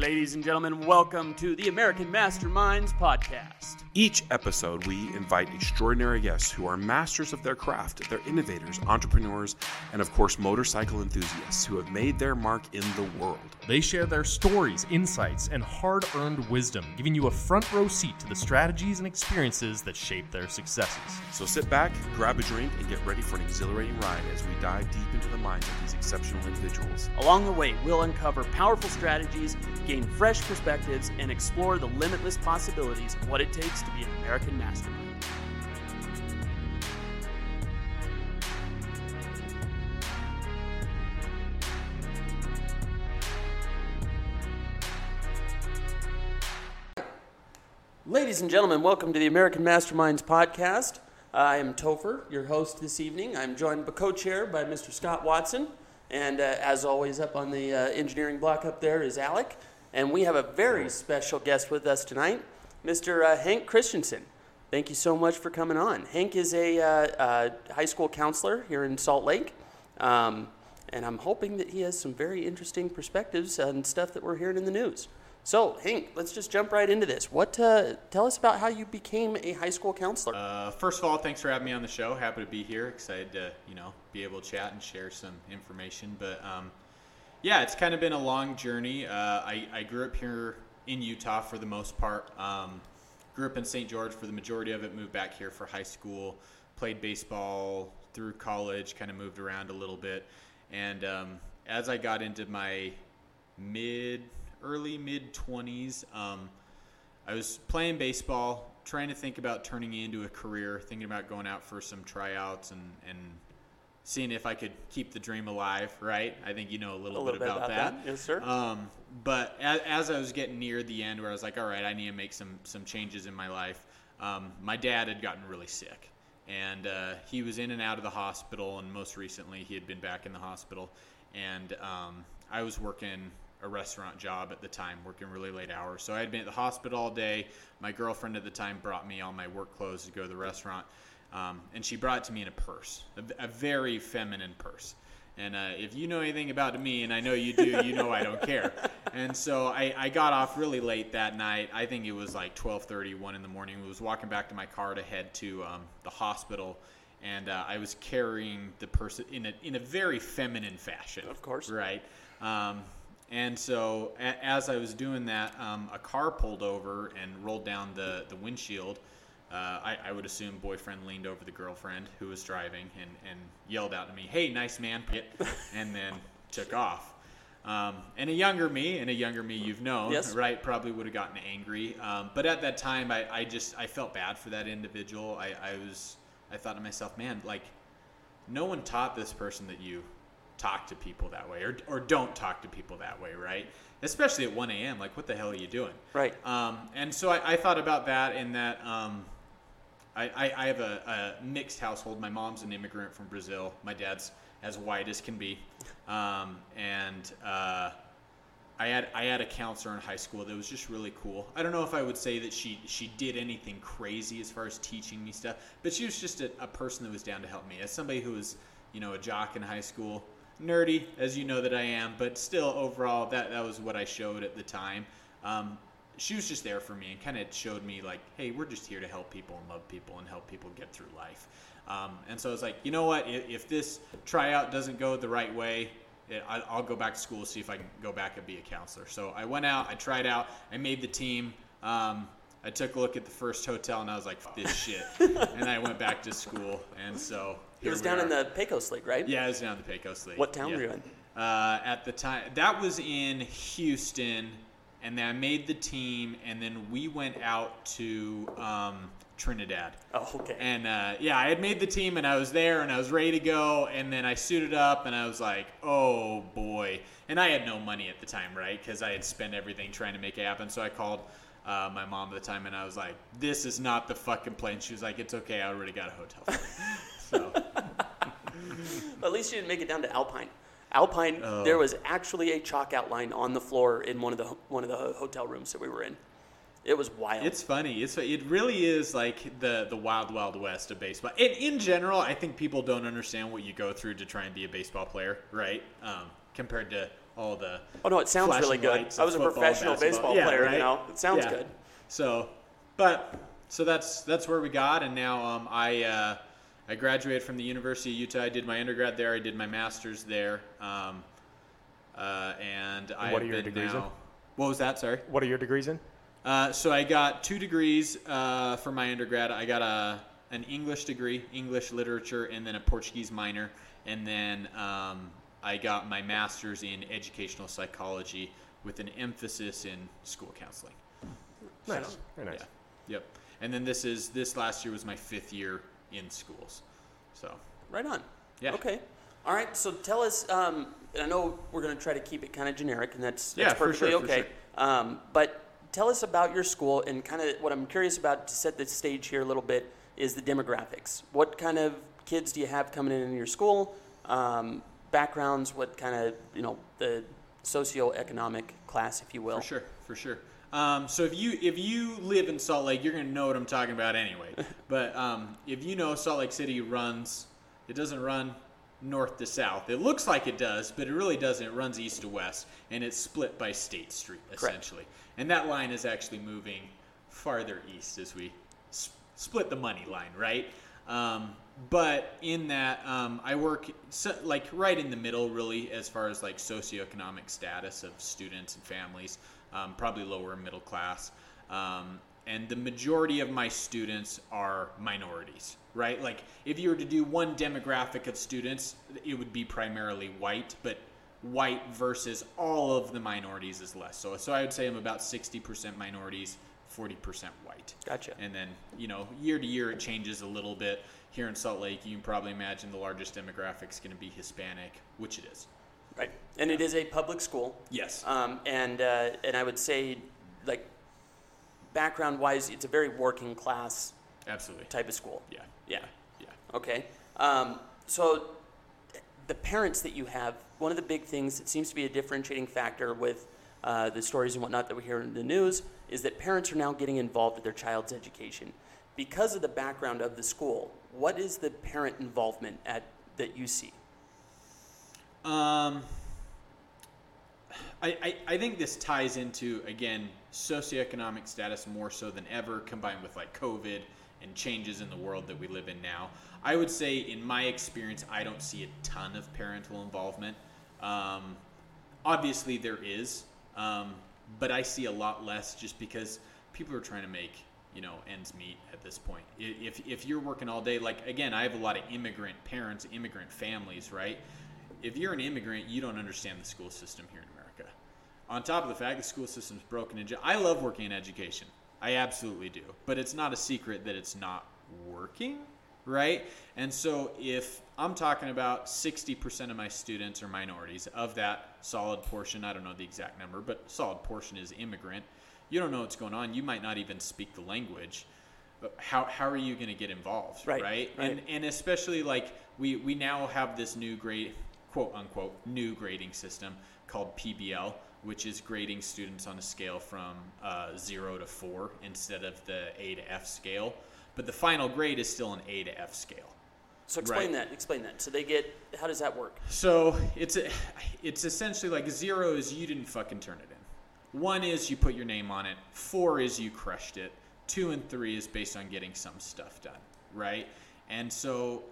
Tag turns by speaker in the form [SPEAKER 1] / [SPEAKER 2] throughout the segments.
[SPEAKER 1] Ladies and gentlemen, welcome to the American Masterminds podcast.
[SPEAKER 2] Each episode, we invite extraordinary guests who are masters of their craft. They're innovators, entrepreneurs, and of course, motorcycle enthusiasts who have made their mark in the world.
[SPEAKER 3] They share their stories, insights, and hard earned wisdom, giving you a front row seat to the strategies and experiences that shape their successes.
[SPEAKER 2] So sit back, grab a drink, and get ready for an exhilarating ride as we dive deep into the minds of these exceptional individuals.
[SPEAKER 1] Along the way, we'll uncover powerful strategies, gain fresh perspectives, and explore the limitless possibilities of what it takes to be an American mastermind. Ladies and gentlemen, welcome to the American Masterminds podcast. I am Topher, your host this evening. I'm joined by co-chair by Mr. Scott Watson, and uh, as always, up on the uh, engineering block up there is Alec. And we have a very special guest with us tonight, Mr. Uh, Hank Christensen. Thank you so much for coming on. Hank is a uh, uh, high school counselor here in Salt Lake, um, and I'm hoping that he has some very interesting perspectives on stuff that we're hearing in the news. So, Hank, let's just jump right into this. What? Uh, tell us about how you became a high school counselor.
[SPEAKER 4] Uh, first of all, thanks for having me on the show. Happy to be here. Excited to you know be able to chat and share some information. But um, yeah, it's kind of been a long journey. Uh, I, I grew up here in Utah for the most part. Um, grew up in St. George for the majority of it. Moved back here for high school. Played baseball through college. Kind of moved around a little bit. And um, as I got into my mid early mid 20s. Um, I was playing baseball, trying to think about turning into a career, thinking about going out for some tryouts and, and seeing if I could keep the dream alive, right? I think you know a little,
[SPEAKER 1] A little
[SPEAKER 4] bit, about, that.
[SPEAKER 1] Yes, sir.
[SPEAKER 4] Um, but as, as I was getting near the end, where I was like, all right, I need to make some some changes in my life. Um, my dad had gotten really sick, and uh, he was in and out of the hospital. And most recently, he had been back in the hospital, and um, I was working a restaurant job at the time, working really late hours. So I had been at the hospital all day. My girlfriend at the time brought me all my work clothes to go to the restaurant, um, and she brought it to me in a purse, a, a very feminine purse. And uh, if you know anything about me, and I know you do, you know I don't care. And so I, I got off really late that night. I think it was like 12:30, 1 in the morning. I was walking back to my car to head to um, the hospital, and uh, I was carrying the purse in a in a very feminine fashion.
[SPEAKER 1] Of course.
[SPEAKER 4] right? Um, and so a- as I was doing that, um, a car pulled over and rolled down the the windshield. Uh, I, I would assume boyfriend leaned over the girlfriend who was driving and, and yelled out to me, "Hey, nice man!" and then took off. Um, and a younger me, and a younger me you've known,
[SPEAKER 1] Yes.
[SPEAKER 4] right? Probably would have gotten angry. Um, but at that time, I, I just I felt bad for that individual. I, I was I thought to myself, man, like no one taught this person that you talk to people that way or, or don't talk to people that way, right? Especially at 1 a.m. Like, what the hell are you doing?
[SPEAKER 1] Right.
[SPEAKER 4] Um, and so I, I thought about that in that um, I, I, I have a, a mixed household. My mom's an immigrant from Brazil. My dad's as white as can be. Um, and uh, I had I had a counselor in high school that was just really cool. I don't know if I would say that she she did anything crazy as far as teaching me stuff, but she was just a, a person that was down to help me. As somebody who was you know a jock in high school, nerdy as you know that I am, but still overall that that was what I showed at the time. Um, she was just there for me and kind of showed me like, hey, we're just here to help people and love people and help people get through life. Um, and so I was like, you know what? If, if this tryout doesn't go the right way, it, I, I'll go back to school see if I can go back and be a counselor. So I went out, I tried out, I made the team. Um, I took a look at the first hotel and I was like, this shit, and I went back to school. And so
[SPEAKER 1] It was down in the Pecos League, right?
[SPEAKER 4] Yeah, it was down in the Pecos League.
[SPEAKER 1] What town
[SPEAKER 4] yeah.
[SPEAKER 1] were you in?
[SPEAKER 4] Uh, at the time, that was in Houston, and then I made the team, and then we went out to um, Trinidad.
[SPEAKER 1] Oh, okay.
[SPEAKER 4] And uh, yeah, I had made the team, and I was there, and I was ready to go, and then I suited up, and I was like, oh boy. And I had no money at the time, right? Because I had spent everything trying to make it happen. So I called uh, my mom at the time, and I was like, this is not the fucking plane. She was like, it's okay, I already got a hotel so.
[SPEAKER 1] At least you didn't make it down to Alpine. Alpine,
[SPEAKER 4] Oh.
[SPEAKER 1] there was actually a chalk outline on the floor in one of the one of the hotel rooms that we were in. It was wild.
[SPEAKER 4] It's funny. It's it really is like the the wild wild west of baseball. And in general, I think people don't understand what you go through to try and be a baseball player, right? Um, compared to all the.
[SPEAKER 1] Oh no, it sounds really good. I was a professional
[SPEAKER 4] basketball.
[SPEAKER 1] baseball
[SPEAKER 4] Yeah,
[SPEAKER 1] player,
[SPEAKER 4] right?
[SPEAKER 1] you know. It sounds
[SPEAKER 4] Yeah.
[SPEAKER 1] good.
[SPEAKER 4] So, but so that's that's where we got, and now um, I uh, I graduated from the University of Utah. I did my undergrad there. I did my master's there, um, uh, and I
[SPEAKER 5] what are your degrees in?
[SPEAKER 4] What was that? Sorry.
[SPEAKER 5] What are your degrees in?
[SPEAKER 4] Uh, so I got two degrees uh, for my undergrad. I got a an English degree, English literature, and then a Portuguese minor, and then um, I got my master's in educational psychology with an emphasis in school counseling.
[SPEAKER 5] Nice.
[SPEAKER 4] So,
[SPEAKER 5] Very nice.
[SPEAKER 4] Yeah. Yep. And then this is this last year was my fifth year in schools. So
[SPEAKER 1] Right on.
[SPEAKER 4] Yeah.
[SPEAKER 1] Okay. All right. So tell us. Um, and I know we're going to try to keep it kind of generic, and that's, that's
[SPEAKER 4] Yeah, for
[SPEAKER 1] perfectly
[SPEAKER 4] sure,
[SPEAKER 1] okay.
[SPEAKER 4] sure.
[SPEAKER 1] Um, but tell us about your school, and kind of what I'm curious about to set the stage here a little bit is the demographics. What kind of kids do you have coming in in your school? Um, backgrounds. What kind of you know the socioeconomic class, if you will.
[SPEAKER 4] For sure, for sure. Um, so if you if you live in Salt Lake, you're gonna know what I'm talking about anyway. but um, if you know Salt Lake City runs, it doesn't run north to south. It looks like it does, but it really doesn't. It runs east to west, and it's split by State Street essentially. And that line is actually moving farther east as we s- split the money line, right? Um, but in that, um, I work so, like right in the middle, really, as far as like socioeconomic status of students and families, um, probably lower middle class. Um, and the majority of my students are minorities, right? Like if you were to do one demographic of students, it would be primarily white, but white versus all of the minorities is less. So, so I would say I'm about 60% minorities, 40% white.
[SPEAKER 1] Gotcha.
[SPEAKER 4] And then, you know, year to year it changes a little bit. Here in Salt Lake, you can probably imagine the largest demographic is going to be Hispanic, which it is.
[SPEAKER 1] Right. And it is a public school.
[SPEAKER 4] Yes.
[SPEAKER 1] Um, and uh, and I would say, like, background wise, it's a very working class
[SPEAKER 4] Absolutely.
[SPEAKER 1] type of school.
[SPEAKER 4] Yeah.
[SPEAKER 1] Yeah.
[SPEAKER 4] Yeah.
[SPEAKER 1] Okay. Um, so the parents that you have, one of the big things that seems to be a differentiating factor with uh, the stories and whatnot that we hear in the news is that parents are now getting involved with their child's education. Because of the background of the school, what is the parent involvement at that you see?
[SPEAKER 4] Um, I, I, I think this ties into, again, socioeconomic status more so than ever, combined with like COVID and changes in the world that we live in now. I would say, in my experience, I don't see a ton of parental involvement. Um, obviously, there is, um, but I see a lot less just because people are trying to make you know ends meet at this point. If if you're working all day, like again, I have a lot of immigrant parents, immigrant families, right? If you're an immigrant, you don't understand the school system here in America. On top of the fact the school system's broken, in, I love working in education. I absolutely do, but it's not a secret that it's not working, right? And so if I'm talking about 60% of my students are minorities, of that solid portion, I don't know the exact number, but solid portion is immigrant. You don't know what's going on. You might not even speak the language. Uh, how, how are you going to get involved,
[SPEAKER 1] Right,
[SPEAKER 4] right?
[SPEAKER 1] right.
[SPEAKER 4] And and especially like we we now have this new grade quote unquote new grading system called PBL, which is grading students on a scale from uh, zero to four instead of the A to F scale. But the final grade is still an A to F scale.
[SPEAKER 1] So explain
[SPEAKER 4] Right.
[SPEAKER 1] that. Explain that. So they get. How does that work?
[SPEAKER 4] So it's a, it's essentially like zero is you didn't fucking turn it in. One is you put your name on it. Four is you crushed it. Two and three is based on getting some stuff done, right? And so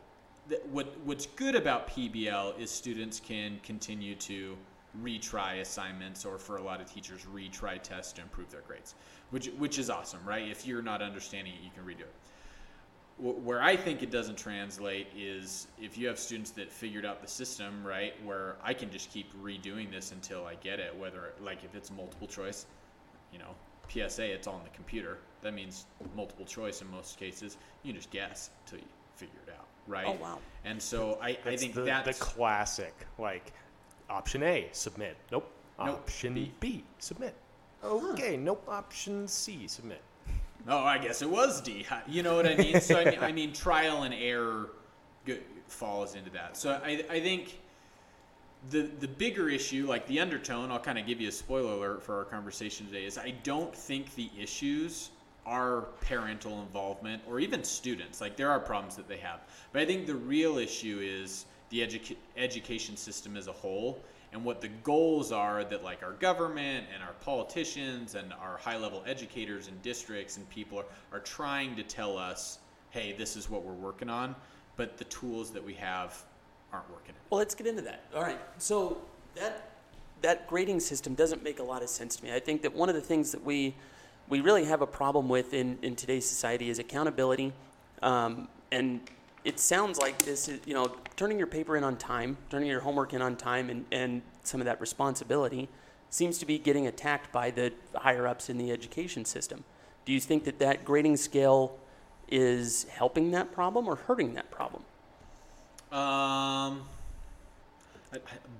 [SPEAKER 4] what what's good about PBL is students can continue to retry assignments or for a lot of teachers retry tests to improve their grades, which which is awesome, right? If you're not understanding it, you can redo it. Where I think it doesn't translate is if you have students that figured out the system, right, where I can just keep redoing this until I get it, whether, like, if it's multiple choice, you know, PSA, it's all on the computer. That means multiple choice in most cases. You can just guess until you figure it out, right?
[SPEAKER 1] Oh, wow.
[SPEAKER 4] And so I, I think
[SPEAKER 5] the,
[SPEAKER 4] that's.
[SPEAKER 5] the classic, like option A, submit. Nope.
[SPEAKER 4] Nope.
[SPEAKER 5] Option
[SPEAKER 4] B.
[SPEAKER 5] B, submit. Okay, nope. Option C, submit.
[SPEAKER 4] Oh, I guess it was D. You know what I mean? So I mean, I mean trial and error go, falls into that. So I, I think the the bigger issue, like the undertone, I'll kind of give you a spoiler alert for our conversation today, is I don't think the issues are parental involvement or even students. Like there are problems that they have, but I think the real issue is the educa- education system as a whole and what the goals are that like our government and our politicians and our high level educators and districts and people are, are trying to tell us hey this is what we're working on but the tools that we have aren't working
[SPEAKER 1] Well, let's get into that. All right. So that that grading system doesn't make a lot of sense to me. I think that one of the things that we we really have a problem with in, in today's society is accountability, um, and it sounds like this is you know turning your paper in on time, turning your homework in on time, and, and some of that responsibility seems to be getting attacked by the higher ups in the education system. Do you think that that grading scale is helping that problem or hurting that problem?
[SPEAKER 4] Um,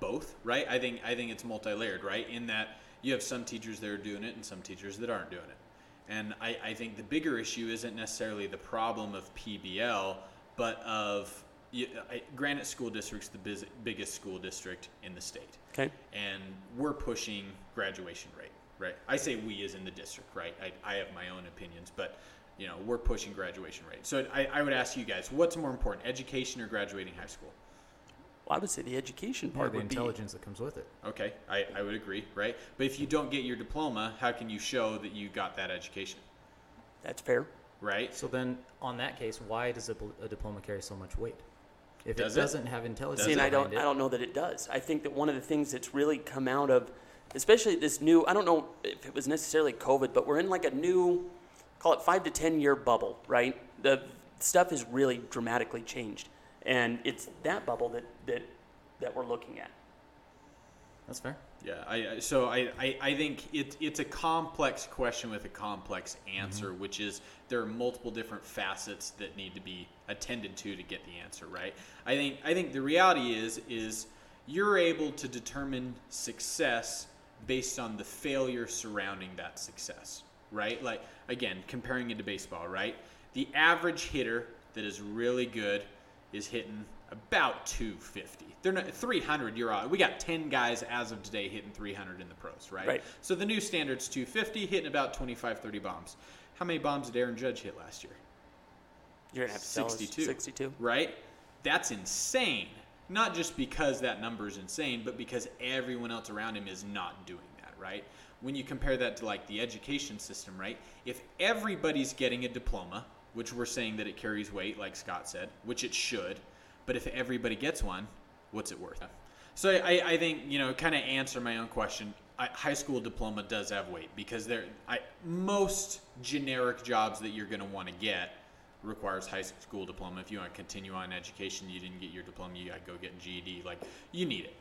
[SPEAKER 4] both, right? I think I think it's multi-layered, right? In that you have some teachers that are doing it and some teachers that aren't doing it. And I, I think the bigger issue isn't necessarily the problem of PBL, but of you, I, Granite School District's the biz, biggest school district in the state,
[SPEAKER 1] Okay.
[SPEAKER 4] and we're pushing graduation rate, right? I say we as in the district, right? I, I have my own opinions, but you know we're pushing graduation rate. So I, I would ask you guys, what's more important, education or graduating high school?
[SPEAKER 1] Well, I would say the education
[SPEAKER 5] Or
[SPEAKER 1] part
[SPEAKER 5] the
[SPEAKER 1] would be
[SPEAKER 5] intelligence that comes with it.
[SPEAKER 4] Okay, I, I would agree, right? But if you don't get your diploma, how can you show that you got that education,
[SPEAKER 1] that's fair.
[SPEAKER 4] right?
[SPEAKER 6] So then, on that case, why does a, a diploma carry so much weight? If
[SPEAKER 4] Does
[SPEAKER 6] it
[SPEAKER 4] it?
[SPEAKER 6] doesn't have intelligence
[SPEAKER 1] See, and I don't,
[SPEAKER 6] it,
[SPEAKER 1] I don't know that it does. I think that one of the things that's really come out of, especially this new, I don't know if it was necessarily COVID, but we're in like a new, call it five to ten year bubble, right? The stuff has really dramatically changed, and it's that bubble that that that we're looking at.
[SPEAKER 6] that's fair.
[SPEAKER 4] Yeah, I, I- so I, I, I think it, it's a complex question with a complex answer, mm-hmm. which is there are multiple different facets that need to be attended to to get the answer right. I think I think the reality is is you're able to determine success based on the failure surrounding that success, right? Like again, comparing it to baseball, right? The average hitter that is really good is hitting about 250. They're not 300. You're on. We got 10 guys as of today hitting 300 in the pros, right?
[SPEAKER 1] Right.
[SPEAKER 4] So the new standard's 250, hitting about 25, 30 bombs. How many bombs did Aaron Judge hit last year?
[SPEAKER 1] You're gonna have to tell us
[SPEAKER 4] 62.
[SPEAKER 1] 62.
[SPEAKER 4] Right? That's insane. Not just because that number is insane, but because everyone else around him is not doing that, right? When you compare that to like the education system, right? If everybody's getting a diploma, which we're saying that it carries weight, like Scott said, which it should, but if everybody gets one, what's it worth? So I, I think you know, kind of answer my own question. I, high school diploma does have weight because there, I, most generic jobs that you're going to want to get requires high school diploma. If you want to continue on education, you didn't get your diploma, you got to go get a GED. Like you need it.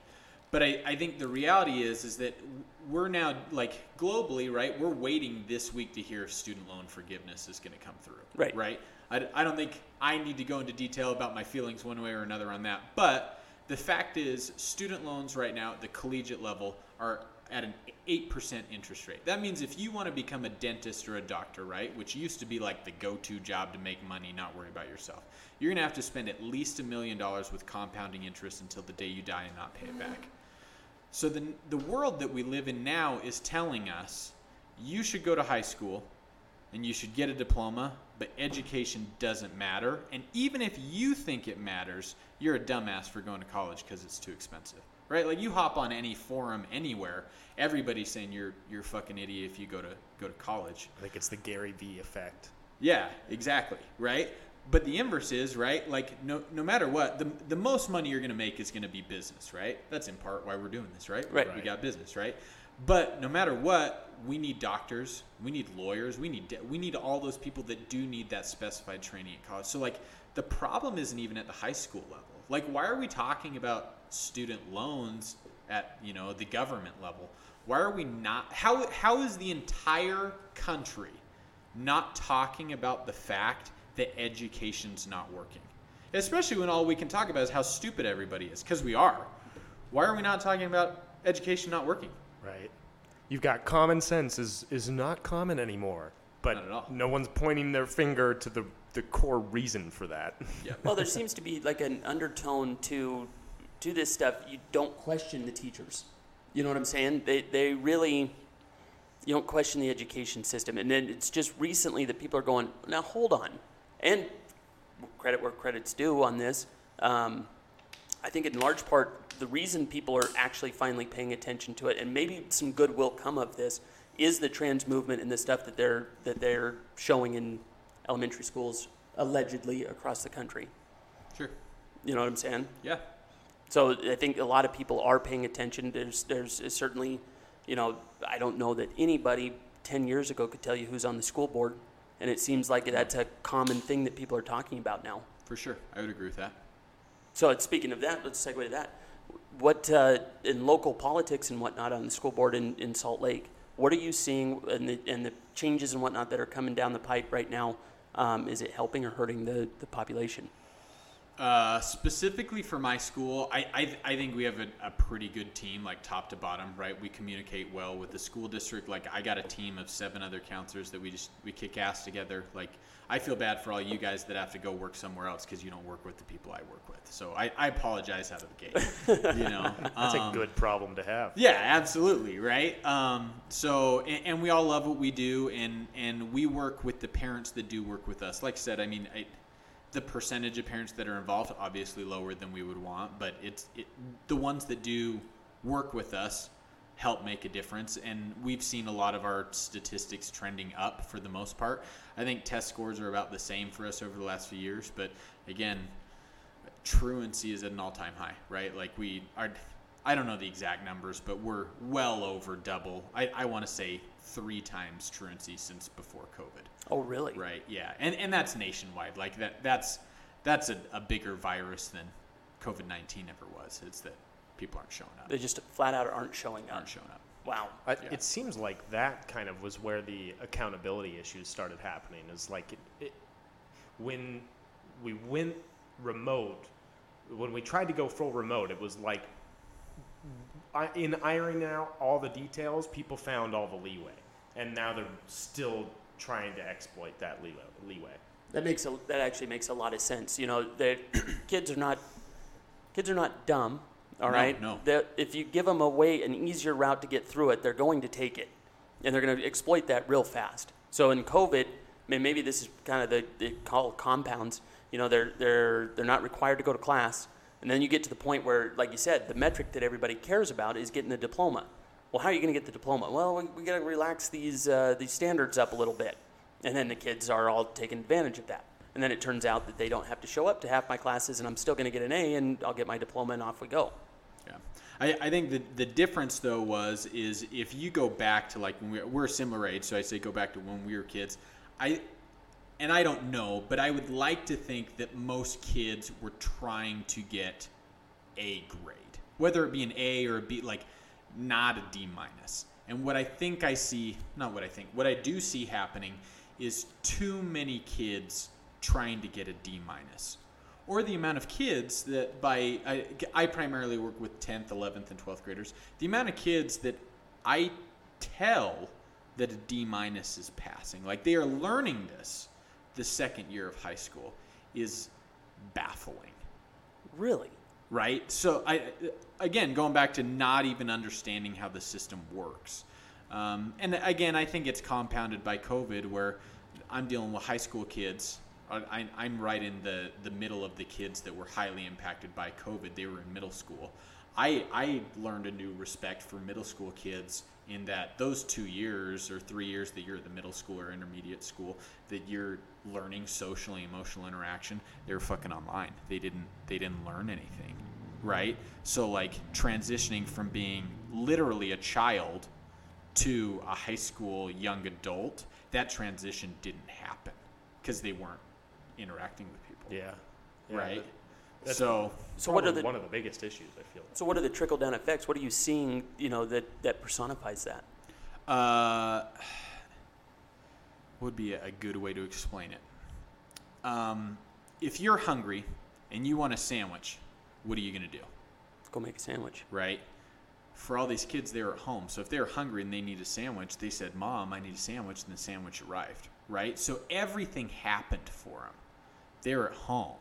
[SPEAKER 4] But I, I think the reality is is that we're now like globally, right? We're waiting this week to hear if student loan forgiveness is going to come through.
[SPEAKER 1] Right.
[SPEAKER 4] Right. I, I don't think I need to go into detail about my feelings one way or another on that. But the fact is, student loans right now at the collegiate level are at an 8% interest rate. That means if you want to become a dentist or a doctor, right, which used to be like the go to job to make money, not worry about yourself, you're going to have to spend at least a million dollars with compounding interest until the day you die and not pay it back. So the, the world that we live in now is telling us you should go to high school and you should get a diploma, but education doesn't matter. And even if you think it matters, you're a dumbass for going to college because it's too expensive. Right? Like you hop on any forum anywhere, everybody's saying you're you're a fucking idiot if you go to go to college.
[SPEAKER 5] I think it's the Gary V effect.
[SPEAKER 4] Yeah, exactly. Right? But the inverse is, right? Like no no matter what, the the most money you're gonna make is gonna be business, right? That's in part why we're doing this, right?
[SPEAKER 1] Right.
[SPEAKER 4] We got business, right? But no matter what, we need doctors, we need lawyers, we need we need all those people that do need that specified training at college. So like the problem isn't even at the high school level. Like why are we talking about student loans at, you know, the government level? Why are we not how how is the entire country not talking about the fact that education's not working. Especially when all we can talk about is how stupid everybody is, because we are. Why are we not talking about education not working?
[SPEAKER 5] Right. You've got common sense is is not common anymore. But
[SPEAKER 4] Not at all.
[SPEAKER 5] no one's pointing their finger to the, the core reason for that.
[SPEAKER 4] Yeah.
[SPEAKER 1] Well, there seems to be like an undertone to to this stuff. You don't question the teachers. You know what I'm saying? They they really you don't question the education system, and then it's just recently that people are going. Now hold on, and credit where credit's due on this. Um, I think in large part the reason people are actually finally paying attention to it, and maybe some good will come of this, is the trans movement and the stuff that they're that they're showing in elementary schools allegedly across the country.
[SPEAKER 4] Sure.
[SPEAKER 1] You know what I'm saying?
[SPEAKER 4] Yeah.
[SPEAKER 1] So I think a lot of people are paying attention. There's there's certainly, you know, I don't know that anybody 10 years ago could tell you who's on the school board, and it seems like that's a common thing that people are talking about now.
[SPEAKER 4] For sure. I would agree with that.
[SPEAKER 1] So speaking of that, let's segue to that. What uh, in local politics and whatnot on the school board in, in Salt Lake? What are you seeing and the, and the changes and whatnot that are coming down the pipe right now? Um, is it helping or hurting the, the population?
[SPEAKER 4] Uh, specifically for my school, I, I, I think we have a, a pretty good team, like top to bottom, right? We communicate well with the school district. Like I got a team of seven other counselors that we just we kick ass together. Like I feel bad for all you guys that have to go work somewhere else because you don't work with the people I work with. So I, I apologize out of the gate. you know,
[SPEAKER 5] That's
[SPEAKER 4] Um,
[SPEAKER 5] a good problem to have.
[SPEAKER 4] yeah, absolutely, right? Um, so, and, and we all love what we do, and and we work with the parents that do work with us. Like I said, I mean, I, the percentage of parents that are involved obviously lower than we would want, but it's it, the ones that do work with us help make a difference, and we've seen a lot of our statistics trending up for the most part. I think test scores are about the same for us over the last few years, but again, truancy is at an all-time high, right? Like we are, I don't know the exact numbers, but we're well over double. I, I want to say three times truancy since before COVID,
[SPEAKER 1] Oh, really?
[SPEAKER 4] right? Yeah, and and that's nationwide. Like that that's that's a, a bigger virus than COVID nineteen ever was. It's that people aren't showing up,
[SPEAKER 1] They just flat out aren't showing up.
[SPEAKER 4] aren't showing up.
[SPEAKER 1] Wow.
[SPEAKER 5] I,
[SPEAKER 4] Yeah.
[SPEAKER 5] It seems like that kind of was where the accountability issues started happening. Is like it, it, when we went remote, when we tried to go full remote, it was like I, in ironing out all the details, people found all the leeway, and now they're still trying to exploit that leeway. leeway.
[SPEAKER 1] That makes a, that actually makes a lot of sense. You know, the kids are not kids are not dumb. All
[SPEAKER 4] No,
[SPEAKER 1] right.
[SPEAKER 4] no.
[SPEAKER 1] They're- If you give them a way, an easier route to get through it, they're going to take it, and they're going to exploit that real fast. So in COVID, I mean, maybe this is kind of the they call compounds. You know, they're they're they're not required to go to class, and then you get to the point where, like you said, the metric that everybody cares about is getting the diploma. Well, how are you going to get the diploma? Well, we, we got to relax these uh, these standards up a little bit, and then the kids are all taking advantage of that. And then it turns out that they don't have to show up to half my classes, and I'm still going to get an A, and I'll get my diploma, and off we go.
[SPEAKER 4] Yeah, I, I think the the difference though was is if you go back to like when we we're similar age, so I say go back to when we were kids. I and I don't know, but I would like to think that most kids were trying to get a grade, whether it be an A or a B, like not a D minus. And what I think I see, not what I think, what I do see happening is too many kids trying to get a D minus or the amount of kids that by I, I primarily work with 10th 11th and 12th graders the amount of kids that i tell that a d minus is passing like they are learning this the second year of high school is baffling
[SPEAKER 1] Really?
[SPEAKER 4] right? So I again going back to not even understanding how the system works, um, and again I think it's compounded by COVID, where I'm dealing with high school kids. I, I'm right in the the middle of the kids that were highly impacted by COVID. They were in middle school. I I learned a new respect for middle school kids in that those two years or three years that you're at the middle school or intermediate school that you're learning social and emotional interaction they were fucking online. They didn't they didn't learn anything right? So like transitioning from being literally a child to a high school young adult that transition didn't happen because they weren't interacting with people.
[SPEAKER 5] Yeah. Yeah,
[SPEAKER 4] right
[SPEAKER 5] that's
[SPEAKER 4] so
[SPEAKER 1] So what are the
[SPEAKER 5] one of the biggest issues? I feel.
[SPEAKER 1] so what are the trickle down effects? What are you seeing? You know that that personifies that.
[SPEAKER 4] Uh, would be a good way to explain it. Um, if you're hungry and you want a sandwich, what are you going to do?
[SPEAKER 1] Go make a sandwich.
[SPEAKER 4] Right? For all these kids, they're at home. So if they're hungry and they need a sandwich, they said, Mom, I need a sandwich, and the sandwich arrived. Right? So everything happened for them. They're at home.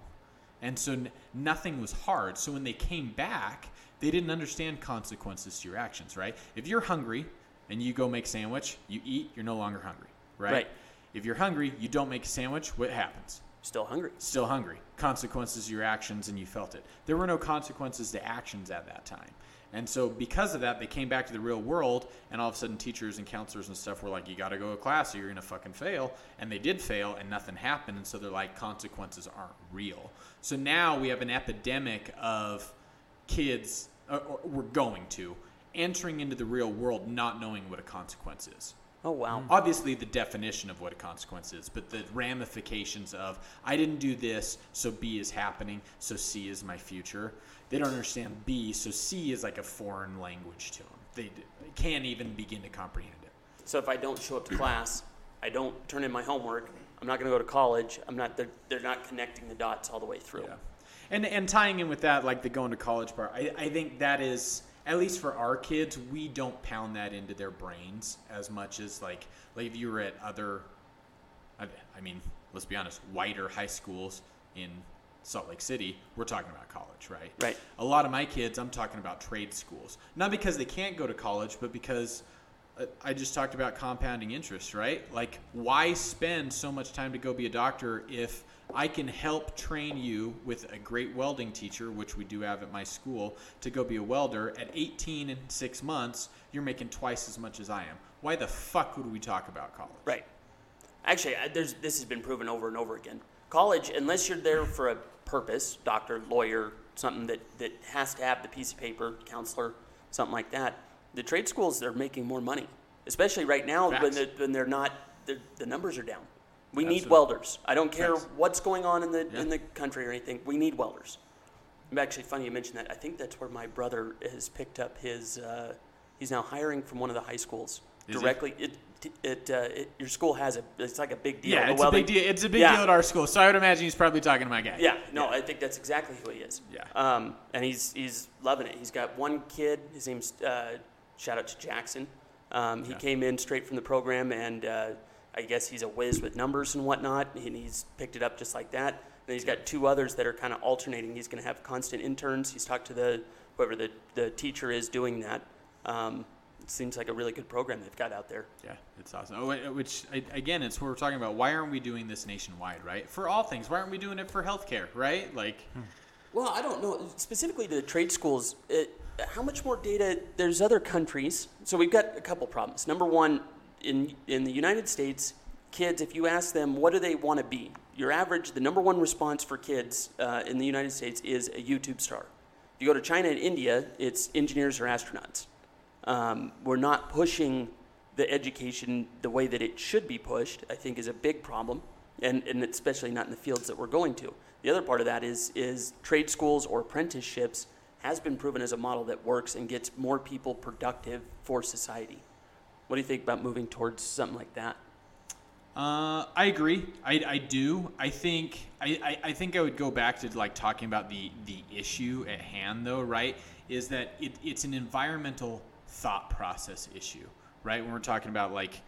[SPEAKER 4] And so n- nothing was hard. So when they came back, they didn't understand consequences to your actions, right? If you're hungry and you go make sandwich, you eat, you're no longer hungry, right?
[SPEAKER 1] Right.
[SPEAKER 4] If you're hungry, you don't make a sandwich, what happens?
[SPEAKER 1] Still hungry.
[SPEAKER 4] still hungry. Consequences to your actions, and you felt it. There were no consequences to actions at that time. And so, because of that, they came back to the real world, and all of a sudden, teachers and counselors and stuff were like, You got to go to class or you're going to fucking fail. And they did fail, and nothing happened. And so, they're like, Consequences aren't real. So now we have an epidemic of kids, or, or we're going to, entering into the real world not knowing what a consequence is
[SPEAKER 1] Oh wow. Mm-hmm.
[SPEAKER 4] obviously the definition of what a consequence is, but the ramifications of I didn't do this, so B is happening, so C is my future. They don't understand B, so C is like a foreign language to them. They, they can't even begin to comprehend it.
[SPEAKER 1] So if I don't show up to class, I don't turn in my homework. I'm not going to go to college. I'm not. They're, they're not connecting the dots all the way through.
[SPEAKER 4] Yeah. And and tying in with that, like the going to college part, I, I think that is at least for our kids, we don't pound that into their brains as much as like like if you were at other, I, I mean, let's be honest, whiter high schools in Salt Lake City, we're talking about college, right?
[SPEAKER 1] Right.
[SPEAKER 4] A lot of my kids, I'm talking about trade schools, not because they can't go to college, but because uh, I just talked about compounding interest, right? Like, why spend so much time to go be a doctor if I can help train you with a great welding teacher, which we do have at my school, to go be a welder? At 18 and six months, you're making twice as much as I am. Why the fuck would we talk about college?
[SPEAKER 1] Right. Actually, there's, this has been proven over and over again. College, unless you're there for a purpose, doctor, lawyer, something that, that has to have the piece of paper, counselor, something like that, the trade schools, they're making more money. Especially right now when they're, when they're not, the the numbers are down. We need welders. I don't care
[SPEAKER 4] Facts.
[SPEAKER 1] what's going on in the,
[SPEAKER 4] Yeah.
[SPEAKER 1] in the country or anything. We need welders. Actually funny you mentioned that. I think that's where my brother has picked up his, uh, he's now hiring from one of the high schools
[SPEAKER 4] Is
[SPEAKER 1] directly. It, it, uh, it, your school has a, it's like a big deal.
[SPEAKER 4] Yeah, it's a big deal. It's a big
[SPEAKER 1] Yeah.
[SPEAKER 4] deal at our school. So I would imagine he's probably talking to my guy.
[SPEAKER 1] Yeah, no, I think that's exactly who he is.
[SPEAKER 4] Yeah.
[SPEAKER 1] Um, and he's he's loving it. He's got one kid. His name's uh, shout out to Jackson. Um, he
[SPEAKER 4] Yeah.
[SPEAKER 1] came in straight from the program, and uh, I guess he's a whiz with numbers and whatnot, and he's picked it up just like that. Then he's got two others that are kind of alternating. He's going to have constant interns. He's talked to the whoever the the teacher is doing that. Um, seems like a really good program they've got out there.
[SPEAKER 4] Yeah, it's awesome. Oh, which again, it's what we're talking about. Why aren't we doing this nationwide, right? For all things, why aren't we doing it for healthcare, right? Like,
[SPEAKER 1] Well, I don't know. Specifically to the trade schools, it, how much more data? There's other countries. So we've got a couple problems. Number one, in, in the United States, kids, if you ask them what do they want to be, your average, the number one response for kids uh, in the United States is a YouTube star. If you go to China and India, it's engineers or astronauts. Um, we're not pushing the education the way that it should be pushed, I think is a big problem, and, and especially not in the fields that we're going to. The other part of that is, is trade schools or apprenticeships has been proven as a model that works and gets more people productive for society. What do you think about moving towards something like that?
[SPEAKER 4] Uh, I agree. I, I do. I think I, I, I think I would go back to like talking about the the issue at hand though, right? Is that it, it's an environmental thought process issue, right? When we're talking about like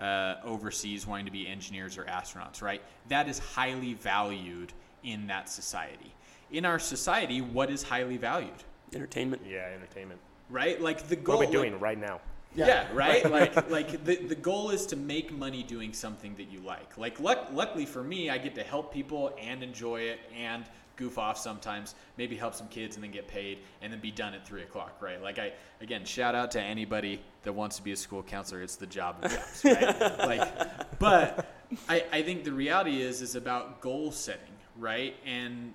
[SPEAKER 4] uh, overseas wanting to be engineers or astronauts, right? That is highly valued in that society. In our society, what is highly valued,
[SPEAKER 1] Entertainment?
[SPEAKER 5] Yeah, entertainment.
[SPEAKER 4] right? Like the goal.
[SPEAKER 5] What
[SPEAKER 4] goal.
[SPEAKER 5] are we
[SPEAKER 4] like-
[SPEAKER 5] doing right now?
[SPEAKER 4] yeah, right. like, like the the goal is to make money doing something that you like. Like, luck, luckily for me, I get to help people and enjoy it and goof off sometimes. Maybe help some kids and then get paid and then be done at three o'clock. Right. Like, I again shout out to anybody that wants to be a school counselor. It's the job of jobs. Right. like, but I I think the reality is is about goal setting. Right. And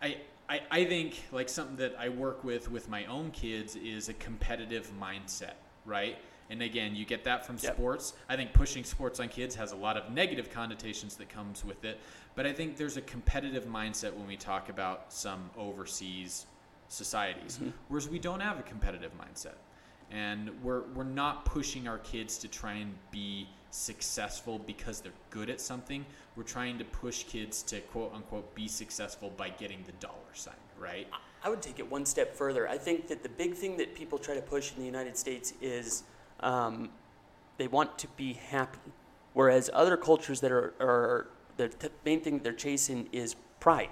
[SPEAKER 4] I. I, I think like something that I work with with my own kids is a competitive mindset right? And again, you get that from
[SPEAKER 1] Yep.
[SPEAKER 4] sports. I think pushing sports on kids has a lot of negative connotations that comes with it, but I think there's a competitive mindset when we talk about some overseas societies, whereas we don't have a competitive mindset. And we're, we're not pushing our kids to try and be successful because they're good at something. We're trying to push kids to quote unquote be successful by getting the dollar sign, right?
[SPEAKER 1] I would take it one step further. I think that the big thing that people try to push in the United States is um, they want to be happy, whereas other cultures that are, are the t- main thing they're chasing is pride.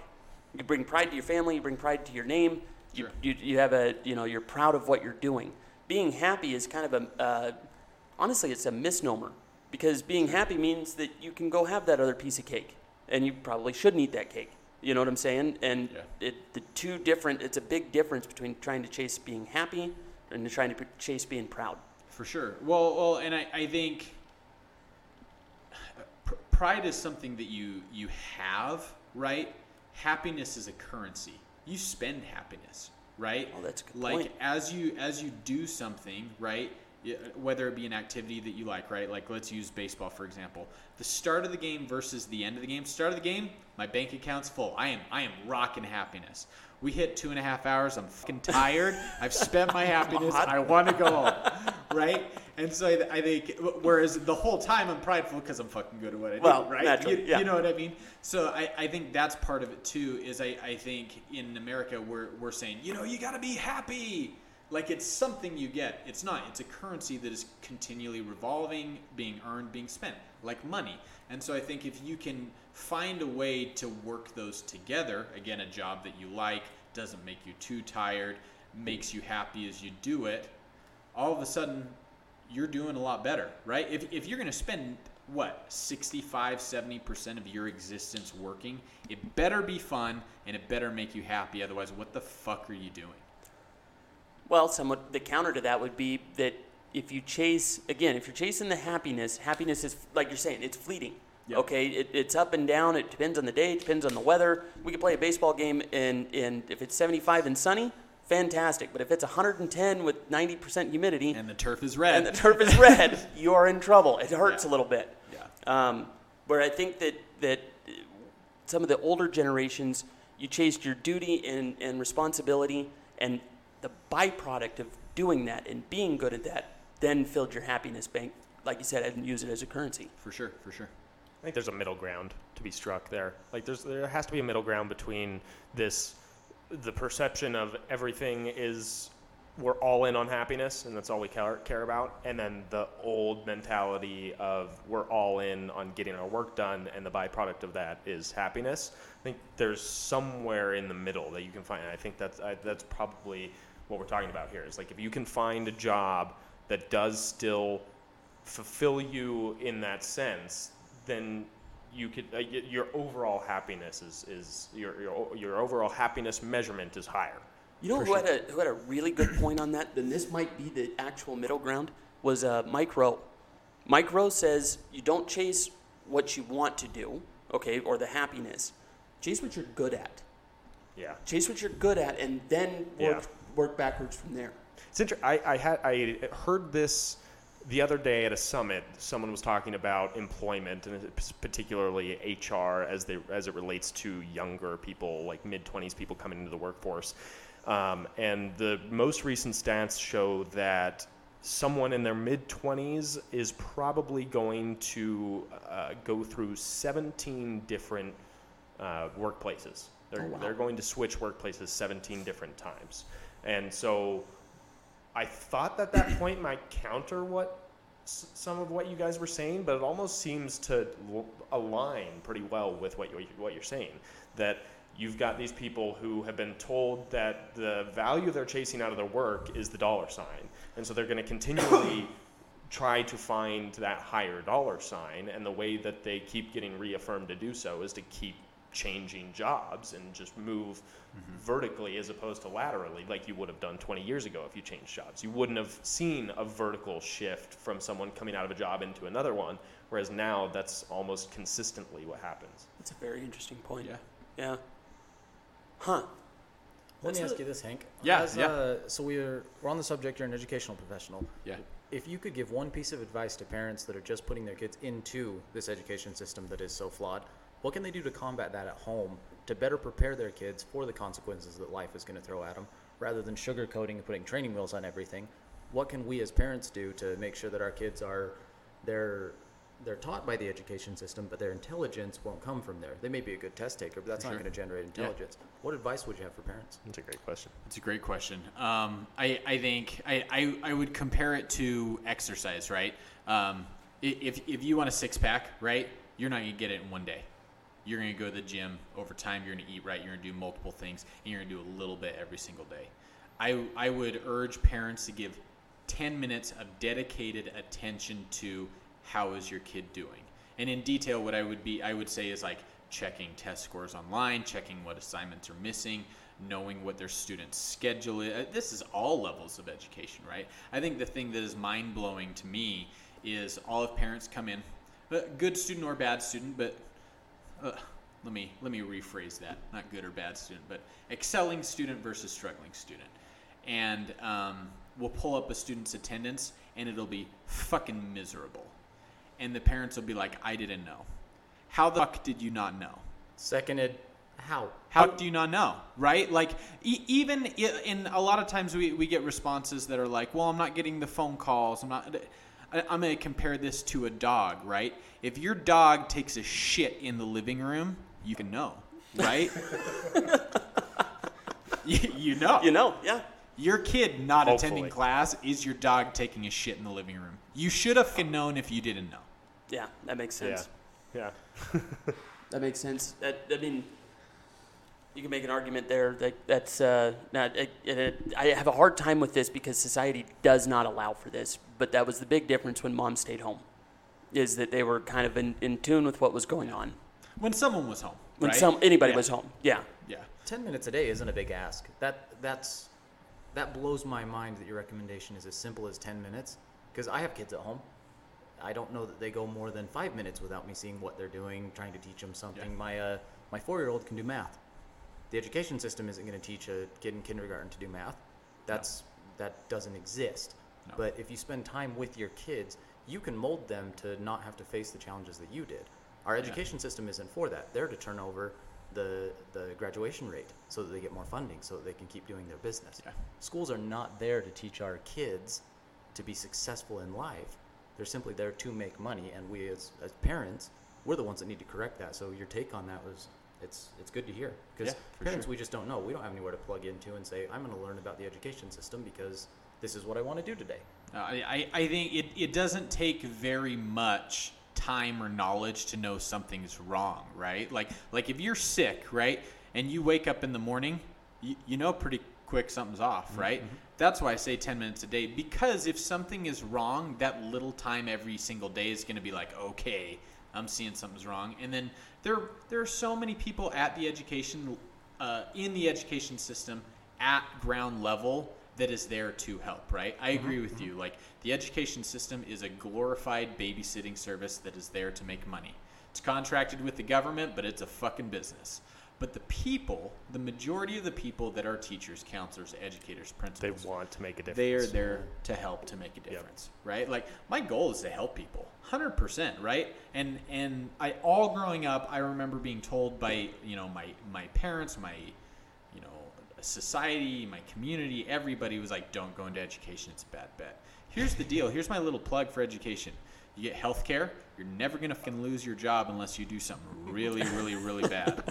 [SPEAKER 1] You bring pride to your family. You bring pride to your name. You,
[SPEAKER 4] Sure.
[SPEAKER 1] you, you have a you know you're proud of what you're doing. Being happy is kind of a uh, honestly it's a misnomer because being happy means that you can go have that other piece of cake. and you probably shouldn't eat that cake. You know what I'm saying? And
[SPEAKER 4] Yeah.
[SPEAKER 1] it the two different. It's a big difference between trying to chase being happy and trying to chase being proud.
[SPEAKER 4] For sure. Well, well, and I, I think pride is something that you you have, right? Happiness is a currency. You spend happiness, right?
[SPEAKER 1] Oh, that's a good
[SPEAKER 4] like
[SPEAKER 1] point.
[SPEAKER 4] as you as you do something, right? Whether it be an activity that you like, right? Like let's use baseball for example. The start of the game versus the end of the game. Start of the game, my bank account's full. I am I am rocking happiness. We hit two and a half hours. I'm fucking tired. I've spent my happiness. I want to go home, right? And so I, I think, whereas the whole time I'm prideful because I'm fucking good at what I do,
[SPEAKER 1] Well,
[SPEAKER 4] right?
[SPEAKER 1] naturally,
[SPEAKER 4] you,
[SPEAKER 1] yeah.
[SPEAKER 4] you know what I mean? So I, I think that's part of it too. Is I, I think in America we're we're saying, you know, you got to be happy. Like it's something you get. It's not. It's a currency that is continually revolving, being earned, being spent, like money. And so I think if you can find a way to work those together, again, a job that you like, doesn't make you too tired, makes you happy as you do it, all of a sudden you're doing a lot better, right? If, if you're going to spend what 65 70% of your existence working it better be fun and it better make you happy otherwise what the fuck are you doing
[SPEAKER 1] Well, somewhat the counter to that would be that if you chase again, if you're chasing the happiness, happiness is like you're saying, it's fleeting.
[SPEAKER 4] Yep.
[SPEAKER 1] Okay, it, it's up and down. It depends on the day. It depends on the weather. We could play a baseball game, and, and if it's 75 and sunny, fantastic. But if it's 110 with 90% humidity
[SPEAKER 4] and the turf is red
[SPEAKER 1] and the turf is red, you are in trouble. It hurts
[SPEAKER 4] Yeah.
[SPEAKER 1] a little bit.
[SPEAKER 4] yeah
[SPEAKER 1] Um, where I think that that some of the older generations, you chased your duty and, and responsibility, and the byproduct of doing that and being good at that then filled your happiness bank, like you said, and use it as a currency.
[SPEAKER 4] for sure for sure
[SPEAKER 5] think there's a middle ground to be struck there. Like there's there has to be a middle ground between this the perception of everything is we're all in on happiness and that's all we care, care about and then the old mentality of we're all in on getting our work done and the byproduct of that is happiness. I think there's somewhere in the middle that you can find. And I think that's I, that's probably what we're talking about here. Is like if you can find a job that does still fulfill you in that sense, then you could uh, your overall happiness is, is your, your your overall happiness measurement is higher.
[SPEAKER 1] You know who had, a, who had a really good point on that? Then this might be the actual middle ground. Was uh, Mike Rowe. Mike Rowe says you don't chase what you want to do, okay, or the happiness. Chase what you're good at.
[SPEAKER 5] Yeah.
[SPEAKER 1] Chase what you're good at, and then work
[SPEAKER 5] Yeah.
[SPEAKER 1] work backwards from there.
[SPEAKER 5] It's inter- I, I had I heard this the other day at a summit. Someone was talking about employment and particularly HR as they as it relates to younger people, like mid twenties people coming into the workforce. Um, and the most recent stats show that someone in their mid 20s is probably going to uh, go through 17 different uh, workplaces. They're,
[SPEAKER 1] Oh, wow.
[SPEAKER 5] they're going to switch workplaces 17 different times. And so I thought that that point might counter what s- some of what you guys were saying, but it almost seems to l- align pretty well with what you're, what you're saying. That you've got these people who have been told that the value they're chasing out of their work is the dollar sign, and so they're going to continually try to find that higher dollar sign, and the way that they keep getting reaffirmed to do so is to keep changing jobs and just move vertically as opposed to laterally like you would have done 20 years ago if you changed jobs you wouldn't have seen a vertical shift from someone coming out of a job into another one whereas now that's almost consistently what happens
[SPEAKER 1] That's a very interesting point.
[SPEAKER 4] Yeah.
[SPEAKER 1] Yeah. Huh.
[SPEAKER 6] Let me ask
[SPEAKER 1] the-
[SPEAKER 6] you this, Hank.
[SPEAKER 4] Yeah,
[SPEAKER 6] As,
[SPEAKER 4] yeah.
[SPEAKER 6] Uh, so we're we're on the subject. You're an educational professional.
[SPEAKER 4] yeah
[SPEAKER 6] If you could give one piece of advice to parents that are just putting their kids into this education system that is so flawed, what can they do to combat that at home to better prepare their kids for the consequences that life is going to throw at them, rather than sugarcoating and putting training wheels on everything? What can we as parents do to make sure that our kids are they're they're taught by the education system, but their intelligence won't come from there. They may be a good test taker, but that's not going to generate intelligence. What advice would you have for parents?
[SPEAKER 5] that's a great question
[SPEAKER 4] It's a great question. Um, I, I think I, I, I would compare it to exercise, right? Um, if, if you want a six pack, right, you're not going to get it in one day. You're going to go to the gym over time. You're going to eat right. You're going to do multiple things, and you're going to do a little bit every single day. I, I would urge parents to give 10 minutes of dedicated attention to how is your kid doing. And in detail, what I would be, I would say is like checking test scores online, checking what assignments are missing, knowing what their student's schedule is. Uh, This is all levels of education, right? I think the thing that is mind blowing to me is all of parents come in, uh, good student or bad student, but uh, let me let me rephrase that. Not good or bad student but excelling student versus struggling student. And um, we'll pull up a student's attendance and it'll be fucking miserable. And the parents will be like i didn't know. How the fuck did you not know?
[SPEAKER 6] Seconded, how?
[SPEAKER 4] how do you not know right? Like e- even in a lot of times we, we get responses that are like well i'm not getting the phone calls. I'm not i'm going to compare this to a dog right if your dog takes a shit in the living room you can know right you, you know
[SPEAKER 1] You know, yeah.
[SPEAKER 4] your kid not attending class is your dog taking a shit in the living room you should have fucking known if you didn't know
[SPEAKER 1] Yeah, that makes
[SPEAKER 5] Yeah.
[SPEAKER 1] sense.
[SPEAKER 5] Yeah.
[SPEAKER 1] That makes sense. That, I mean, you can make an argument there that that's uh, not. It, it, I have a hard time with this because society does not allow for this. But that was the big difference when mom stayed home, is that they were kind of in, in tune with what was going on
[SPEAKER 4] when someone was home
[SPEAKER 1] when
[SPEAKER 4] right?
[SPEAKER 1] some anybody
[SPEAKER 4] Yeah.
[SPEAKER 1] was home. Yeah,
[SPEAKER 4] yeah
[SPEAKER 6] Ten minutes a day isn't a big ask. That that's that blows my mind that your recommendation is as simple as ten minutes. Because I have kids at home. I don't know that they go more than five minutes without me seeing what they're doing, trying to teach them something.
[SPEAKER 4] Yeah.
[SPEAKER 6] My uh, my four year old can do math. The education system isn't going to teach a kid in kindergarten to do math. That's that doesn't exist.
[SPEAKER 4] No.
[SPEAKER 6] But if you spend time with your kids, you can mold them to not have to face the challenges that you did. Our education system isn't for that. They're to turn over the the graduation rate so that they get more funding so that they can keep doing their business.
[SPEAKER 4] Yeah.
[SPEAKER 6] Schools are not there to teach our kids to be successful in life. They're simply there to make money and we as, as parents, we're the ones that need to correct that. So your take on that was it's it's good to hear because
[SPEAKER 4] Yeah,
[SPEAKER 6] parents
[SPEAKER 4] sure.
[SPEAKER 6] we just don't know. We don't have anywhere to plug into and say I'm going to learn about the education system because this is what I want to do today.
[SPEAKER 4] Uh, I, I think it, it doesn't take very much time or knowledge to know something's wrong, right? Like like if you're sick, right, and you wake up in the morning, you, you know pretty quick something's off, right? That's why I say 10 minutes a day because if something is wrong, that little time every single day is going to be like, okay, I'm seeing something's wrong. And then there there are so many people at the education uh, in the education system at ground level that is there to help, right? I agree with you. Like the education system is a glorified babysitting service that is there to make money. It's contracted with the government, but it's a fucking business. But the people, the majority of the people that are teachers, counselors, educators, principals, they
[SPEAKER 5] want to make a difference.
[SPEAKER 4] they are there to help to make a difference, right? Like my goal is to help people, hundred percent, right? And and I all growing up, I remember being told by you know my my parents, my you know society, my community, everybody was like, "Don't go into education; it's a bad bet." Here's the deal. Here's my little plug for education. You get health care. You're never gonna fucking lose your job unless you do something really, really, really bad.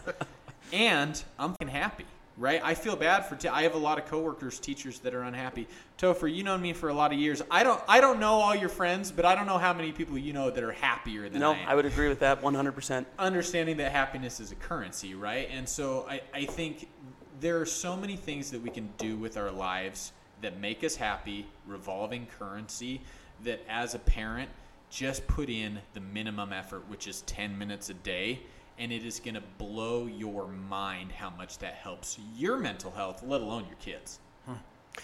[SPEAKER 4] And I'm happy, right? I feel bad for. T- I have a lot of coworkers, teachers that are unhappy. Topher, you known me for a lot of years. I don't. I don't know all your friends, but I don't know how many people you know that are happier than
[SPEAKER 1] no,
[SPEAKER 4] I
[SPEAKER 1] I would agree with that 100%.
[SPEAKER 4] understanding that happiness is a currency, right? And so I, I think there are so many things that we can do with our lives that make us happy, revolving currency, that as a parent, just put in the minimum effort, which is 10 minutes a day, and it is going to blow your mind how much that helps your mental health, let alone your kids.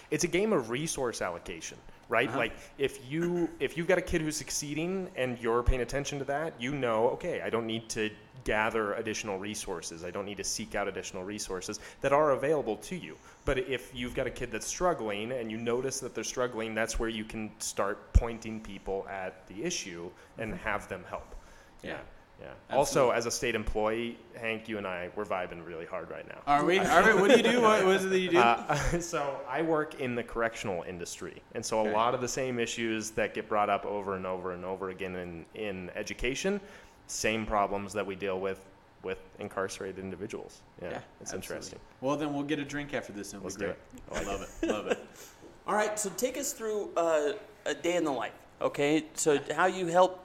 [SPEAKER 5] it's a game of resource allocation right
[SPEAKER 4] Uh-huh.
[SPEAKER 5] like if you if you've got a kid who's succeeding and you're paying attention to that you know okay i don't need to gather additional resources i don't need to seek out additional resources that are available to you but if you've got a kid that's struggling and you notice that they're struggling that's where you can start pointing people at the issue and have them help
[SPEAKER 4] Mm-hmm. Yeah.
[SPEAKER 5] Yeah also as a state employee hank you and i we're vibing really hard right now
[SPEAKER 4] Are we? Are we? What do you do? What, what is it that you do?
[SPEAKER 5] uh, so I work in the correctional industry, and so
[SPEAKER 4] Okay.
[SPEAKER 5] a lot of the same issues that get brought up over and over and over again in, in education, same problems that we deal with with incarcerated individuals. Yeah,
[SPEAKER 4] Yeah,
[SPEAKER 5] it's
[SPEAKER 4] absolutely.
[SPEAKER 5] interesting.
[SPEAKER 4] well, then we'll get a drink after this, and
[SPEAKER 5] Let's
[SPEAKER 4] we'll
[SPEAKER 5] do
[SPEAKER 4] be great. I love it. Love it.
[SPEAKER 1] All right, so take us through uh, a day in the life. Okay, so how you help?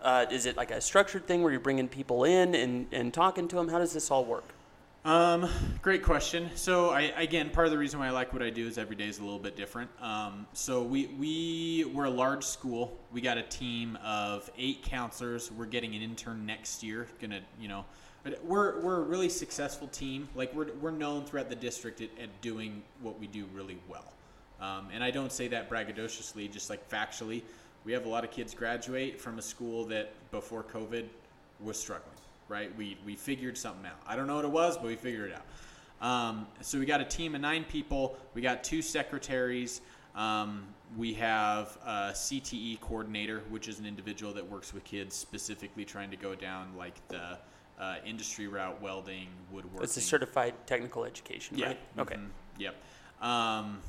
[SPEAKER 1] Uh, is it like a structured thing where you're bringing people in and, and talking to them? How does this all work?
[SPEAKER 4] Um, great question. So I again, part of the reason why I like what I do is every day is a little bit different. Um, so we we we're a large school. We got a team of eight counselors. We're getting an intern next year. Gonna you know we're we're a really successful team. Like we're we're known throughout the district at, at doing what we do really well. Um, and I don't say that braggadociously, just like factually. We have a lot of kids graduate from a school that before COVID was struggling. Right? We we figured something out. I don't know what it was, but we figured it out. Um, so we got a team of nine people. We got two secretaries. Um, we have a CTE coordinator, which is an individual that works with kids specifically trying to go down like the uh, industry route, welding, woodworking.
[SPEAKER 1] It's a certified technical education,
[SPEAKER 4] Yeah.
[SPEAKER 1] right? Okay.
[SPEAKER 4] Mhm. Yep. Um,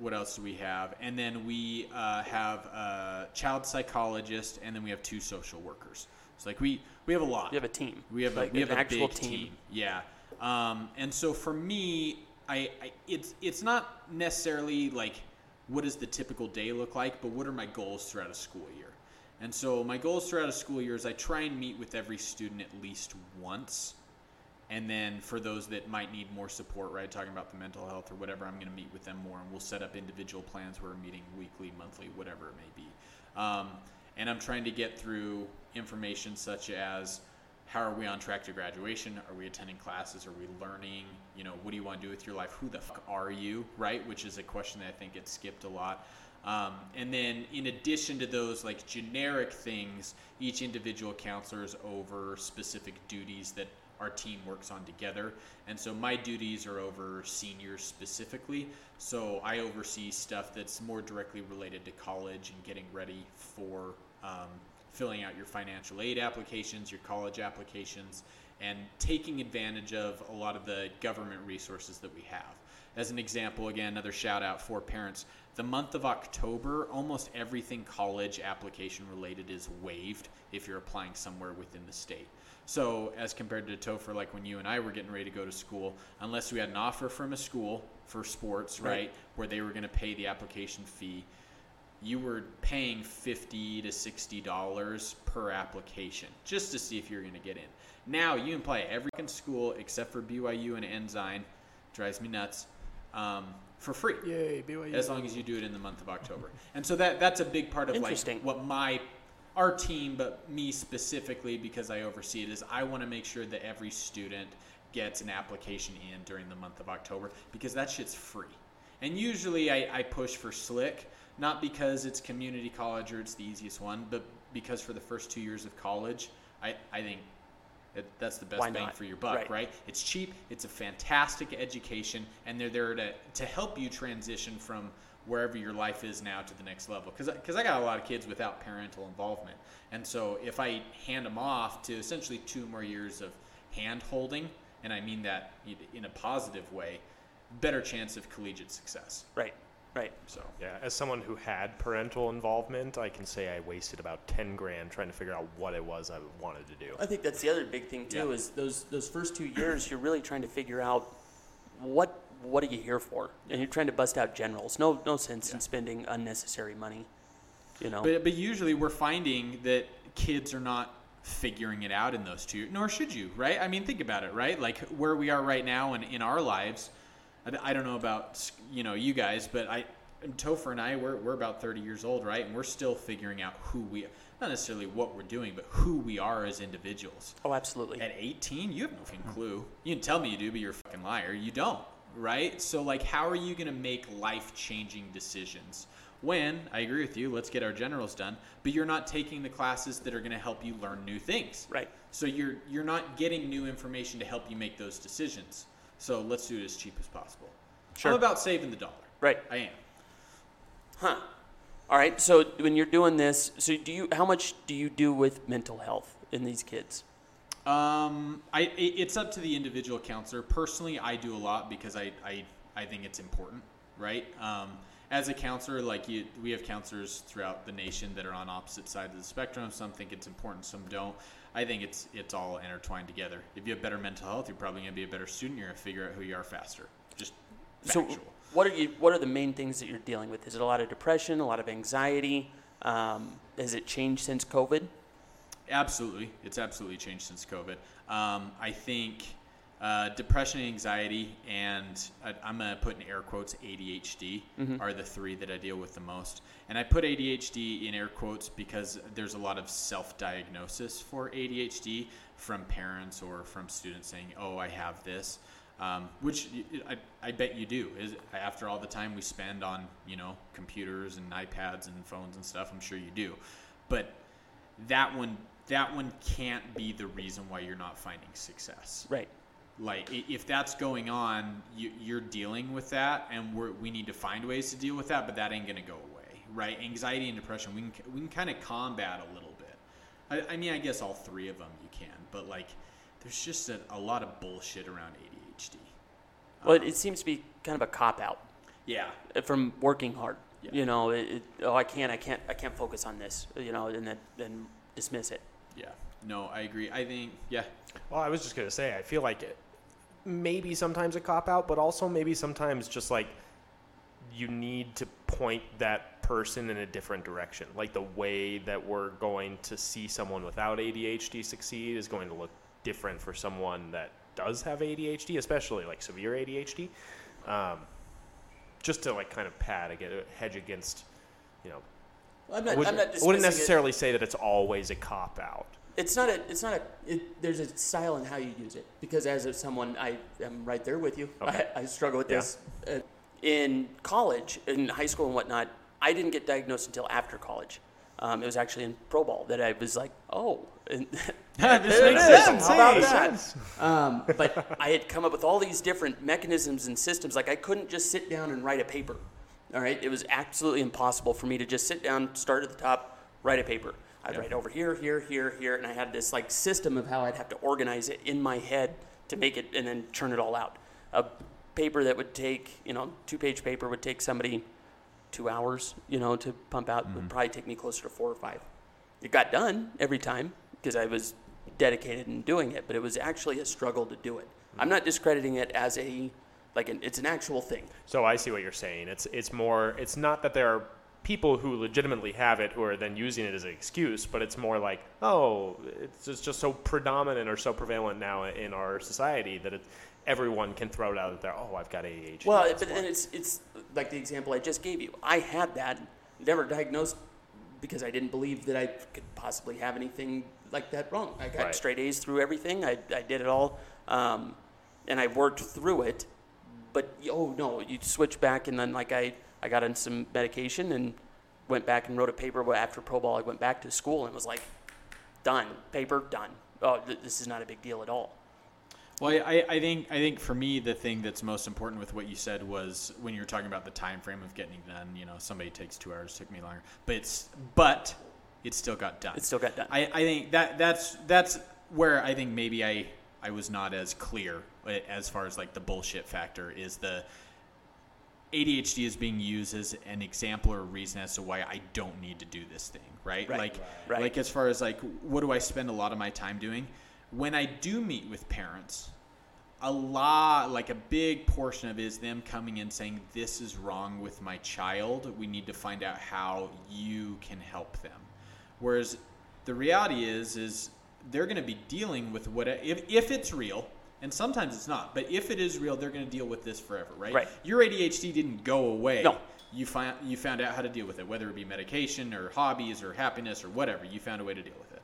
[SPEAKER 4] what else do we have? And then we uh, have a child psychologist, and then we have two social workers. It's like we we have a lot.
[SPEAKER 1] We have a team.
[SPEAKER 4] We have
[SPEAKER 1] Like
[SPEAKER 4] a, we
[SPEAKER 1] an
[SPEAKER 4] a
[SPEAKER 1] actual
[SPEAKER 4] big
[SPEAKER 1] team.
[SPEAKER 4] team. Yeah. Um, and so for me, I, I it's it's not necessarily like what does the typical day look like, but what are my goals throughout a school year? And so my goals throughout a school year is I try and meet with every student at least once. And then for those that might need more support, right, talking about the mental health or whatever, I'm going to meet with them more, and we'll set up individual plans where we're meeting weekly, monthly, whatever it may be. Um, and I'm trying to get through information such as how are we on track to graduation? Are we attending classes? Are we learning? You know, what do you want to do with your life? Who the fuck are you? Right? Which is a question that I think gets skipped a lot. Um, and then, in addition to those like generic things, each individual counselor is over specific duties that our team works on together. And so my duties are over seniors specifically. So I oversee stuff that's more directly related to college and getting ready for um, filling out your financial aid applications, your college applications, and taking advantage of a lot of the government resources that we have. As an example, again, another shout out for parents. The month of October, almost everything college application related is waived if you're applying somewhere within the state. So, as compared to Topher, like when you and I were getting ready to go to school, unless we had an offer from a school for sports, right,
[SPEAKER 1] Right.
[SPEAKER 4] where they were going to pay the application fee, you were paying 50 to 60 dollars per application just to see if you're going to get in. Now you can at every school except for BYU and Ensign, drives me nuts, um, for free.
[SPEAKER 1] Yay, BYU.
[SPEAKER 4] As long as you do it in the month of October. And so that that's a big part of like what my our team, but me specifically because I oversee it, is I want to make sure that every student gets an application in during the month of October because that shit's free. And usually I, I push for slick, not because it's community college or it's the easiest one, but because for the first two years of college, I, I think that that's the best
[SPEAKER 1] Why
[SPEAKER 4] bang
[SPEAKER 1] not?
[SPEAKER 4] for your buck,
[SPEAKER 1] Right.
[SPEAKER 4] right? It's cheap, it's a fantastic education, and they're there to, to help you transition from wherever your life is now to the next level. Because I got a lot of kids without parental involvement. And so if I hand them off to essentially two more years of hand holding, and I mean that in a positive way, better chance of collegiate success.
[SPEAKER 1] Right, right.
[SPEAKER 4] So
[SPEAKER 5] Yeah, as someone who had parental involvement, I can say I wasted about 10 grand trying to figure out what it was I wanted to do.
[SPEAKER 1] I think that's the other big thing too
[SPEAKER 4] Yeah.
[SPEAKER 1] is those those first two years you're really trying to figure out what what are you here for, and you're trying to bust out generals. No no sense in spending unnecessary money. You know.
[SPEAKER 4] But, but usually we're finding that kids are not figuring it out in those two, nor should you, right? I mean, think about it, right? Like where we are right now and in our lives. I, I don't know about you know you guys, but I, Topher and I, we're we're about thirty years old, right? And we're still figuring out who we, not necessarily what we're doing, but who we are as individuals.
[SPEAKER 1] oh, absolutely.
[SPEAKER 4] At 18, you have no fucking clue. You can tell me you do, but you're a fucking liar. You don't, right? So, like, how are you going to make life changing decisions? When, I agree with you, let's get our generals done, but you're not taking the classes that are going to help you learn new things.
[SPEAKER 1] Right.
[SPEAKER 4] So, you're, you're not getting new information to help you make those decisions. So, let's do it as cheap as possible.
[SPEAKER 1] Sure.
[SPEAKER 4] I'm about saving the dollar.
[SPEAKER 1] Right.
[SPEAKER 4] I am.
[SPEAKER 1] Huh. All right. So when you're doing this, so do you? How much do you do with mental health in these kids?
[SPEAKER 4] Um, I it's up to the individual counselor. Personally, I do a lot because I I, I think it's important, right? Um, as a counselor, like you, we have counselors throughout the nation that are on opposite sides of the spectrum. Some think it's important, some don't. I think it's it's all intertwined together. If you have better mental health, you're probably going to be a better student. You're going to figure out who you are faster. Just factual.
[SPEAKER 1] So what are you? What are the main things that you're dealing with? Is it a lot of depression, a lot of anxiety? Um, has it changed since COVID?
[SPEAKER 4] Absolutely, it's absolutely changed since COVID. Um, I think Uh, depression, anxiety, and I, I'm gonna put in air quotes ADHD are the three that I deal with the most. And I put ADHD in air quotes because there's a lot of self-diagnosis for ADHD from parents or from students saying, "Oh, I have this," um, which I bet you do. Is after all the time we spend on you know computers and iPads and phones and stuff, I'm sure you do. But that one, that one can't be the reason why you're not finding success
[SPEAKER 1] Right.
[SPEAKER 4] like if that's going on you, you're dealing with that and we're, we need to find ways to deal with that but that ain't going to go away right anxiety and depression we can we can kind of combat a little bit I, I mean i guess all three of them you can but like there's just a, a lot of bullshit around adhd
[SPEAKER 1] Well, it, um, it seems to be kind of a cop out
[SPEAKER 4] yeah uh,
[SPEAKER 1] from working hard.
[SPEAKER 4] Yeah.
[SPEAKER 1] You know, it, it, oh, I can't, I can't, I can't focus on this. You know, and then then dismiss it.
[SPEAKER 4] Yeah no i agree i think yeah
[SPEAKER 5] Well, I was just gonna say, I feel like it, maybe sometimes a cop out, but also maybe sometimes just like you need to point that person in a different direction. Like the way that we're going to see someone without ADHD succeed is going to look different for someone that does have ADHD, especially like severe ADHD. Um, just to like kind of pad again, hedge against, you know,
[SPEAKER 1] I'm
[SPEAKER 5] I
[SPEAKER 1] not, I'm
[SPEAKER 5] wouldn't, I wouldn't
[SPEAKER 1] dismissing it.
[SPEAKER 5] necessarily say that it's always a cop out.
[SPEAKER 1] It's not a. It's not a. It, there's a style in how you use it because as of someone, I am right there with you.
[SPEAKER 5] Okay.
[SPEAKER 1] I, I struggle with
[SPEAKER 5] Yeah.
[SPEAKER 1] this. Uh, in college, in high school and whatnot, I didn't get diagnosed until after college. Um, it was actually in pro ball that I was like, oh, and
[SPEAKER 4] this makes
[SPEAKER 1] it is.
[SPEAKER 4] sense.
[SPEAKER 1] How about
[SPEAKER 4] Hey.
[SPEAKER 1] that? Um, but I had come up with all these different mechanisms and systems. Like I couldn't just sit down and write a paper. All right, it was absolutely impossible for me to just sit down, start at the top, write a paper. I'd write over here, here, here, here, and I had this like system of how I'd have to organize it in my head to make it and then churn it all out. A paper that would take, you know, two-page paper would take somebody two hours, you know, to pump out mm-hmm. would probably take me closer to four or five. It got done every time because I was dedicated in doing it, but it was actually a struggle to do it. I'm mm. not discrediting it as a like an, it's an actual thing.
[SPEAKER 5] So I see what you're saying. It's it's more. It's not that there are people who legitimately have it who are then using it as an excuse, but it's more like, oh, it's just, just so predominant or so prevalent now in our society that it, everyone can throw it out there. Oh, I've got ADHD.
[SPEAKER 1] Well, but
[SPEAKER 5] why."
[SPEAKER 1] then it's it's like the example I just gave you. I had that, never diagnosed because I didn't believe that I could possibly have anything like that wrong. I got
[SPEAKER 5] Right.
[SPEAKER 1] straight A's through everything. I, I did it all, um, and I worked through it. But oh no, you switch back and then like I I got on some medication and went back and wrote a paper. But after pro ball, I went back to school and was like, done, paper done. Oh, th- this is not a big deal at all.
[SPEAKER 4] Well, I, I think I think for me the thing that's most important with what you said was when you were talking about the time frame of getting it done. You know, somebody takes two hours, took me longer, but it's but it still got done.
[SPEAKER 1] It still got done.
[SPEAKER 4] I, I think that that's that's where I think maybe I I was not as clear uh, as far as like the bullshit factor is the ADHD is being used as an example or a reason as to why I don't need to do this thing, right?
[SPEAKER 1] Right.
[SPEAKER 4] Like,
[SPEAKER 1] Right.
[SPEAKER 4] like as far as like, what do I spend a lot of my time doing? When I do meet with parents, a lot, like a big portion of it is them coming in saying, "This is wrong with my child. We need to find out how you can help them." Whereas the reality is, is they're going to be dealing with what if if it's real. And sometimes it's not, but if it is real, they're going to deal with this forever, right?
[SPEAKER 1] Right.
[SPEAKER 4] Your ADHD didn't go away.
[SPEAKER 1] No.
[SPEAKER 4] You find you found out how to deal with it, whether it be medication or hobbies or happiness or whatever. You found a way to deal with it.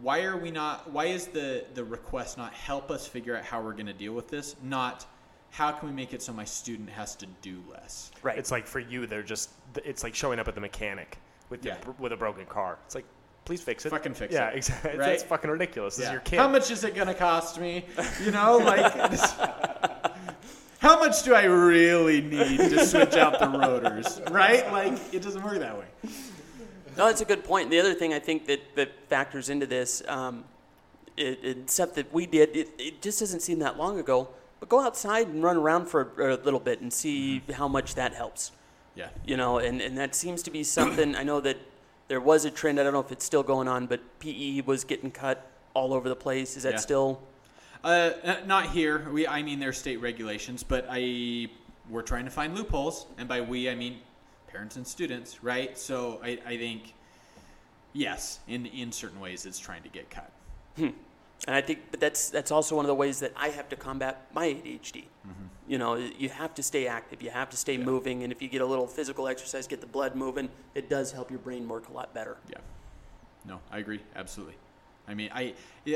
[SPEAKER 4] Why are we not? Why is the the request not help us figure out how we're going to deal with this? Not how can we make it so my student has to do less?
[SPEAKER 1] right.
[SPEAKER 5] It's like for you, they're just. It's like showing up at the mechanic with your,
[SPEAKER 4] Yeah.
[SPEAKER 5] with a broken car. It's like, please fix it.
[SPEAKER 4] Fucking fix
[SPEAKER 5] yeah,
[SPEAKER 4] it.
[SPEAKER 5] exactly.
[SPEAKER 4] Right?
[SPEAKER 5] It's fucking ridiculous. This is your kid.
[SPEAKER 4] How much is it going to cost me? You know, like. it's- How much do I really need to switch out the rotors? Right? Like, it doesn't work that way.
[SPEAKER 1] No, that's a good point. The other thing I think that, that factors into this, um, it, it, stuff that we did, it, it just doesn't seem that long ago, but go outside and run around for a, a little bit and see how much that helps.
[SPEAKER 4] Yeah.
[SPEAKER 1] You know, and, and that seems to be something, I know that there was a trend, I don't know if it's still going on, but PE was getting cut all over the place. Is that
[SPEAKER 4] Yeah.
[SPEAKER 1] still?
[SPEAKER 4] Uh, not here. We, I mean, there's state regulations, but I we're trying to find loopholes, and by we I mean parents and students, right? So I, I think yes, in in certain ways, it's trying to get cut.
[SPEAKER 1] And I think, but that's that's also one of the ways that I have to combat my ADHD. Mm-hmm. You know, you have to stay active, you have to stay moving, and if you get a little physical exercise, get the blood moving, it does help your brain work a lot better.
[SPEAKER 4] Yeah. No, I agree. Absolutely. I mean, I,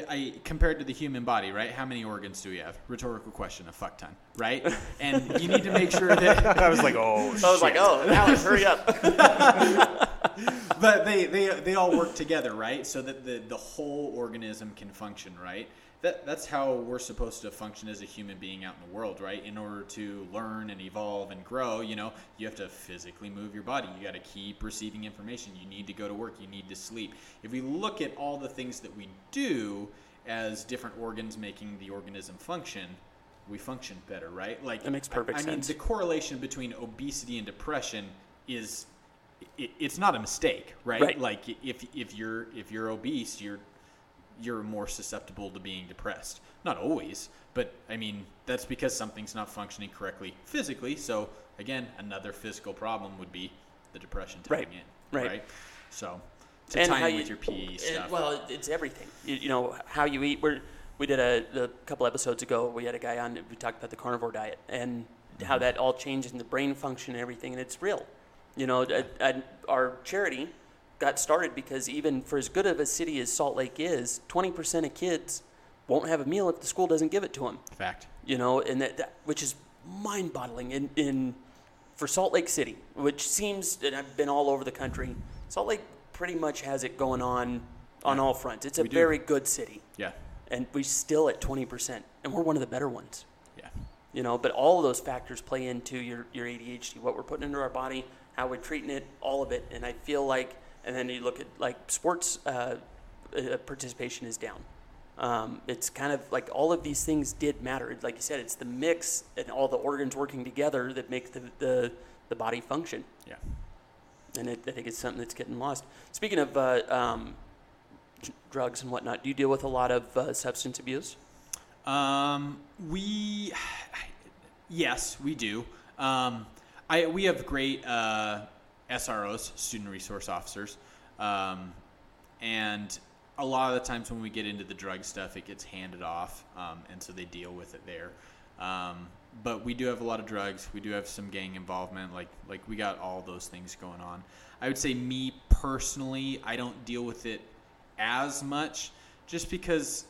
[SPEAKER 4] I compared to the human body, right? How many organs do we have? Rhetorical question, a fuck ton, right? And you need to make sure that,
[SPEAKER 5] I was like, oh,
[SPEAKER 1] I was like, oh, Alex, hurry up.
[SPEAKER 4] but they, they, they all work together, right? So that the, the whole organism can function, right? That, that's how we're supposed to function as a human being out in the world, right? In order to learn and evolve and grow, you know, you have to physically move your body. You got to keep receiving information. You need to go to work. You need to sleep. If we look at all the things that we do as different organs making the organism function, we function better, right? Like
[SPEAKER 1] That makes perfect
[SPEAKER 4] I, I mean, the correlation between obesity and depression is it, it's not a mistake, right?
[SPEAKER 1] Right.
[SPEAKER 4] Like if if you're if you're obese, you're you're more susceptible to being depressed. Not always, but I mean that's because something's not functioning correctly physically. So again, another physical problem would be the depression tying
[SPEAKER 1] Right.
[SPEAKER 4] in,
[SPEAKER 1] Right.
[SPEAKER 4] So to
[SPEAKER 1] And
[SPEAKER 4] tie in
[SPEAKER 1] you-
[SPEAKER 4] with your PE stuff.
[SPEAKER 1] well, it's everything. You, you know how you eat. We're, we did a, a couple episodes ago. We had a guy on. We talked about the carnivore diet and how mm-hmm. that all changes in the brain function and everything, and it's real. You know, I, I, our charity got started because even for as good of a city as Salt Lake is, 20% of kids won't have a meal if the school doesn't give it to them
[SPEAKER 4] Fact.
[SPEAKER 1] you know, and that, that which is mind-boggling in, in for Salt Lake City, which seems and I've been all over the country. Salt Lake pretty much has it going on on all fronts. It's a
[SPEAKER 4] We do.
[SPEAKER 1] very good city,
[SPEAKER 4] Yeah.
[SPEAKER 1] and we're still at 20%, and we're one of the better ones.
[SPEAKER 4] Yeah.
[SPEAKER 1] You know, but all of those factors play into your, your ADHD, what we're putting into our body, how we're treating it, all of it. And I feel like, and then you look at like sports uh, uh, participation is down. Um, it's kind of like all of these things did matter. Like you said, it's the mix and all the organs working together that make the, the, the body function.
[SPEAKER 4] Yeah.
[SPEAKER 1] And it, I think it's something that's getting lost. Speaking of uh, um, drugs and whatnot, do you deal with a lot of uh, substance abuse?
[SPEAKER 4] Um, we, yes, we do. Um, I we have great uh, SROs, student resource officers, um, and a lot of the times when we get into the drug stuff, it gets handed off, um, and so they deal with it there. Um, but we do have a lot of drugs. We do have some gang involvement. Like like we got all those things going on. I would say me personally, I don't deal with it as much, just because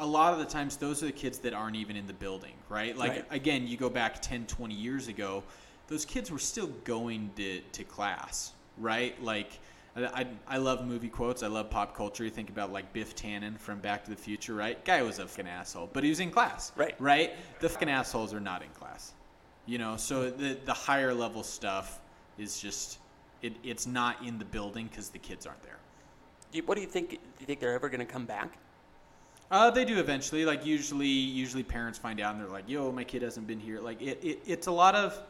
[SPEAKER 4] a lot of the times those are the kids that aren't even in the building, right? Like
[SPEAKER 1] Right.
[SPEAKER 4] again, you go back 10, 20 years ago, those kids were still going to, to class, right? Like I, I, I love movie quotes. I love pop culture. You think about like Biff Tannen from Back to the Future, right? Guy was a fucking asshole, but he was in class,
[SPEAKER 1] Right.
[SPEAKER 4] Right? The fucking assholes are not in class, you know. So the the higher level stuff is just it, it's not in the building because the kids aren't there.
[SPEAKER 1] Do you, what do you think? Do you think they're ever going to come back?
[SPEAKER 4] Uh, they do eventually. Like usually, usually parents find out and they're like, "Yo, my kid hasn't been here." Like it, it it's a lot of,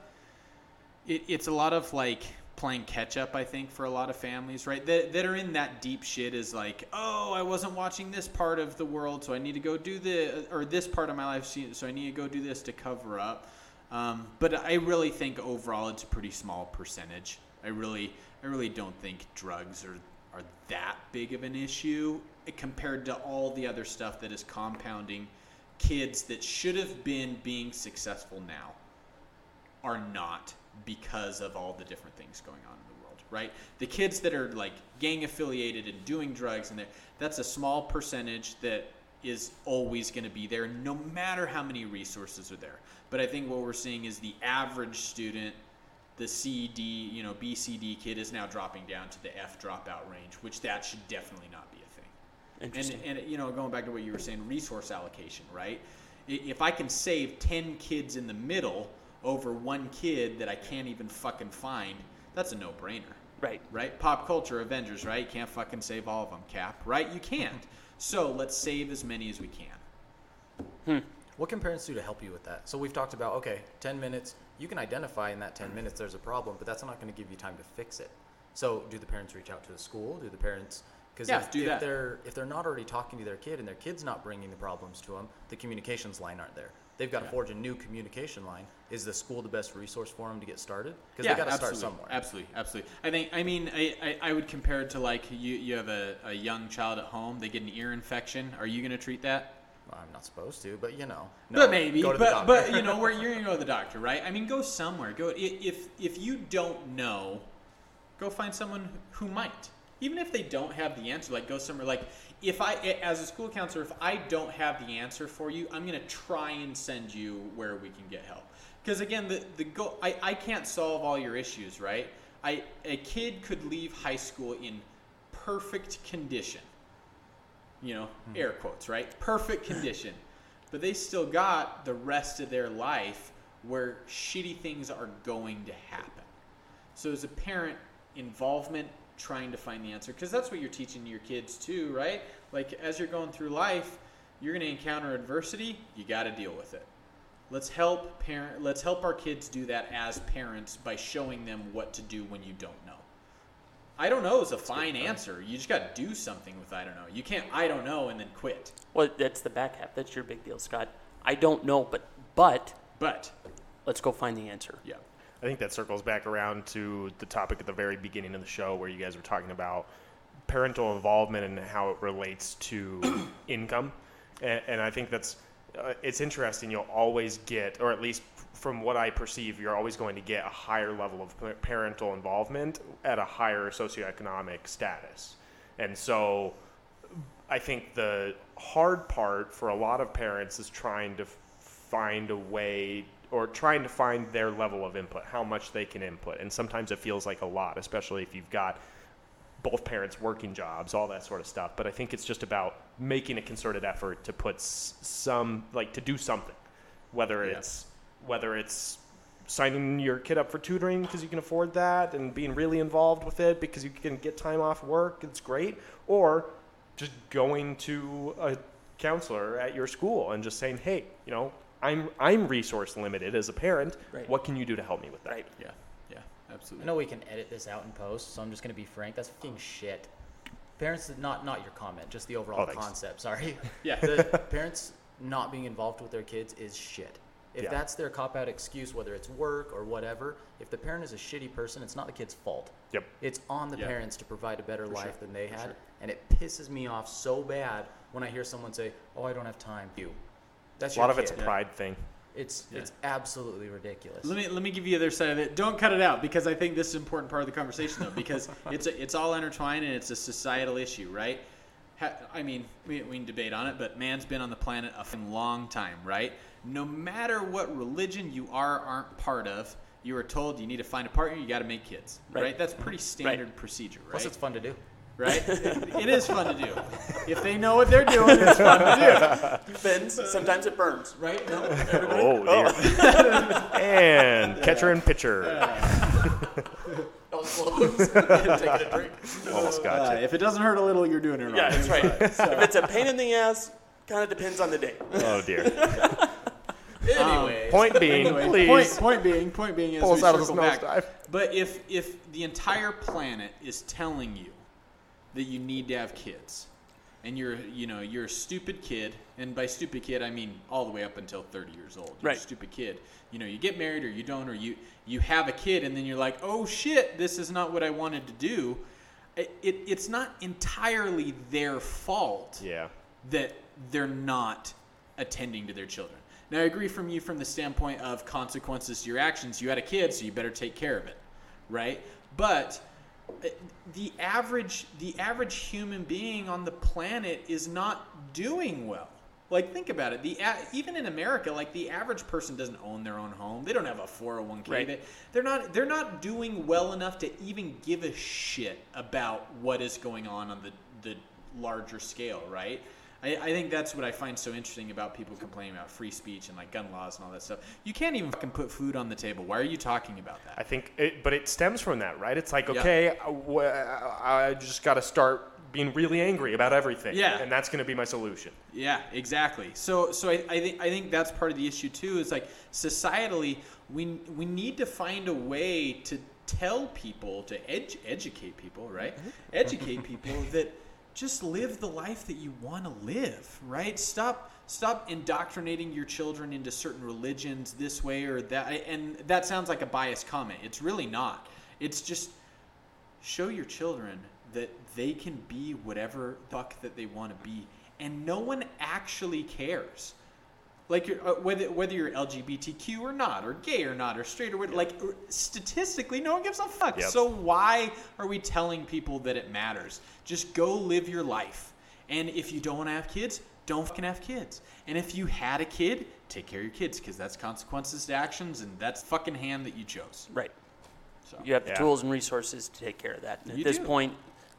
[SPEAKER 4] it, it's a lot of like playing catch up. I think for a lot of families, right, that that are in that deep shit is like, "Oh, I wasn't watching this part of the world, so I need to go do the or this part of my life, so I need to go do this to cover up." Um, but I really think overall it's a pretty small percentage. I really, I really don't think drugs are are that big of an issue compared to all the other stuff that is compounding kids that should have been being successful now are not because of all the different things going on in the world, right? The kids that are like gang affiliated and doing drugs and that that's a small percentage that is always going to be there no matter how many resources are there. But I think what we're seeing is the average student the C, D, you know, B, C, D kid is now dropping down to the F dropout range, which that should definitely not be a thing. And, and you know, going back to what you were saying, resource allocation, right? If I can save 10 kids in the middle over one kid that I can't even fucking find, that's a no brainer,
[SPEAKER 1] right.
[SPEAKER 4] right? Pop culture, Avengers, right? You can't fucking save all of them, Cap, right? You can't. So let's save as many as we can. Hmm.
[SPEAKER 6] What can parents do to help you with that? So we've talked about okay, 10 minutes. You can identify in that 10 minutes there's a problem, but that's not going to give you time to fix it. So do the parents reach out to the school? Do the parents because
[SPEAKER 4] Yeah,
[SPEAKER 6] if,
[SPEAKER 4] do
[SPEAKER 6] if
[SPEAKER 4] that.
[SPEAKER 6] they're if they're not already talking to their kid and their kid's not bringing the problems to them, the communications line aren't there. They've got to forge a new communication line. Is the school the best resource for them to get started? Because they got to start somewhere.
[SPEAKER 4] Absolutely, absolutely. I think. I mean, I, I, I would compare it to like you, you have a, a young child at home. They get an ear infection. Are you going to treat that?
[SPEAKER 6] Well, I'm not supposed to, but you know.
[SPEAKER 4] but maybe.
[SPEAKER 6] go to the
[SPEAKER 4] but
[SPEAKER 6] doctor.
[SPEAKER 4] but you know where you're going to go to the doctor, right? I mean, go somewhere. Go if if you don't know, go find someone who might. Even if they don't have the answer, like go somewhere. Like if I, as a school counselor, if I don't have the answer for you, I'm going to try and send you where we can get help. Because again, the the go, I, I can't solve all your issues, right? I a kid could leave high school in perfect condition you know, hmm. air quotes, right? Perfect condition. But they still got the rest of their life where shitty things are going to happen. So as a parent, involvement, trying to find the answer, because that's what you're teaching your kids too, right? Like as you're going through life, you're going to encounter adversity. You got to deal with it. Let's help parent. Let's help our kids do that as parents by showing them what to do when you don't know. I don't know is a fine answer. You just got to do something with I don't know. You can't I don't know and then quit.
[SPEAKER 1] Well, that's the back half. That's your big deal, Scott. I don't know, but but
[SPEAKER 4] But
[SPEAKER 1] let's go find the answer.
[SPEAKER 4] yeah,
[SPEAKER 5] I think that circles back around to the topic at the very beginning of the show where you guys were talking about parental involvement and how it relates to income. And, and I think that's uh, it's interesting. You'll always get, or at least from what I perceive, you're always going to get a higher level of parental involvement at a higher socioeconomic status. And so I think the hard part for a lot of parents is trying to find a way or trying to find their level of input, how much they can input. And sometimes it feels like a lot, especially if you've got both parents working jobs, all that sort of stuff. But I think it's just about making a concerted effort to put some, like, to do something, whether
[SPEAKER 4] Yeah.
[SPEAKER 5] it's whether it's signing your kid up for tutoring because you can afford that and being really involved with it because you can get time off work it's great or just going to a counselor at your school and just saying hey you know i'm i'm resource limited as a parent
[SPEAKER 1] Right.
[SPEAKER 5] what can you do to help me with that
[SPEAKER 1] Right.
[SPEAKER 4] yeah, yeah, Absolutely.
[SPEAKER 7] I know we can edit this out in post, so I'm just gonna be frank. That's fucking shit. Parents, not not your comment, just the overall
[SPEAKER 5] Oh,
[SPEAKER 7] concept. Sorry.
[SPEAKER 4] Yeah.
[SPEAKER 6] the parents not being involved with their kids is shit. If
[SPEAKER 5] Yeah.
[SPEAKER 6] that's their cop out excuse, whether it's work or whatever, if the parent is a shitty person, it's not the kid's fault.
[SPEAKER 5] Yep.
[SPEAKER 6] It's on the
[SPEAKER 4] Yeah.
[SPEAKER 6] parents to provide a better life than they had.
[SPEAKER 4] sure.
[SPEAKER 6] And it pisses me off so bad when I hear someone say, "Oh, I don't have time." You. That's
[SPEAKER 5] a lot
[SPEAKER 6] your
[SPEAKER 5] of it's a
[SPEAKER 6] kid.
[SPEAKER 5] pride thing
[SPEAKER 6] It's
[SPEAKER 4] Yeah.
[SPEAKER 6] it's absolutely ridiculous.
[SPEAKER 4] Let me let me give you the other side of it. Don't cut it out because I think this is an important part of the conversation though because it's a, it's all intertwined and it's a societal issue, right? Ha, I mean, we, we can debate on it, but man's been on the planet a long time, right? No matter what religion you are or aren't part of, you are told you need to find a partner, you got to make kids, right?
[SPEAKER 1] Right.
[SPEAKER 4] That's pretty standard procedure, right?
[SPEAKER 6] Plus, it's fun to do.
[SPEAKER 4] Right? it, it is fun to do. If they know what they're doing, it's fun to do.
[SPEAKER 1] Bends. Sometimes it burns. Right? No. Everybody?
[SPEAKER 5] oh dear and catcher and pitcher
[SPEAKER 1] That was close. Taking a drink.
[SPEAKER 5] almost got
[SPEAKER 4] Uh, if it doesn't hurt a little, you're doing it wrong.
[SPEAKER 1] Yeah, that's right. If it's a pain in the ass, kind of depends on the day.
[SPEAKER 5] oh dear
[SPEAKER 6] Anyway,
[SPEAKER 5] point being
[SPEAKER 4] Anyway,
[SPEAKER 5] please
[SPEAKER 4] point, point being, point being is
[SPEAKER 5] Pull us
[SPEAKER 4] we
[SPEAKER 5] out of the
[SPEAKER 4] circle back.
[SPEAKER 5] nosedive.
[SPEAKER 4] But if if the entire planet is telling you that you need to have kids, and you're you know you're a stupid kid, and by stupid kid I mean all the way up until 30 years old. You're
[SPEAKER 1] Right.
[SPEAKER 4] a stupid kid. You know you get married or you don't, or you you have a kid, and then you're like, oh shit, this is not what I wanted to do. It, it, it's not entirely their fault
[SPEAKER 5] yeah
[SPEAKER 4] that they're not attending to their children. Now, I agree from you from the standpoint of consequences to your actions. You had a kid, so you better take care of it, right? But the average the average human being on the planet is not doing well. Like think about it. The even in America, like the average person doesn't own their own home. They don't have a 401k.
[SPEAKER 1] Right.
[SPEAKER 4] They, they're not they're not doing well enough to even give a shit about what is going on on the the larger scale, right? I, I think that's what I find so interesting about people complaining about free speech and like gun laws and all that stuff. You can't even fucking put food on the table. Why are you talking about that?
[SPEAKER 5] I think, it, but it stems from that, right? It's like, okay, uh, I, w- uh, I just got to start being really angry about everything,
[SPEAKER 4] Yeah.
[SPEAKER 5] and that's going to be my solution.
[SPEAKER 4] Yeah, exactly. So, so I, I think I think that's part of the issue too. Is like societally, we we need to find a way to tell people to edu- educate people, right? Mm-hmm. Educate people that just live the life that you want to live, right? Stop stop indoctrinating your children into certain religions this way or that and that sounds like a biased comment. It's really not. It's just show your children that they can be whatever fuck that they want to be and no one actually cares like you're, uh, whether whether you're LGBTQ or not, or gay or not, or straight or whatever, like statistically, no one gives a fuck.
[SPEAKER 5] Yep.
[SPEAKER 4] So why are we telling people that it matters? Just go live your life. And if you don't want to have kids, don't fucking have kids. And if you had a kid, take care of your kids because that's consequences to actions, and that's fucking hand that you chose.
[SPEAKER 1] Right.
[SPEAKER 4] So
[SPEAKER 1] You have the
[SPEAKER 5] Yeah.
[SPEAKER 1] tools and resources to take care of that. And at this
[SPEAKER 4] do.
[SPEAKER 1] point,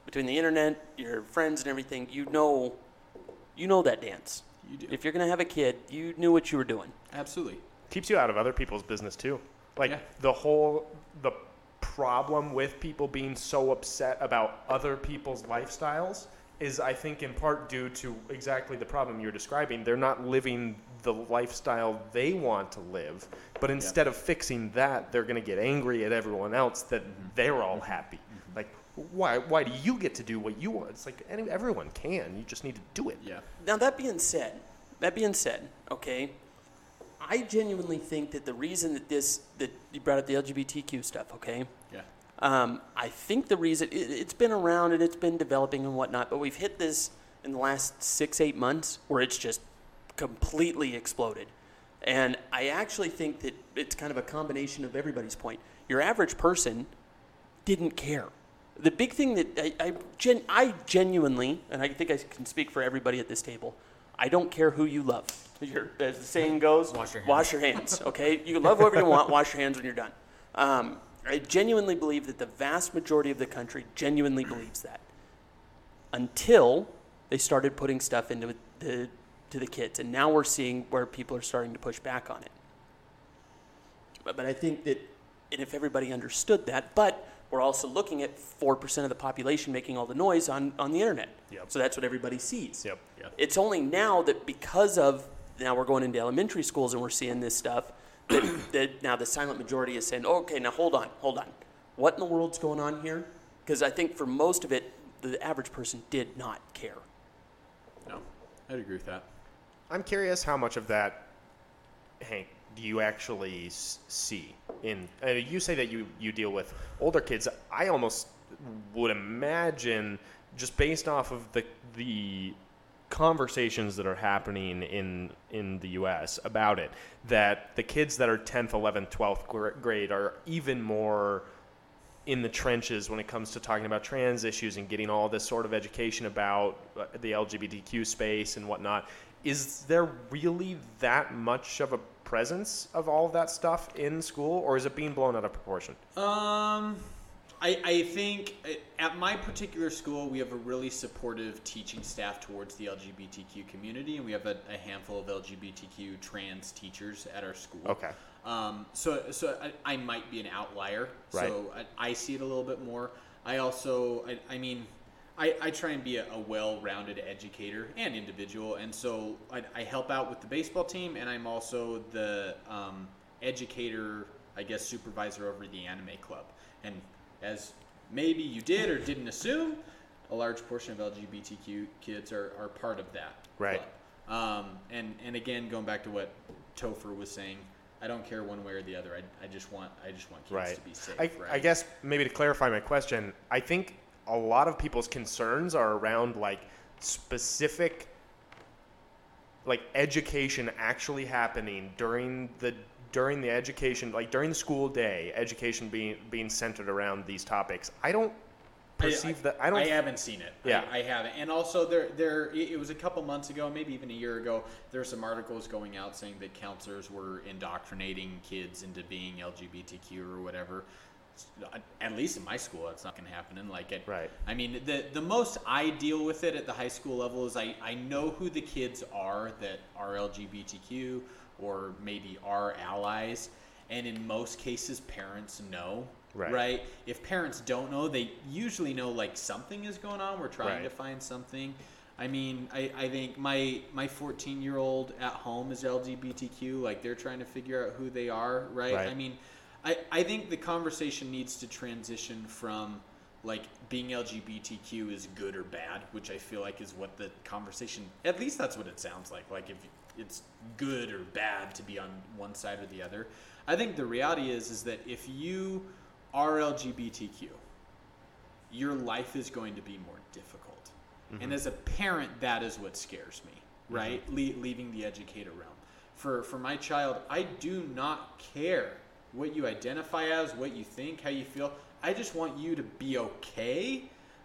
[SPEAKER 1] between the internet, your friends, and everything, you know, you know that dance.
[SPEAKER 4] You do.
[SPEAKER 1] If you're gonna have a kid, you knew what you were doing.
[SPEAKER 4] absolutely.
[SPEAKER 5] keeps you out of other people's business too. Like
[SPEAKER 4] Yeah.
[SPEAKER 5] the whole the problem with people being so upset about other people's lifestyles is I think in part due to exactly the problem you're describing. They're not living the lifestyle they want to live, but instead of fixing that, they're going to get angry at everyone else that mm-hmm. they're all happy. Like why why do you get to do what you want? It's like any, everyone can. You just need to do it.
[SPEAKER 4] Yeah.
[SPEAKER 1] Now that being said, that being said, okay, I genuinely think that the reason that this that you brought up the LGBTQ stuff, okay,
[SPEAKER 4] Yeah.
[SPEAKER 1] um, I think the reason it, it's been around and it's been developing and whatnot, but we've hit this in the last six eight months where it's just completely exploded, and I actually think that it's kind of a combination of everybody's point. Your average person didn't care. The big thing that I, I, gen, I genuinely, and I think I can speak for everybody at this table, I don't care who you love. You're, as the saying goes,
[SPEAKER 7] Wash your hands.
[SPEAKER 1] Wash your hands. Okay, you love whoever you want. Wash your hands when you're done. Um, I genuinely believe that the vast majority of the country genuinely believes that. Until they started putting stuff into the to the kids, and now we're seeing where people are starting to push back on it. But, but I think that, and if everybody understood that, but we're also looking at 4% of the population making all the noise on, on the internet.
[SPEAKER 5] Yep.
[SPEAKER 1] So that's what everybody sees.
[SPEAKER 5] Yep.
[SPEAKER 4] Yeah.
[SPEAKER 1] It's only now that because of, now we're going into elementary schools and we're seeing this stuff, that, that now the silent majority is saying, okay, now hold on, hold on. What in the world's going on here? Because I think for most of it, the average person did not care.
[SPEAKER 4] No, I'd agree with that.
[SPEAKER 5] I'm curious how much of that, Hank, do you actually see in? Uh, you say that you you deal with older kids. I almost would imagine, just based off of the the conversations that are happening in in the U.S. about it, that the kids that are 10th, 11th, 12th grade are even more in the trenches when it comes to talking about trans issues and getting all this sort of education about uh, the LGBTQ space and whatnot. Is there really that much of a presence of all of that stuff in school, or is it being blown out of proportion?
[SPEAKER 4] Um, I, I think uh, at my particular school, we have a really supportive teaching staff towards the LGBTQ community, and we have a, a handful of LGBTQ trans teachers at our school.
[SPEAKER 5] Okay.
[SPEAKER 4] Um, so so I, I might be an outlier.
[SPEAKER 5] Right.
[SPEAKER 4] So I, I see it a little bit more. I also, I, I mean, I, I try and be a, a well-rounded educator and individual, and so I, I help out with the baseball team, and I'm also the um, educator, I guess, supervisor over the anime club. And as maybe you did or didn't assume, a large portion of LGBTQ kids are, are part of that
[SPEAKER 5] Right.
[SPEAKER 4] club. Um, and and again, going back to what Topher was saying, I don't care one way or the other. I, I just want I just want kids
[SPEAKER 5] Right.
[SPEAKER 4] to be safe.
[SPEAKER 5] I,
[SPEAKER 4] right?
[SPEAKER 5] I guess maybe to clarify my question, I think a lot of people's concerns are around like specific like education actually happening during the during the education like during the school day education being being centered around these topics i don't perceive that i don't
[SPEAKER 4] I haven't seen it.
[SPEAKER 5] Yeah.
[SPEAKER 4] I, I haven't. And also, there, there. It it was a couple months ago, maybe even a year ago. There were some articles going out saying that counselors were indoctrinating kids into being LGBTQ or whatever. At least in my school, that's not going to happen. And like it,
[SPEAKER 5] Right.
[SPEAKER 4] I mean, the the most I deal with it at the high school level is I I know who the kids are that are LGBTQ or maybe are allies, and in most cases, parents know
[SPEAKER 5] Right.
[SPEAKER 4] right? If parents don't know, they usually know like something is going on. We're trying
[SPEAKER 5] Right.
[SPEAKER 4] to find something. I mean, I, I think my my 14 year old at home is LGBTQ. Like they're trying to figure out who they are, right?
[SPEAKER 5] Right.
[SPEAKER 4] I mean, I, I think the conversation needs to transition from like being LGBTQ is good or bad, which I feel like is what the conversation. At least that's what it sounds like. Like if it's good or bad to be on one side or the other. I think the reality is is that if you are LGBTQ, your life is going to be more difficult. And mm-hmm. as a parent, that is what scares me, right? Mm-hmm. Le- leaving the educator realm. For for my child, I do not care what you identify as, what you think, how you feel. I just want you to be okay,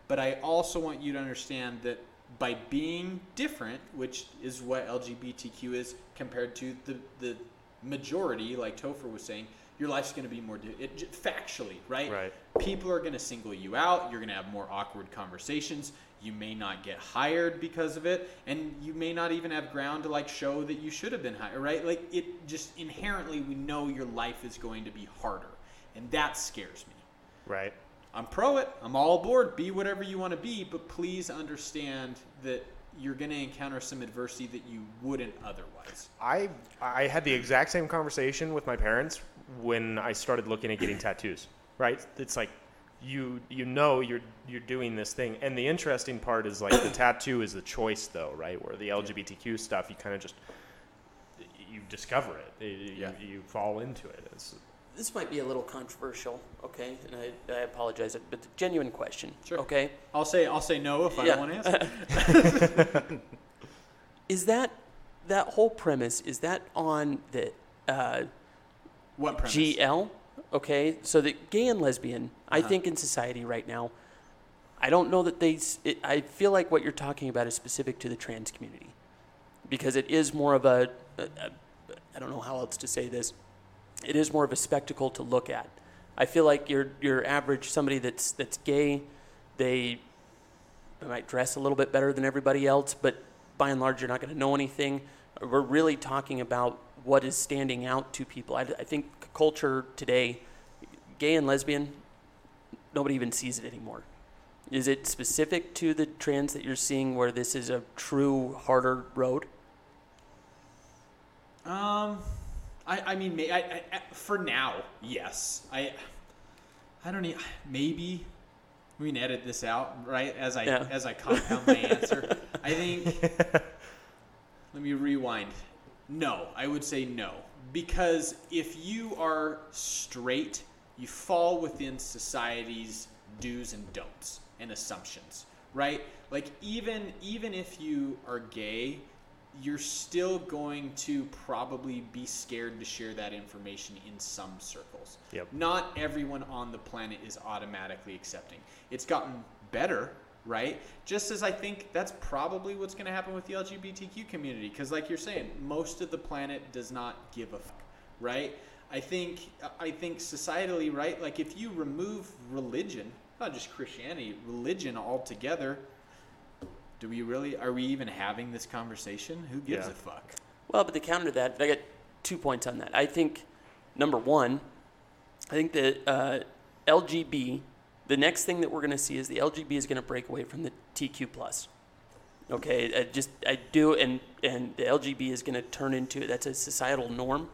[SPEAKER 4] but I also want you to understand that by being different, which is what LGBTQ is compared to the the majority, like Topher was saying, your life's going to be more di- it, factually, right?
[SPEAKER 5] Right.
[SPEAKER 4] People are going to single you out. You're going to have more awkward conversations. You may not get hired because of it, and you may not even have ground to like show that you should have been hired, right? Like it just inherently, we know your life is going to be harder, and that scares me.
[SPEAKER 5] Right.
[SPEAKER 4] I'm pro it. I'm all aboard. Be whatever you want to be, but please understand that you're going to encounter some adversity that you wouldn't otherwise.
[SPEAKER 5] I I had the exact same conversation with my parents when I started looking at getting tattoos. Right? It's like you you know you're you're doing this thing, and the interesting part is like the tattoo is the choice though, right? Where the LGBTQ stuff, you kind of just you discover it, you,
[SPEAKER 4] Yeah.
[SPEAKER 5] you fall into it. It's,
[SPEAKER 1] This might be a little controversial, okay? And I, I apologize, but the genuine question,
[SPEAKER 4] Sure.
[SPEAKER 1] okay?
[SPEAKER 4] I'll say I'll say no if I don't want to answer.
[SPEAKER 1] Is that that whole premise? Is that on the uh,
[SPEAKER 4] what premise?
[SPEAKER 1] GL? Okay, so the gay and lesbian, I
[SPEAKER 4] Uh-huh.
[SPEAKER 1] think in society right now, I don't know that they. It, I feel like what you're talking about is specific to the trans community, because it is more of a. a, a I don't know how else to say this. It is more of a spectacle to look at. I feel like your your average somebody that's that's gay, they, they might dress a little bit better than everybody else, but by and large, you're not going to know anything. We're really talking about what is standing out to people. I, I think culture today, gay and lesbian, nobody even sees it anymore. Is it specific to the trans that you're seeing where this is a true harder road?
[SPEAKER 4] Um, I, I mean, may, I, I, I- for now, yes. I, I don't need. Maybe we can edit this out, right? As I
[SPEAKER 1] Yeah.
[SPEAKER 4] as I compound my answer, I think. let me rewind. No, I would say no because if you are straight, you fall within society's do's and don'ts and assumptions, right? Like even even if you are gay, you're still going to probably be scared to share that information in some circles.
[SPEAKER 5] Yep.
[SPEAKER 4] Not everyone on the planet is automatically accepting. It's gotten better, right? Just as I think that's probably what's going to happen with the LGBTQ community because like you're saying, most of the planet does not give a fuck, right? I think I think societally, right? Like if you remove religion, not just Christianity, religion altogether, do we really are we even having this conversation? Who gives
[SPEAKER 5] Yeah.
[SPEAKER 4] a fuck?
[SPEAKER 1] Well, but to counter that, I got two points on that. I think number one, I think that uh, LGB, the next thing that we're going to see is the LGB is going to break away from the TQ plus. Okay, I just I do, and and the LGB is going to turn into that's a societal norm,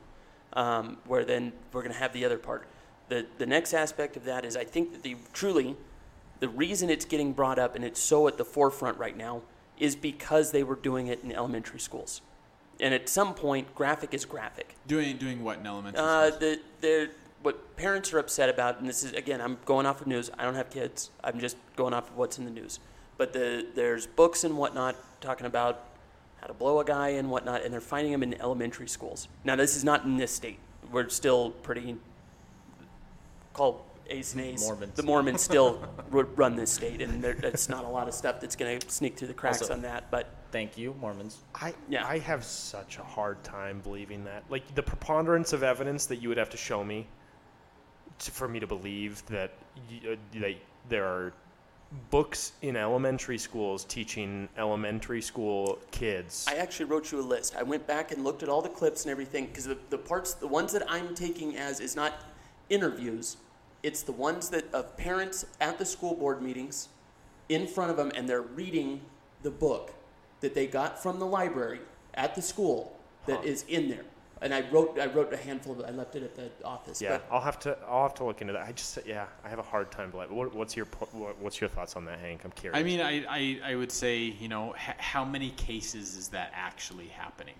[SPEAKER 1] um, where then we're going to have the other part. The the next aspect of that is I think that the truly, the reason it's getting brought up and it's so at the forefront right now is because they were doing it in elementary schools, and at some point, graphic is graphic.
[SPEAKER 4] Doing doing what in elementary
[SPEAKER 1] Uh,
[SPEAKER 4] schools?
[SPEAKER 1] the, the, what parents are upset about, and this is, again, I'm going off of news. I don't have kids. I'm just going off of what's in the news. But the, there's books and whatnot talking about how to blow a guy and whatnot, and they're finding them in elementary schools. Now, this is not in this state. We're still pretty called A's and A's.
[SPEAKER 6] Mormons.
[SPEAKER 1] The Mormons still run this state, and there, it's not a lot of stuff that's going to sneak through the cracks
[SPEAKER 6] Also-
[SPEAKER 1] on that. But
[SPEAKER 6] Thank you, Mormons.
[SPEAKER 5] I
[SPEAKER 1] Yeah.
[SPEAKER 5] I have such a hard time believing that. Like the preponderance of evidence that you would have to show me to, for me to believe that uh, that there are books in elementary schools teaching elementary school kids.
[SPEAKER 1] I actually wrote you a list. I went back and looked at all the clips and everything because the, the parts, the ones that I'm taking as is not interviews, it's the ones that of parents at the school board meetings in front of them and they're reading the book that they got from the library at the school that is in there. And I wrote I wrote a handful. Of, it. I left it at the office.
[SPEAKER 5] Yeah,
[SPEAKER 1] But
[SPEAKER 5] I'll have to I'll have to look into that. I just yeah, I have a hard time. Like, what, what's your what, what's your thoughts on that, Hank? I'm curious.
[SPEAKER 4] I mean, I, I, I would say, you know, h- how many cases is that actually happening?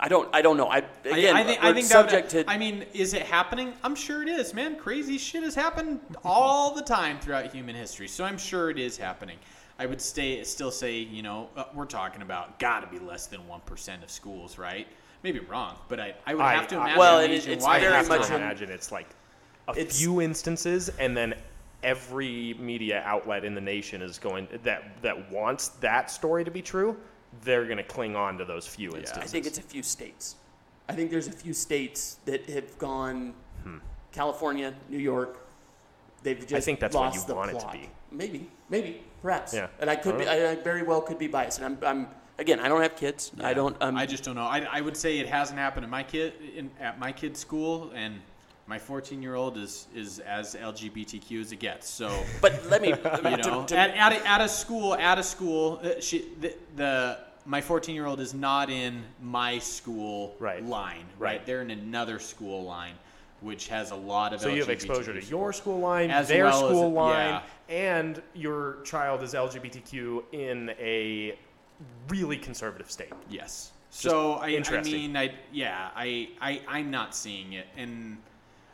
[SPEAKER 1] I don't I don't know. I again
[SPEAKER 4] I, I think, I think that would-
[SPEAKER 1] subject to.
[SPEAKER 4] I mean, is it happening? I'm sure it is, man. Crazy shit has happened all the time throughout human history, so I'm sure it is happening. I would stay, still say, you know, uh, we're talking about got to be less than one percent of schools, right? Maybe wrong, but I, I would
[SPEAKER 5] I-
[SPEAKER 4] have to
[SPEAKER 5] I-
[SPEAKER 4] imagine.
[SPEAKER 1] Well, it is-
[SPEAKER 4] nationwide
[SPEAKER 1] it's
[SPEAKER 5] I
[SPEAKER 1] very
[SPEAKER 5] have
[SPEAKER 1] much
[SPEAKER 5] to imagine it's like a
[SPEAKER 1] It's-
[SPEAKER 5] few instances, and then every media outlet in the nation is going that that wants that story to be true. They're going to cling on to those few instances.
[SPEAKER 1] I think it's a few states. I think there's a few states that have gone. California, New York. They've just
[SPEAKER 5] Hmm. think that's what
[SPEAKER 1] lost
[SPEAKER 5] you
[SPEAKER 1] the
[SPEAKER 5] want it to
[SPEAKER 1] plot.
[SPEAKER 5] be.
[SPEAKER 1] Maybe, maybe, perhaps.
[SPEAKER 5] Yeah.
[SPEAKER 1] And I could be. I, I very well could be biased. And I'm. I'm again. I don't have kids. I don't. Um,
[SPEAKER 4] I just don't know. I, I would say it hasn't happened in my kid in, at my kid's school, and my 14 year old is is as LGBTQ as it gets. So
[SPEAKER 1] But let me.
[SPEAKER 4] you know,
[SPEAKER 1] to-
[SPEAKER 4] at, at, a, at a school, at a school, uh, she, the, the my 14 year old is not in my school
[SPEAKER 5] Right.
[SPEAKER 4] line, right?
[SPEAKER 5] Right.
[SPEAKER 4] They're in another school line, which has a lot of.
[SPEAKER 5] so you have
[SPEAKER 4] LGBTQ
[SPEAKER 5] exposure to your school line,
[SPEAKER 4] As
[SPEAKER 5] their
[SPEAKER 4] well as-
[SPEAKER 5] school line,
[SPEAKER 4] yeah.
[SPEAKER 5] and your child is LGBTQ in a really conservative state.
[SPEAKER 4] Yes. So I, I mean, I yeah, I, I I'm not seeing it, and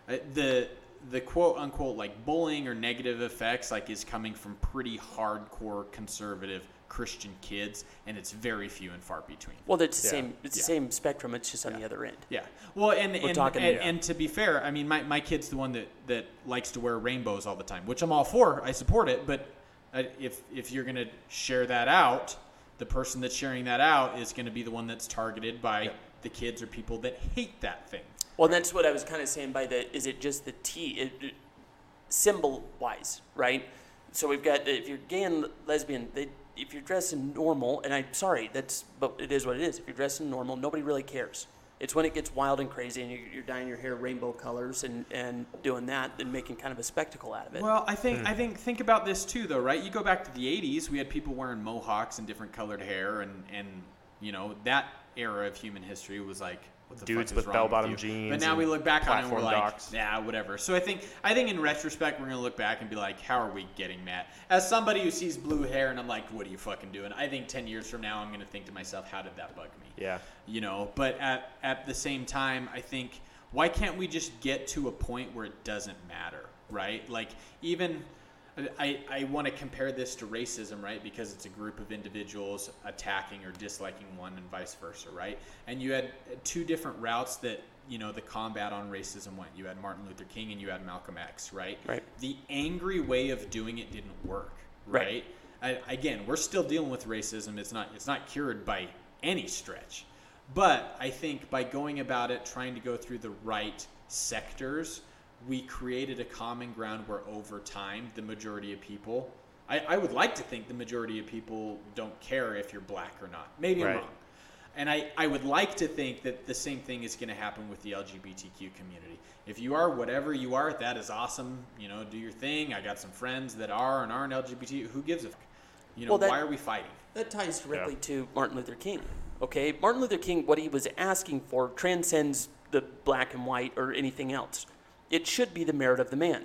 [SPEAKER 4] uh, the the quote unquote like bullying or negative effects like is coming from pretty hardcore conservative Christian kids, and it's very few and far between.
[SPEAKER 1] well, it's the
[SPEAKER 5] Yeah.
[SPEAKER 1] same. It's
[SPEAKER 4] Yeah.
[SPEAKER 1] the same spectrum. It's just on the other end.
[SPEAKER 4] Yeah. Well, and and,
[SPEAKER 1] talking-
[SPEAKER 4] and,
[SPEAKER 1] yeah.
[SPEAKER 4] and to be fair, I mean, my, my kid's the one that, that likes to wear rainbows all the time, which I'm all for. I support it. But uh, if if you're gonna share that out, the person that's sharing that out is gonna be the one that's targeted by the kids or people that hate that thing.
[SPEAKER 1] Well, that's what I was kind of saying by the. Is it just the T? It, it- symbol wise, right? So we've got if you're gay and lesbian, they, if you're dressed in normal, and I'm sorry, that's but it is what it is. If you're dressed in normal, nobody really cares. It's when it gets wild and crazy, and you're, you're dyeing your hair rainbow colors and, and doing that, and making kind of a spectacle out of it.
[SPEAKER 4] Well, I think hmm. I think think about this too, though, right? You go back to the '80s, we had people wearing mohawks and different colored hair, and and you know that era of human history was like what the
[SPEAKER 5] Dudes with bell-bottom jeans
[SPEAKER 4] But now we look back on it and we're
[SPEAKER 5] platform
[SPEAKER 4] like,
[SPEAKER 5] docks.
[SPEAKER 4] yeah, whatever. So I think I think in retrospect, we're gonna look back and be like, how are we getting mad? As somebody who sees blue hair and I'm like, what are you fucking doing? I think 10 years from now, I'm gonna think to myself, how did that bug me?
[SPEAKER 5] Yeah.
[SPEAKER 4] you know but at at the same time i think why can't we just get to a point where it doesn't matter right like even i i want to compare this to racism right because it's a group of individuals attacking or disliking one and vice versa right and you had two different routes that you know the combat on racism went you had martin luther king and you had malcolm x right
[SPEAKER 1] Right.
[SPEAKER 4] the angry way of doing it didn't work
[SPEAKER 1] Right.
[SPEAKER 4] right I, again, we're still dealing with racism. It's not it's not cured by any stretch. But I think by going about it, trying to go through the right sectors, we created a common ground where over time, the majority of people, I, I would like to think the majority of people don't care if you're black or not. Maybe I'm wrong. And I, I would like to think that the same thing is going to happen with the LGBTQ community. If you are whatever you are, that is awesome. You know, do your thing. I got some friends that are and aren't LGBT. Who gives a fuck? You know,
[SPEAKER 1] Well, that-
[SPEAKER 4] why are we fighting?
[SPEAKER 1] That ties directly to Martin Luther King. Okay, Martin Luther King, what he was asking for transcends the black and white or anything else. It should be the merit of the man.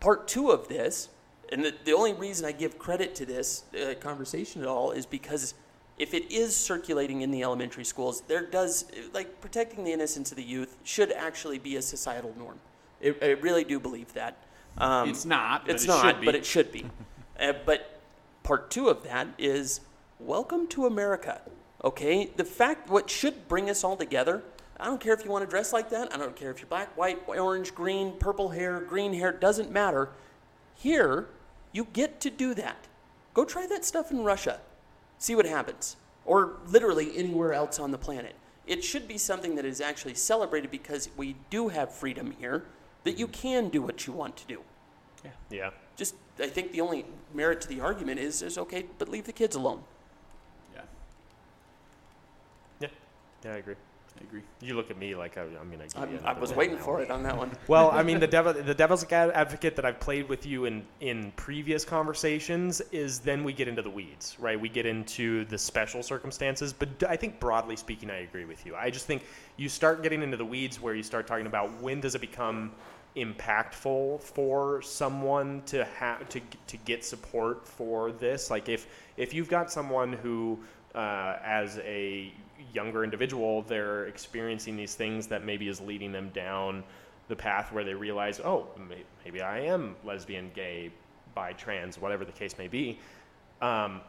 [SPEAKER 1] Part two of this, and the, the only reason I give credit to this uh, conversation at all is because if it is circulating in the elementary schools, there does, like, protecting the innocence of the youth should actually be a societal norm. I, I really do believe that. Um,
[SPEAKER 4] It's not,
[SPEAKER 1] it's
[SPEAKER 4] it
[SPEAKER 1] not, but it should be. uh, but part two of that is welcome to America. Okay, the fact what should bring us all together. I don't care if you want to dress like that. I don't care if you're black, white, orange, green, purple hair, green hair. Doesn't matter. Here, you get to do that. Go try that stuff in Russia. See what happens. Or literally anywhere else on the planet. It should be something that is actually celebrated because we do have freedom here, that you can do what you want to do
[SPEAKER 5] Yeah. Yeah.
[SPEAKER 1] just I think the only merit to the argument is is okay, but leave the kids alone.
[SPEAKER 4] Yeah.
[SPEAKER 5] Yeah. Yeah, I agree.
[SPEAKER 4] I agree.
[SPEAKER 5] You look at me like I, I'm gonna. Give
[SPEAKER 1] I'm- I was waiting
[SPEAKER 5] now.
[SPEAKER 1] for it on that one.
[SPEAKER 5] Well, I mean, the devil, the devil's advocate that I've played with you in in previous conversations is then we get into the weeds, right? We get into the special circumstances, but I think broadly speaking, I agree with you. I just think you start getting into the weeds where you start talking about when does it become impactful for someone to have to to get support for this. Like if if you've got someone who uh, as a younger individual, they're experiencing these things that maybe is leading them down the path where they realize, oh, maybe I am lesbian, gay, bi, trans, whatever the case may be. Um,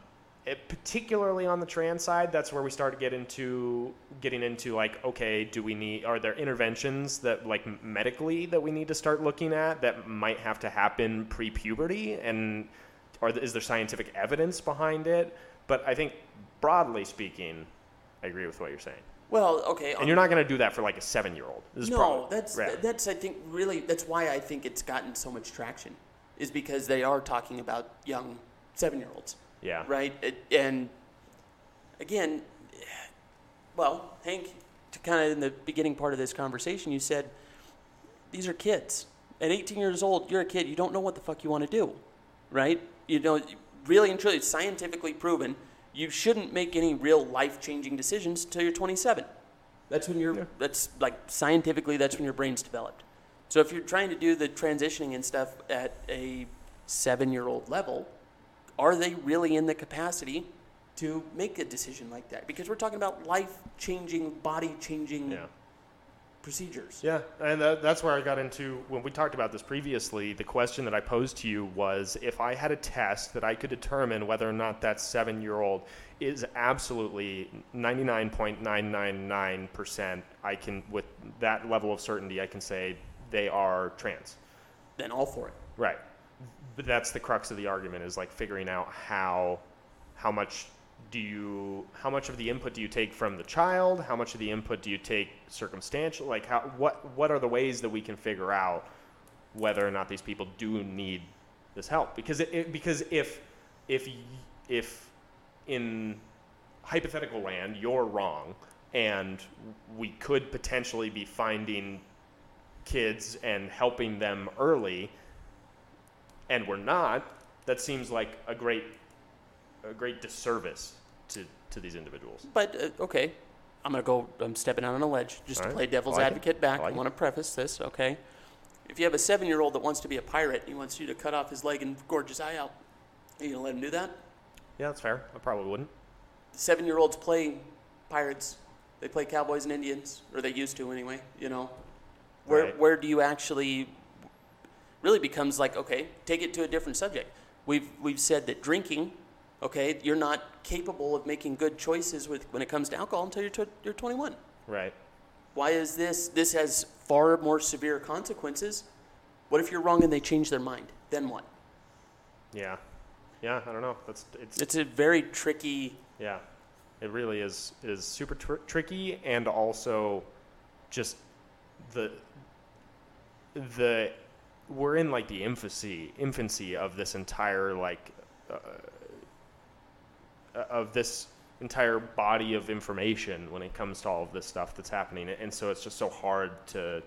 [SPEAKER 5] it, particularly on the trans side, that's where we start to get into getting into like, okay, do we need? Are there interventions that like medically that we need to start looking at that might have to happen pre-puberty, and or is there scientific evidence behind it? But I think broadly speaking, I agree with what you're saying.
[SPEAKER 1] Well, okay.
[SPEAKER 5] And um, you're not going to do that for like a seven-year-old.
[SPEAKER 1] No,
[SPEAKER 5] probably-
[SPEAKER 1] that's that's I think really that's why I think it's gotten so much traction, is because they are talking about young seven-year-olds,
[SPEAKER 5] yeah.
[SPEAKER 1] right? It, and again, well, Hank, to kind of in the beginning part of this conversation, you said these are kids. At 18 years old, you're a kid. You don't know what the fuck you want to do, right? You know, really and truly, it's scientifically proven. You shouldn't make any real life-changing decisions until you're 27. That's when you're. That's like scientifically, that's when your brain's developed. So if you're trying to do the transitioning and stuff at a seven-year-old level, are they really in the capacity to make a decision like that? Because we're talking about life-changing, body-changing
[SPEAKER 5] Yeah.
[SPEAKER 1] Procedures.
[SPEAKER 5] Yeah, and that, that's where I got into when we talked about this previously. The question that I posed to you was if I had a test that I could determine whether or not that seven year old is absolutely 99.999%, I can, with that level of certainty, I can say they are trans.
[SPEAKER 1] Then all for it.
[SPEAKER 5] Right. But that's the crux of the argument is like figuring out how how much do you how much of the input do you take from the child? How much of the input do you take circumstantial? Like how what what are the ways that we can figure out whether or not these people do need this help? Because it, it because if if if in hypothetical land you're wrong and we could potentially be finding kids and helping them early and we're not that seems like a great a great disservice to to these individuals
[SPEAKER 1] But uh, okay, I'm gonna go. I'm stepping out on a ledge just
[SPEAKER 5] All
[SPEAKER 1] to
[SPEAKER 5] right.
[SPEAKER 1] play devil's
[SPEAKER 5] I like it.
[SPEAKER 1] advocate back.
[SPEAKER 5] I
[SPEAKER 1] I,
[SPEAKER 5] like it.
[SPEAKER 1] want to preface this. Okay, if you have a seven-year-old that wants to be a pirate, he wants you to cut off his leg and gorge his eye out. Are you gonna let him do that?
[SPEAKER 5] yeah that's fair i probably wouldn't
[SPEAKER 1] Seven-year-olds play pirates. They play cowboys and Indians, or they used to anyway. You know, where
[SPEAKER 5] Right.
[SPEAKER 1] where do you actually? Really becomes like okay, take it to a different subject. We've we've said that drinking, okay, you're not capable of making good choices with when it comes to alcohol until you're tw- you're 21.
[SPEAKER 5] right
[SPEAKER 1] Why is this? This has far more severe consequences. What if you're wrong and they change their mind? Then what?
[SPEAKER 5] yeah yeah i don't know that's it's
[SPEAKER 1] It's a very tricky.
[SPEAKER 5] yeah it really is is super tr- tricky and also just the the we're in like the infancy infancy of this entire like uh, Uh, of this entire body of information when it comes to all of this stuff that's happening and so it's just so hard to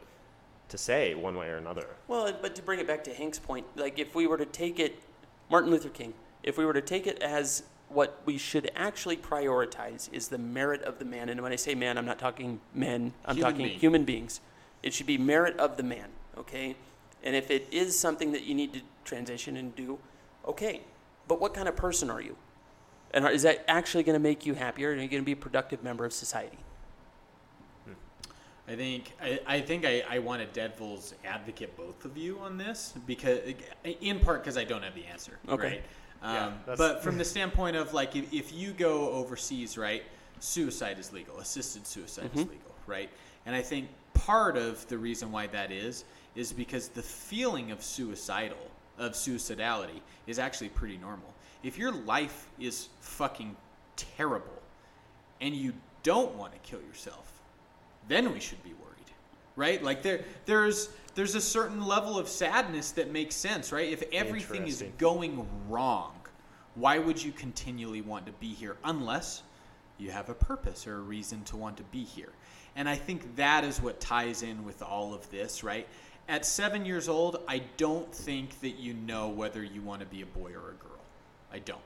[SPEAKER 5] to say one way or another
[SPEAKER 1] Well, but to bring it back to Hank's point, like if we were to take it, Martin Luther King, if we were to take it as what we should actually prioritize is the merit of the man. And when I say man, I'm not talking men, I'm
[SPEAKER 4] Human
[SPEAKER 1] talking
[SPEAKER 4] being.
[SPEAKER 1] human beings. It should be merit of the man, okay? And if it is something that you need to transition and do, okay. But what kind of person are you? And is that actually going to make you happier? Are you going to be a productive member of society?
[SPEAKER 4] I think I, I think I, I want to devil's advocate both of you on this because in part because I don't have the answer.
[SPEAKER 1] Okay.
[SPEAKER 4] Right.
[SPEAKER 5] Yeah,
[SPEAKER 4] Um,
[SPEAKER 5] that's-
[SPEAKER 4] but from the standpoint of like if, if you go overseas, right, suicide is legal, assisted suicide is legal, right? And I think part of the reason why that is is because the feeling of suicidal of suicidality is actually pretty normal. If your life is fucking terrible and you don't want to kill yourself, then we should be worried, right? Like there, there's there's a certain level of sadness that makes sense, right? If everything is going wrong, why would you continually want to be here unless you have a purpose or a reason to want to be here. And I think that is what ties in with all of this, right? At seven years old, I don't think that you know whether you want to be a boy or a girl. I don't.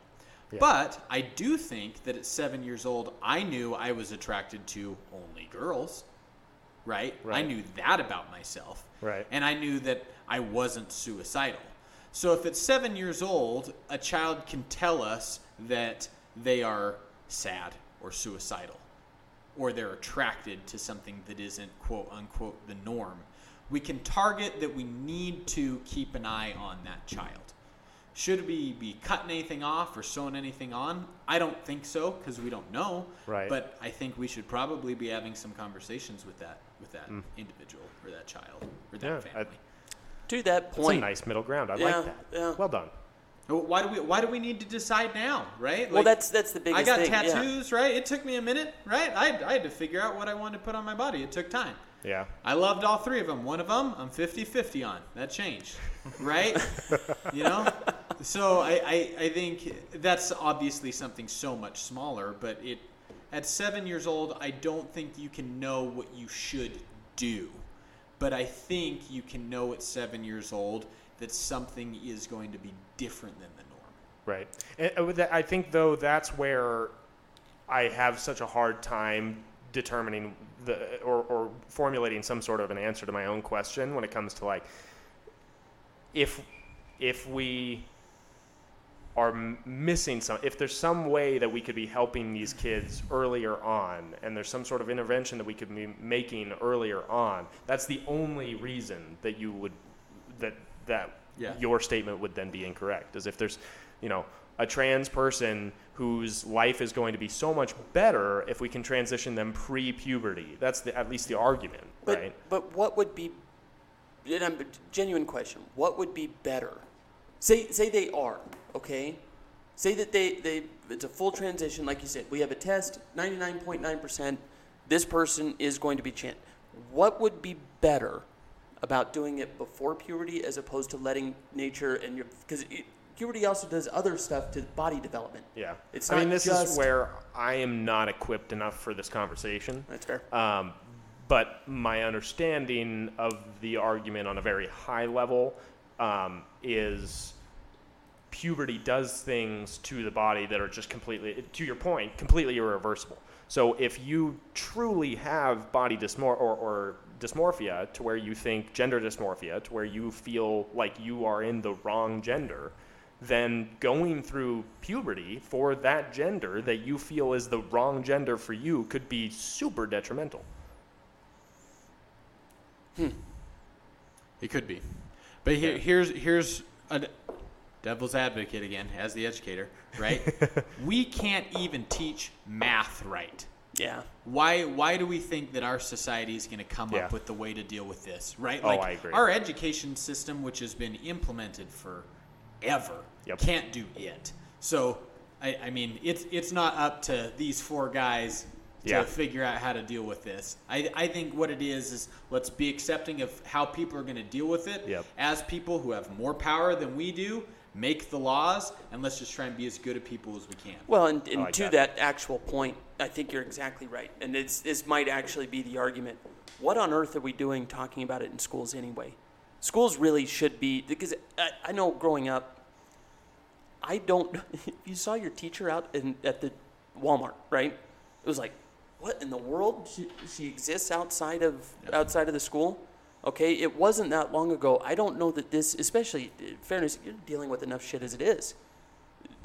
[SPEAKER 4] But I do think that at seven years old, I knew I was attracted to only girls, right? I knew that about myself.
[SPEAKER 5] Right.
[SPEAKER 4] And I knew that I wasn't suicidal. So if at seven years old, a child can tell us that they are sad or suicidal, or they're attracted to something that isn't quote unquote the norm, we can target that we need to keep an eye on that child. Should we be cutting anything off or sewing anything on? I don't think so because we don't know.
[SPEAKER 5] Right.
[SPEAKER 4] But I think we should probably be having some conversations with that with that mm. individual or that child or that
[SPEAKER 5] Yeah, I-
[SPEAKER 4] family.
[SPEAKER 1] To that point,
[SPEAKER 5] It's a nice middle ground. I
[SPEAKER 1] Yeah,
[SPEAKER 5] like that.
[SPEAKER 1] yeah.
[SPEAKER 5] Well done.
[SPEAKER 4] Why do we Why do we need to decide now, right?
[SPEAKER 1] well, that's that's the biggest
[SPEAKER 4] I got
[SPEAKER 1] thing. yeah.
[SPEAKER 4] tattoos, right? It took me a minute, right? I, I had to figure out what I wanted to put on my body. It took time.
[SPEAKER 5] Yeah.
[SPEAKER 4] I loved all three of them. One of them, I'm 50-50 on. That changed, right? you know. So I, I I think that's obviously something so much smaller, but it at seven years old, I don't think you can know what you should do, but I think you can know at seven years old that something is going to be different than the norm.
[SPEAKER 5] Right. And, uh, I think though that's where I have such a hard time determining the or, or formulating some sort of an answer to my own question when it comes to like if if we are m- missing some if there's some way that we could be helping these kids earlier on and there's some sort of intervention that we could be making earlier on that's the only reason that you would that that
[SPEAKER 4] Yeah.
[SPEAKER 5] your statement would then be incorrect is if there's you know a trans person whose life is going to be so much better if we can transition them pre-puberty that's the, at least the argument
[SPEAKER 1] But
[SPEAKER 5] right
[SPEAKER 1] but what would be? Genuine question. What would be better? Say say they are okay. Say that they they it's a full transition, like you said. We have a test. Ninety nine point nine percent. This person is going to be chin. What would be better about doing it before puberty as opposed to letting nature and your because puberty also does other stuff to body development.
[SPEAKER 5] yeah
[SPEAKER 1] It's
[SPEAKER 5] i mean this is where i am not equipped enough for this conversation
[SPEAKER 1] That's fair.
[SPEAKER 5] Um, but my understanding of the argument on a very high level um, is puberty does things to the body that are just completely, to your point, completely irreversible. So if you truly have body dysmor- or, or dysmorphia to where you think gender dysmorphia, to where you feel like you are in the wrong gender, then going through puberty for that gender that you feel is the wrong gender for you could be super detrimental. Hmm.
[SPEAKER 4] It could be, but here, here's here's a d- devil's advocate again as the educator, right? we can't even teach math right.
[SPEAKER 1] yeah.
[SPEAKER 4] Why why do we think that our society is going to come
[SPEAKER 5] Yeah.
[SPEAKER 4] up with the way to deal with this, right?
[SPEAKER 5] Oh,
[SPEAKER 4] like
[SPEAKER 5] I agree.
[SPEAKER 4] our education system which has been implemented for ever
[SPEAKER 5] Yep.
[SPEAKER 4] can't do it. So I, I mean it's it's not up to these four guys to
[SPEAKER 5] Yeah.
[SPEAKER 4] figure out how to deal with this. I, I think what it is is let's be accepting of how people are going to deal with it
[SPEAKER 5] Yep.
[SPEAKER 4] as people who have more power than we do make the laws and let's just try and be as good a people as we can.
[SPEAKER 1] Well, and, oh, and
[SPEAKER 5] like
[SPEAKER 1] to
[SPEAKER 5] that.
[SPEAKER 1] that. actual point, I think you're exactly right. And it's, this might actually be the argument. What on earth are we doing talking about it in schools anyway? Schools really should be, because I, I know growing up, I don't, if you saw your teacher out in, at the Walmart, right? It was like, what in the world? She, she exists outside of, outside of the school? Okay, it wasn't that long ago. I don't know that this, especially, fairness, you're dealing with enough shit as it is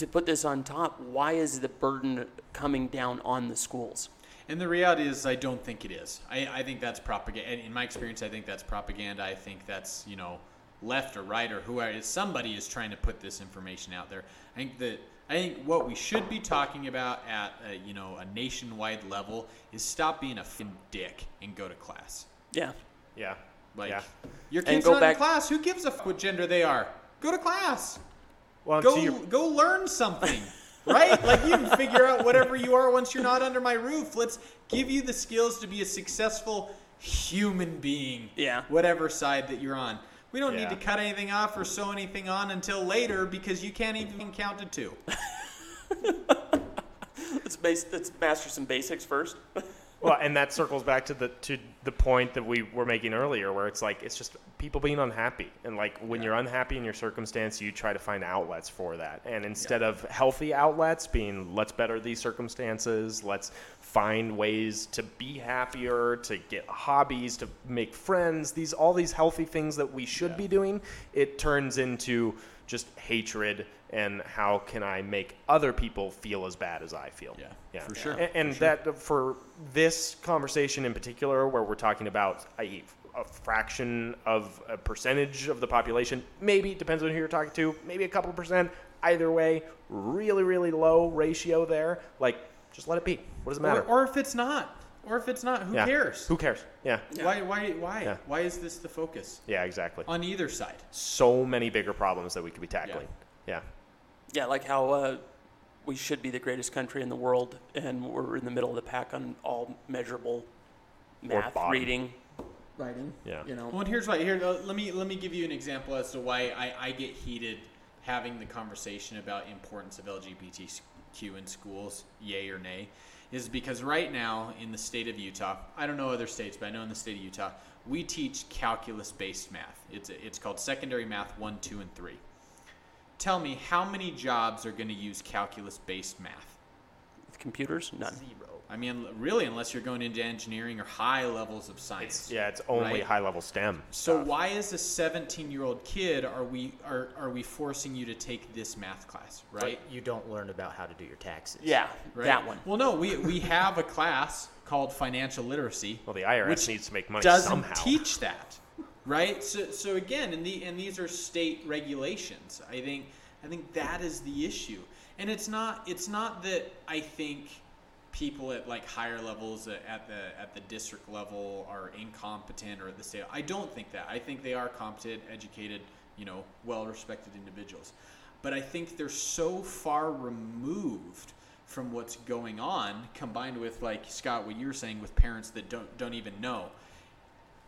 [SPEAKER 1] to put this on top, why is the burden coming down on the schools?
[SPEAKER 4] And the reality is, I don't think it is. I, I think that's propaganda. In my experience, I think that's propaganda. I think that's you know left or right or whoever. Somebody is trying to put this information out there. I think that I think what we should be talking about at a, you know a nationwide level is stop being a f***ing dick and go to class.
[SPEAKER 1] Yeah.
[SPEAKER 5] Yeah.
[SPEAKER 4] Like
[SPEAKER 5] yeah.
[SPEAKER 4] your kids
[SPEAKER 1] go
[SPEAKER 4] not
[SPEAKER 1] back-
[SPEAKER 4] in class. Who gives a fuck what gender they are? Go to class.
[SPEAKER 5] Well,
[SPEAKER 4] Go
[SPEAKER 5] your,
[SPEAKER 4] go learn something. right? Like you can figure out whatever you are once you're not under my roof. Let's give you the skills to be a successful human being.
[SPEAKER 1] Yeah.
[SPEAKER 4] Whatever side that you're on. We don't
[SPEAKER 5] Yeah.
[SPEAKER 4] need to cut anything off or sew anything on until later because you can't even count to two.
[SPEAKER 1] Let's base. Let's master some basics first.
[SPEAKER 5] Well, and that circles back to the to the point that we were making earlier, where it's like it's just people being unhappy, and like when you're unhappy in your circumstance, you try to find outlets for that, and instead of healthy outlets being let's better these circumstances, let's find ways to be happier, to get hobbies, to make friends, these all these healthy things that we should be doing, it turns into just hatred and how can I make other people feel as bad as I feel?
[SPEAKER 4] Yeah,
[SPEAKER 5] yeah,
[SPEAKER 4] for sure,
[SPEAKER 5] And, and that for this conversation in particular, where we're talking about a, a fraction of a percentage of the population, maybe it depends on who you're talking to, maybe a couple percent. Either way, really, really low ratio there. Like, just let it be. What does it matter?
[SPEAKER 4] Or, or if it's not, or if it's not, who
[SPEAKER 5] yeah.
[SPEAKER 4] cares?
[SPEAKER 5] Who cares? Yeah.
[SPEAKER 4] Why? Why? Why?
[SPEAKER 5] Yeah.
[SPEAKER 4] Why is this the focus
[SPEAKER 5] Yeah, exactly.
[SPEAKER 4] on either side?
[SPEAKER 5] So many bigger problems that we could be tackling. Yeah.
[SPEAKER 1] Yeah, like how uh, we should be the greatest country in the world, and we're in the middle of the pack on all measurable math, reading, writing.
[SPEAKER 5] Yeah.
[SPEAKER 1] You know.
[SPEAKER 4] Well, and here's why. Here, uh, let me let me give you an example as to why I, I get heated having the conversation about importance of LGBTQ in schools, yay or nay, is because right now in the state of Utah, I don't know other states, but I know in the state of Utah, we teach calculus-based math. It's it's called secondary math one, two, and three. Tell me how many jobs are going to use calculus-based math?
[SPEAKER 1] With computers, none.
[SPEAKER 4] I mean, really, unless you're going into engineering or high levels of science.
[SPEAKER 5] Yeah, it's only
[SPEAKER 4] Right.
[SPEAKER 5] high level STEM.
[SPEAKER 4] So
[SPEAKER 5] stuff.
[SPEAKER 4] why, as a 17-year-old kid, are we are, are we forcing you to take this math class, right?
[SPEAKER 7] But you don't learn about how to do your taxes.
[SPEAKER 1] Yeah,
[SPEAKER 4] Right?
[SPEAKER 1] that one.
[SPEAKER 4] Well, no, we we have a class called financial literacy.
[SPEAKER 5] Well, the IRS
[SPEAKER 4] which
[SPEAKER 5] needs to make money
[SPEAKER 4] doesn't
[SPEAKER 5] somehow.
[SPEAKER 4] teach that, right? So so again, and the and these are state regulations. I think I think that is the issue, and it's not it's not that I think people at like higher levels at the at the district level are incompetent or at the state. I don't think that. I think they are competent, educated, you know, well-respected individuals. But I think they're so far removed from what's going on, combined with like Scott, what you were saying with parents that don't don't even know.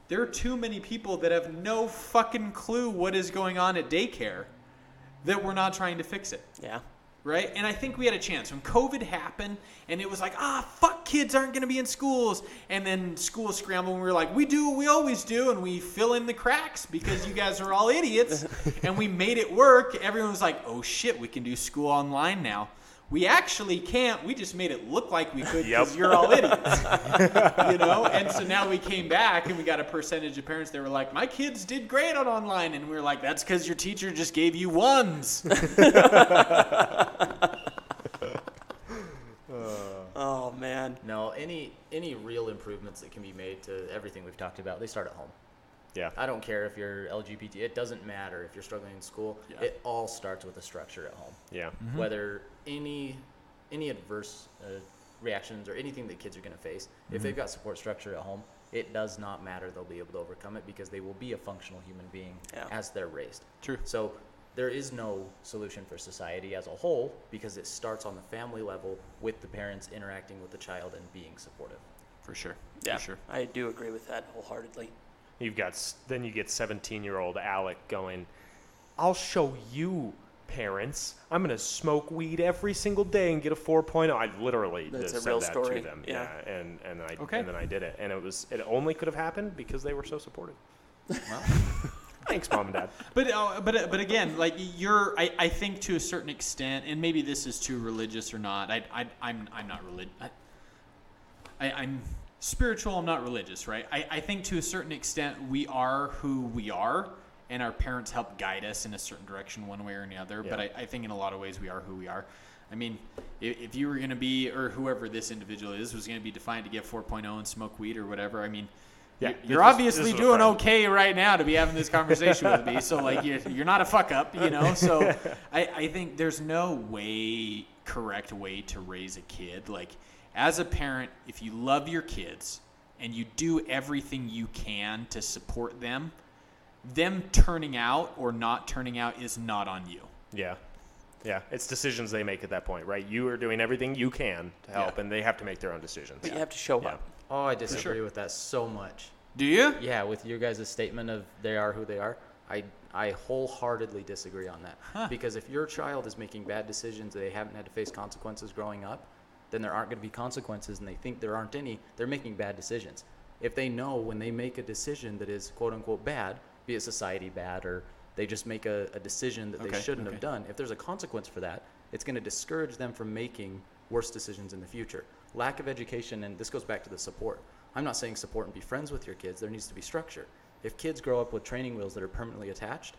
[SPEAKER 4] There are too many people that have no fucking clue what is going on at daycare that we're not trying to fix it
[SPEAKER 1] Yeah.
[SPEAKER 4] Right? And I think we had a chance when COVID happened, and it was like, ah, fuck, kids aren't going to be in schools, and then school scrambled, and we were like, we do what we always do, and we fill in the cracks because you guys are all idiots, and we made it work. Everyone was like, oh shit, we can do school online now. We actually can't. We just made it look like we could because
[SPEAKER 5] Yep.
[SPEAKER 4] you're all idiots, you know. And so now we came back, and we got a percentage of parents that were like, "My kids did great on online," and we were like, "That's because your teacher just gave you ones." Uh.
[SPEAKER 1] Oh man.
[SPEAKER 7] No, any any real improvements that can be made to everything we've talked about, they start at home.
[SPEAKER 5] Yeah.
[SPEAKER 7] I don't care if you're LGBT. It doesn't matter if you're struggling in school.
[SPEAKER 4] Yeah.
[SPEAKER 7] It all starts with a structure at home.
[SPEAKER 5] Yeah.
[SPEAKER 7] Whether any any adverse uh, reactions or anything that kids are going to face, if they've got support structure at home, it does not matter. They'll be able to overcome it because they will be a functional human being
[SPEAKER 1] Yeah.
[SPEAKER 7] as they're raised.
[SPEAKER 4] True.
[SPEAKER 7] So there is no solution for society as a whole because it starts on the family level with the parents interacting with the child and being supportive.
[SPEAKER 4] For sure.
[SPEAKER 1] Yeah.
[SPEAKER 4] For sure.
[SPEAKER 1] I do agree with that wholeheartedly.
[SPEAKER 5] You've got then you get 17 year old Alec going, "I'll show you." Parents, I'm gonna smoke weed every single day and get a 4.0. I literally
[SPEAKER 1] That's
[SPEAKER 5] just
[SPEAKER 1] a
[SPEAKER 5] said
[SPEAKER 1] real
[SPEAKER 5] that
[SPEAKER 1] story,
[SPEAKER 5] to them.
[SPEAKER 1] yeah.
[SPEAKER 5] and and I
[SPEAKER 4] Okay.
[SPEAKER 5] and then I did it, and it was it only could have happened because they were so supportive. Thanks, mom and dad.
[SPEAKER 4] But uh, but but again, like you're, I, I think to a certain extent, and maybe this is too religious or not. I, I I'm I'm not religious. I, I, I'm spiritual. I'm not religious, right? I, I think to a certain extent we are who we are, and our parents help guide us in a certain direction, one way or another. But I, I think in a lot of ways we are who we are. I mean, if, if you were going to be, or whoever this individual is, was going to be defined to get 4.0 and smoke weed or whatever, I mean,
[SPEAKER 5] Yeah,
[SPEAKER 4] you're-
[SPEAKER 5] this
[SPEAKER 4] you're
[SPEAKER 5] is-
[SPEAKER 4] obviously
[SPEAKER 5] is
[SPEAKER 4] doing okay right now to be having this conversation with me. So like you're, you're not a fuck up, you know. So I, I think there's no way correct way to raise a kid. Like as a parent, if you love your kids and you do everything you can to support them, them turning out or not turning out is not on you.
[SPEAKER 5] Yeah. Yeah. It's decisions they make at that point, right? You are doing everything you can to help,
[SPEAKER 4] Yeah.
[SPEAKER 5] and they have to make their own decisions.
[SPEAKER 1] But you have to show
[SPEAKER 5] Yeah.
[SPEAKER 1] up.
[SPEAKER 7] Oh, I disagree with that so much.
[SPEAKER 4] Do you?
[SPEAKER 7] Yeah, with your guys' statement of they are who they are, I I wholeheartedly disagree on that. Because if your child is making bad decisions, they haven't had to face consequences growing up,
[SPEAKER 6] then there aren't going to be consequences and they think there aren't any, they're making bad decisions. If they know when they make a decision that is quote unquote bad, be it society bad or they just make a, a decision that they shouldn't
[SPEAKER 4] okay.
[SPEAKER 6] have done, if there's a consequence for that, it's going to discourage them from making worse decisions in the future. Lack of education, and this goes back to the support. I'm not saying support and be friends with your kids, there needs to be structure. If kids grow up with training wheels that are permanently attached,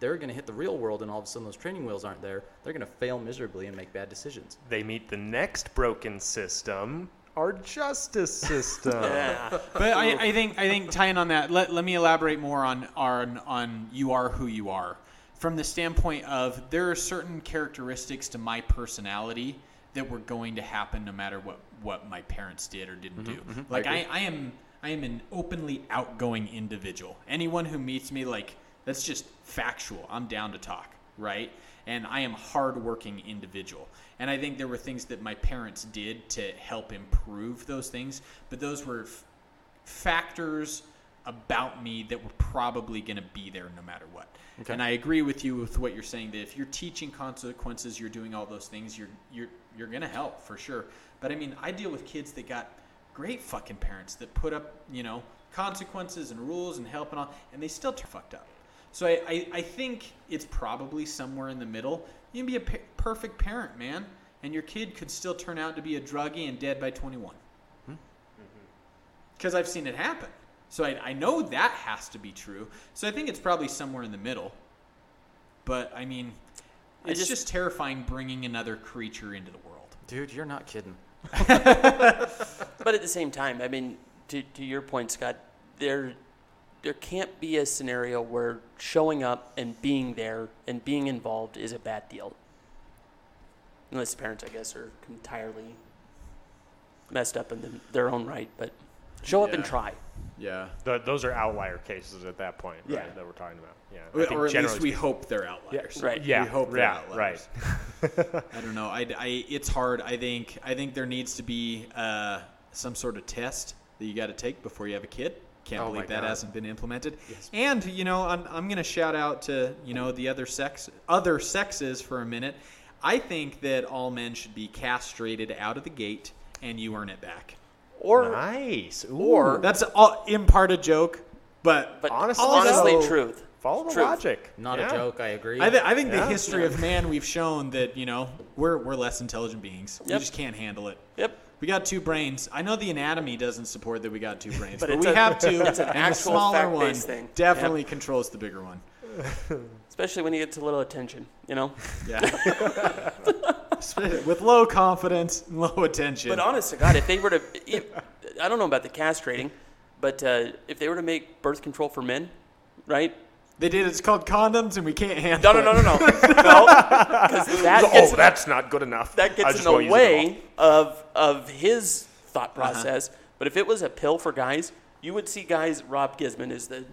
[SPEAKER 6] they're going to hit the real world and all of a sudden those training wheels aren't there. They're going to fail miserably and make bad decisions.
[SPEAKER 5] They meet the next broken system, our justice system.
[SPEAKER 1] Yeah.
[SPEAKER 4] But I, I think I think tying on that, let, let me elaborate more on, on on you are who you are. From the standpoint of there are certain characteristics to my personality that were going to happen no matter what, what my parents did or didn't mm-hmm, do. Mm-hmm. Like I, I am I am an openly outgoing individual. Anyone who meets me like that's just factual. I'm down to talk, right? And I am hardworking individual. And I think there were things that my parents did to help improve those things, but those were f- factors about me that were probably going to be there no matter what. And I agree with you with what you're saying that if you're teaching consequences, you're doing all those things, you're you're you're going to help for sure. But I mean, I deal with kids that got great fucking parents that put up, you know, consequences and rules and help and all, and they still turn fucked up. So I, I, I think it's probably somewhere in the middle. You can be a perfect parent, man, and your kid could still turn out to be a druggie and dead by 21 hmm. mm-hmm. because I've seen it happen. So I, I know that has to be true. So I think it's probably somewhere in the middle. But I mean,
[SPEAKER 1] I
[SPEAKER 4] it's
[SPEAKER 1] just-
[SPEAKER 4] just, terrifying bringing another creature into the world.
[SPEAKER 6] Dude, you're not kidding.
[SPEAKER 1] But at the same time, I mean, to, to your point, Scott, there there can't be a scenario where showing up and being there and being involved is a bad deal. Unless parents, I guess, are entirely messed up in the, their own right. But show up and try.
[SPEAKER 4] Yeah.
[SPEAKER 5] Th those are outlier cases at that point, right?
[SPEAKER 4] Yeah.
[SPEAKER 5] That we're talking about. Yeah. I
[SPEAKER 4] Or,
[SPEAKER 5] think
[SPEAKER 4] or at least we
[SPEAKER 5] speaking-
[SPEAKER 4] hope they're outliers.
[SPEAKER 1] Right.
[SPEAKER 5] Yeah.
[SPEAKER 4] We hope they're
[SPEAKER 5] yeah.
[SPEAKER 4] outliers.
[SPEAKER 5] Right.
[SPEAKER 4] I don't know. I, I, it's hard. I think I think there needs to be uh, some sort of test that you got to take before you have a kid. Can't
[SPEAKER 6] Oh
[SPEAKER 4] believe that
[SPEAKER 6] God.
[SPEAKER 4] hasn't been implemented. And you know, I'm, I'm going to shout out to you know the other sex, other sexes for a minute. I think that all men should be castrated out of the gate, and you earn it back.
[SPEAKER 1] Or,
[SPEAKER 5] nice. Ooh.
[SPEAKER 1] or
[SPEAKER 4] That's all in part a joke, but
[SPEAKER 1] but
[SPEAKER 5] Honestly,
[SPEAKER 1] honestly,
[SPEAKER 4] though-
[SPEAKER 1] truth.
[SPEAKER 5] follow the
[SPEAKER 1] truth.
[SPEAKER 5] logic.
[SPEAKER 6] Not
[SPEAKER 5] Yeah.
[SPEAKER 6] a joke, I agree.
[SPEAKER 4] I, th- I think
[SPEAKER 5] Yeah.
[SPEAKER 4] the history of man we've shown that you know we're we're less intelligent beings. We just can't handle it.
[SPEAKER 1] Yep.
[SPEAKER 4] We got two brains. I know the anatomy doesn't support that we got two brains,
[SPEAKER 1] But
[SPEAKER 4] but, we
[SPEAKER 1] a-
[SPEAKER 4] have two.
[SPEAKER 1] it's an
[SPEAKER 4] and the
[SPEAKER 1] actual
[SPEAKER 4] smaller one
[SPEAKER 1] thing.
[SPEAKER 4] definitely controls the bigger one.
[SPEAKER 1] Especially when you get a little attention, you know.
[SPEAKER 4] Yeah. With low confidence, and low attention.
[SPEAKER 1] But honest to God, if they were to, if, I don't know about the castrating, but uh, if they were to make birth control for men, right?
[SPEAKER 4] They did. It's called condoms, and we can't handle.
[SPEAKER 1] No, no, no, no, no, no, because that gets
[SPEAKER 5] Oh, that's not good enough.
[SPEAKER 1] that gets in the
[SPEAKER 5] won't use it at all.
[SPEAKER 1] way of of his thought
[SPEAKER 4] Uh-huh.
[SPEAKER 1] process. But if it was a pill for guys, you would see guys. Rob Gisman is the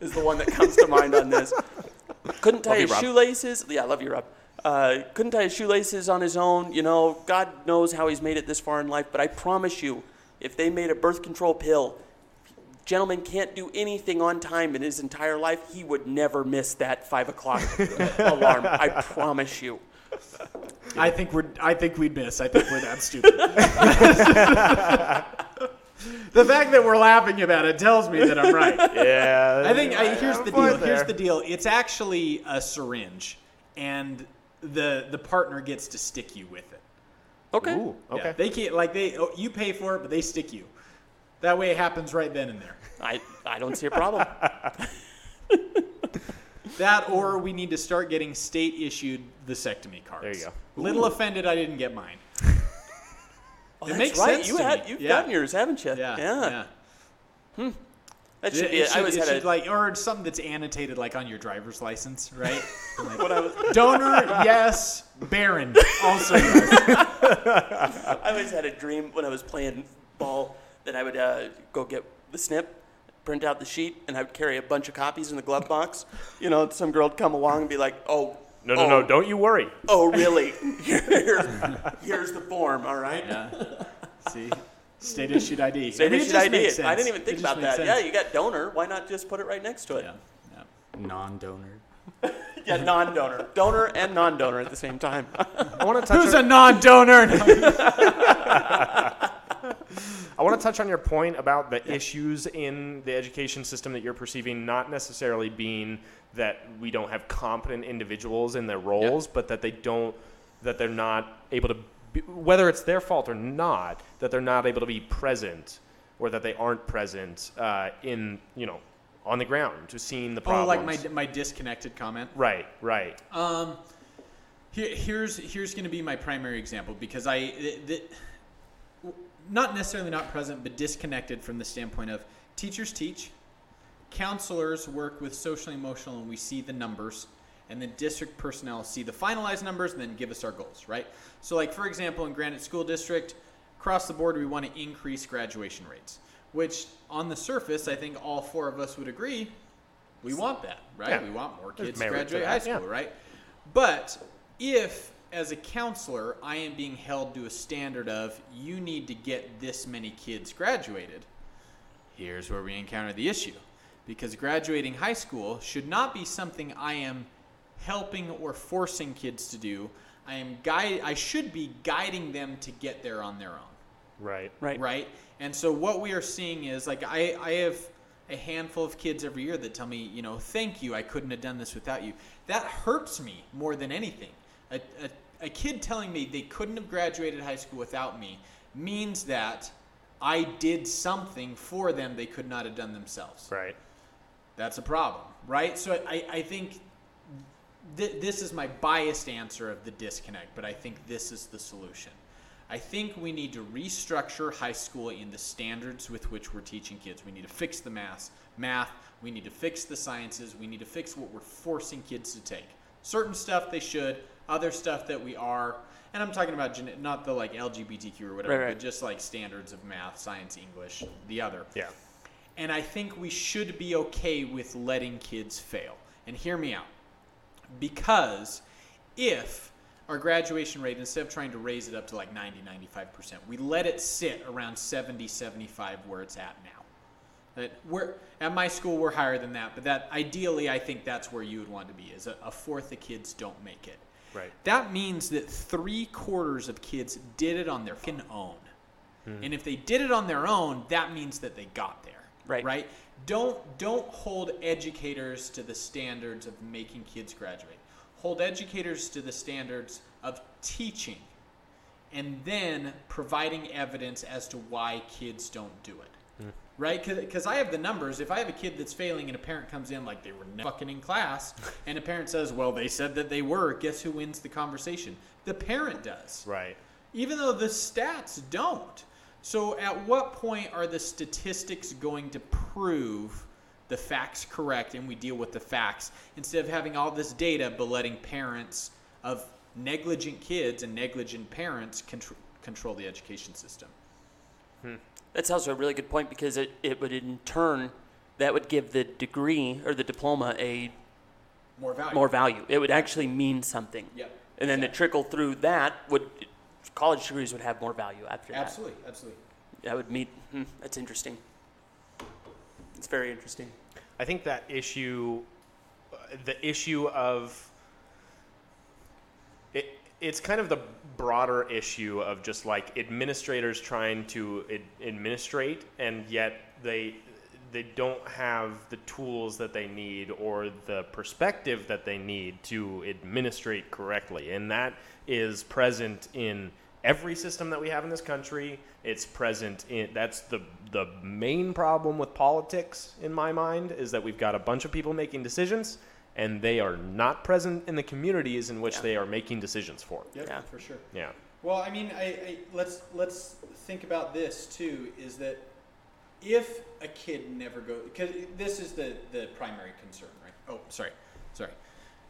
[SPEAKER 1] is the one that comes to mind on this. Couldn't tie
[SPEAKER 5] Love
[SPEAKER 1] his
[SPEAKER 5] Rob.
[SPEAKER 1] shoelaces. Yeah, I love you, Rob. Uh, couldn't tie his shoelaces on his own. You know, God knows how he's made it this far in life. But I promise you, if they made a birth control pill, gentleman can't do anything on time in his entire life. He would never miss that five o'clock alarm. I promise you.
[SPEAKER 4] I think we're. I think we'd miss. I think we're that stupid. the fact that we're laughing about it tells me that I'm right.
[SPEAKER 5] Yeah.
[SPEAKER 4] I think I, here's
[SPEAKER 5] have
[SPEAKER 4] the
[SPEAKER 5] a point
[SPEAKER 4] deal. Here's the deal. It's actually a syringe, and the the partner gets to stick you with it.
[SPEAKER 1] Okay.
[SPEAKER 5] Ooh,
[SPEAKER 4] Yeah,
[SPEAKER 5] okay.
[SPEAKER 4] they can't like they oh, you pay for it, but they stick you. That way it happens right then and there.
[SPEAKER 1] I, I don't see a problem.
[SPEAKER 4] That or we need to start getting state issued vasectomy cards.
[SPEAKER 5] There you go.
[SPEAKER 4] Little offended I didn't get mine.
[SPEAKER 1] Oh,
[SPEAKER 4] It
[SPEAKER 1] that's
[SPEAKER 4] makes
[SPEAKER 1] right.
[SPEAKER 4] sense
[SPEAKER 1] You
[SPEAKER 4] to
[SPEAKER 1] had
[SPEAKER 4] me.
[SPEAKER 1] you've
[SPEAKER 4] Yeah.
[SPEAKER 1] gotten yours, haven't you?
[SPEAKER 4] Yeah.
[SPEAKER 1] Yeah.
[SPEAKER 4] yeah. Hmm.
[SPEAKER 1] That should
[SPEAKER 4] It-
[SPEAKER 1] be.
[SPEAKER 4] it
[SPEAKER 1] I
[SPEAKER 4] should-
[SPEAKER 1] always
[SPEAKER 4] it
[SPEAKER 1] had
[SPEAKER 4] should,
[SPEAKER 1] a.
[SPEAKER 4] like or something that's annotated like on your driver's license, right? Like, donor, yes. Barren, also yes.
[SPEAKER 1] I always had a dream when I was playing ball that I would uh, go get the snip, print out the sheet, and I would carry a bunch of copies in the glove box. You know, some girl would come along and be like, "Oh,
[SPEAKER 5] No, no,
[SPEAKER 1] oh,
[SPEAKER 5] no. Don't you worry.
[SPEAKER 1] Oh, really? here's, here's the form. All right. Yeah.
[SPEAKER 4] See, state issued ID.
[SPEAKER 1] State
[SPEAKER 4] I mean,
[SPEAKER 1] issued ID.
[SPEAKER 4] makes
[SPEAKER 1] I didn't even think
[SPEAKER 4] It
[SPEAKER 1] about
[SPEAKER 4] makes
[SPEAKER 1] that. Yeah, you got donor. Why not just put it right next to it?
[SPEAKER 4] Yeah. yeah.
[SPEAKER 6] Non-donor.
[SPEAKER 1] yeah, non-donor, donor and non-donor at the same time.
[SPEAKER 5] I want to touch.
[SPEAKER 4] Who's
[SPEAKER 5] on,
[SPEAKER 4] a non-donor?
[SPEAKER 5] I want to touch on your point about the issues in the education system that you're perceiving, not necessarily being that we don't have competent individuals in their roles, but that they don't, that they're not able to, be, whether it's their fault or not, that they're not able to be present, or that they aren't present uh, in, you know, on the ground to seeing the
[SPEAKER 4] oh,
[SPEAKER 5] problems.
[SPEAKER 4] like my my disconnected comment.
[SPEAKER 5] right, right.
[SPEAKER 4] Um, here, here's here's going to be my primary example because I, th- th- not necessarily not present, but disconnected from the standpoint of teachers teach, counselors work with social and emotional, and we see the numbers, and then district personnel see the finalized numbers and then give us our goals, right? So, like for example, in Granite School District, across the board, we want to increase graduation rates, which on the surface, I think all four of us would agree, we want that, right?
[SPEAKER 5] Yeah.
[SPEAKER 4] We want more kids to graduate high school,
[SPEAKER 5] yeah.
[SPEAKER 4] right? But if, as a counselor, I am being held to a standard of you need to get this many kids graduated, here's where we encounter the issue. Because graduating high school should not be something I am helping or forcing kids to do. I am guide I should be guiding them to get there on their own
[SPEAKER 5] Right.
[SPEAKER 1] right.
[SPEAKER 4] right? And so what we are seeing is like I, I have a handful of kids every year that tell me, you know, thank you, I couldn't have done this without you. That hurts me more than anything. A, a, a kid telling me they couldn't have graduated high school without me means that I did something for them they could not have done themselves.
[SPEAKER 5] Right.
[SPEAKER 4] That's a problem, right? So I, I think th- this is my biased answer of the disconnect, but I think this is the solution. I think we need to restructure high school in the standards with which we're teaching kids. We need to fix the math, math. We need to fix the sciences. We need to fix what we're forcing kids to take. Certain stuff they should, other stuff that we are. And I'm talking about gen- not the like LGBTQ or whatever,
[SPEAKER 1] Right, right.
[SPEAKER 4] but just like standards of math, science, English, the other.
[SPEAKER 5] Yeah.
[SPEAKER 4] And I think we should be okay with letting kids fail. And hear me out. Because if our graduation rate, instead of trying to raise it up to like 90, 95%, we let it sit around 70, 75 where it's at now. That we're, at my school, we're higher than that, but that ideally, I think that's where you would want to be, is a, a fourth of kids don't make it.
[SPEAKER 5] Right.
[SPEAKER 4] That means that three quarters of kids did it on their fucking own. Mm-hmm. And if they did it on their own, that means that they got there.
[SPEAKER 1] Right.
[SPEAKER 4] Right? Don't don't hold educators to the standards of making kids graduate. Hold educators to the standards of teaching and then providing evidence as to why kids don't do it. Right? Because I have the numbers. If I have a kid that's failing and a parent comes in like they were never fucking in class, and a parent says, well, they said that they were, guess who wins the conversation? The parent does
[SPEAKER 5] Right.
[SPEAKER 4] even though the stats don't. So, at what point are the statistics going to prove the facts correct and we deal with the facts instead of having all this data but letting parents of negligent kids and negligent parents control, control the education system?
[SPEAKER 1] That's also a really good point because it, it would in turn that would give the degree or the diploma a
[SPEAKER 4] More value.
[SPEAKER 1] more value. It would actually mean something.
[SPEAKER 4] Yep.
[SPEAKER 1] And then the trickle through that would college degrees would have more value after that.
[SPEAKER 4] Absolutely, absolutely.
[SPEAKER 1] That would meet. Hmm, that's interesting. It's very interesting.
[SPEAKER 5] I think that issue, uh, the issue of it, it's kind of the broader issue of just like administrators trying to ad- administrate, and yet they they don't have the tools that they need or the perspective that they need to administrate correctly, and that is present in every system that we have in this country. It's present in that's the the main problem with politics in my mind is that we've got a bunch of people making decisions and they are not present in the communities in which
[SPEAKER 1] Yeah.
[SPEAKER 5] they are making decisions for.
[SPEAKER 4] Yep,
[SPEAKER 1] Yeah.
[SPEAKER 4] for sure.
[SPEAKER 5] Yeah.
[SPEAKER 4] Well, I mean, I, I let's let's think about this too. Is that if a kid never goes, because this is the the primary concern, right? Oh, sorry, sorry.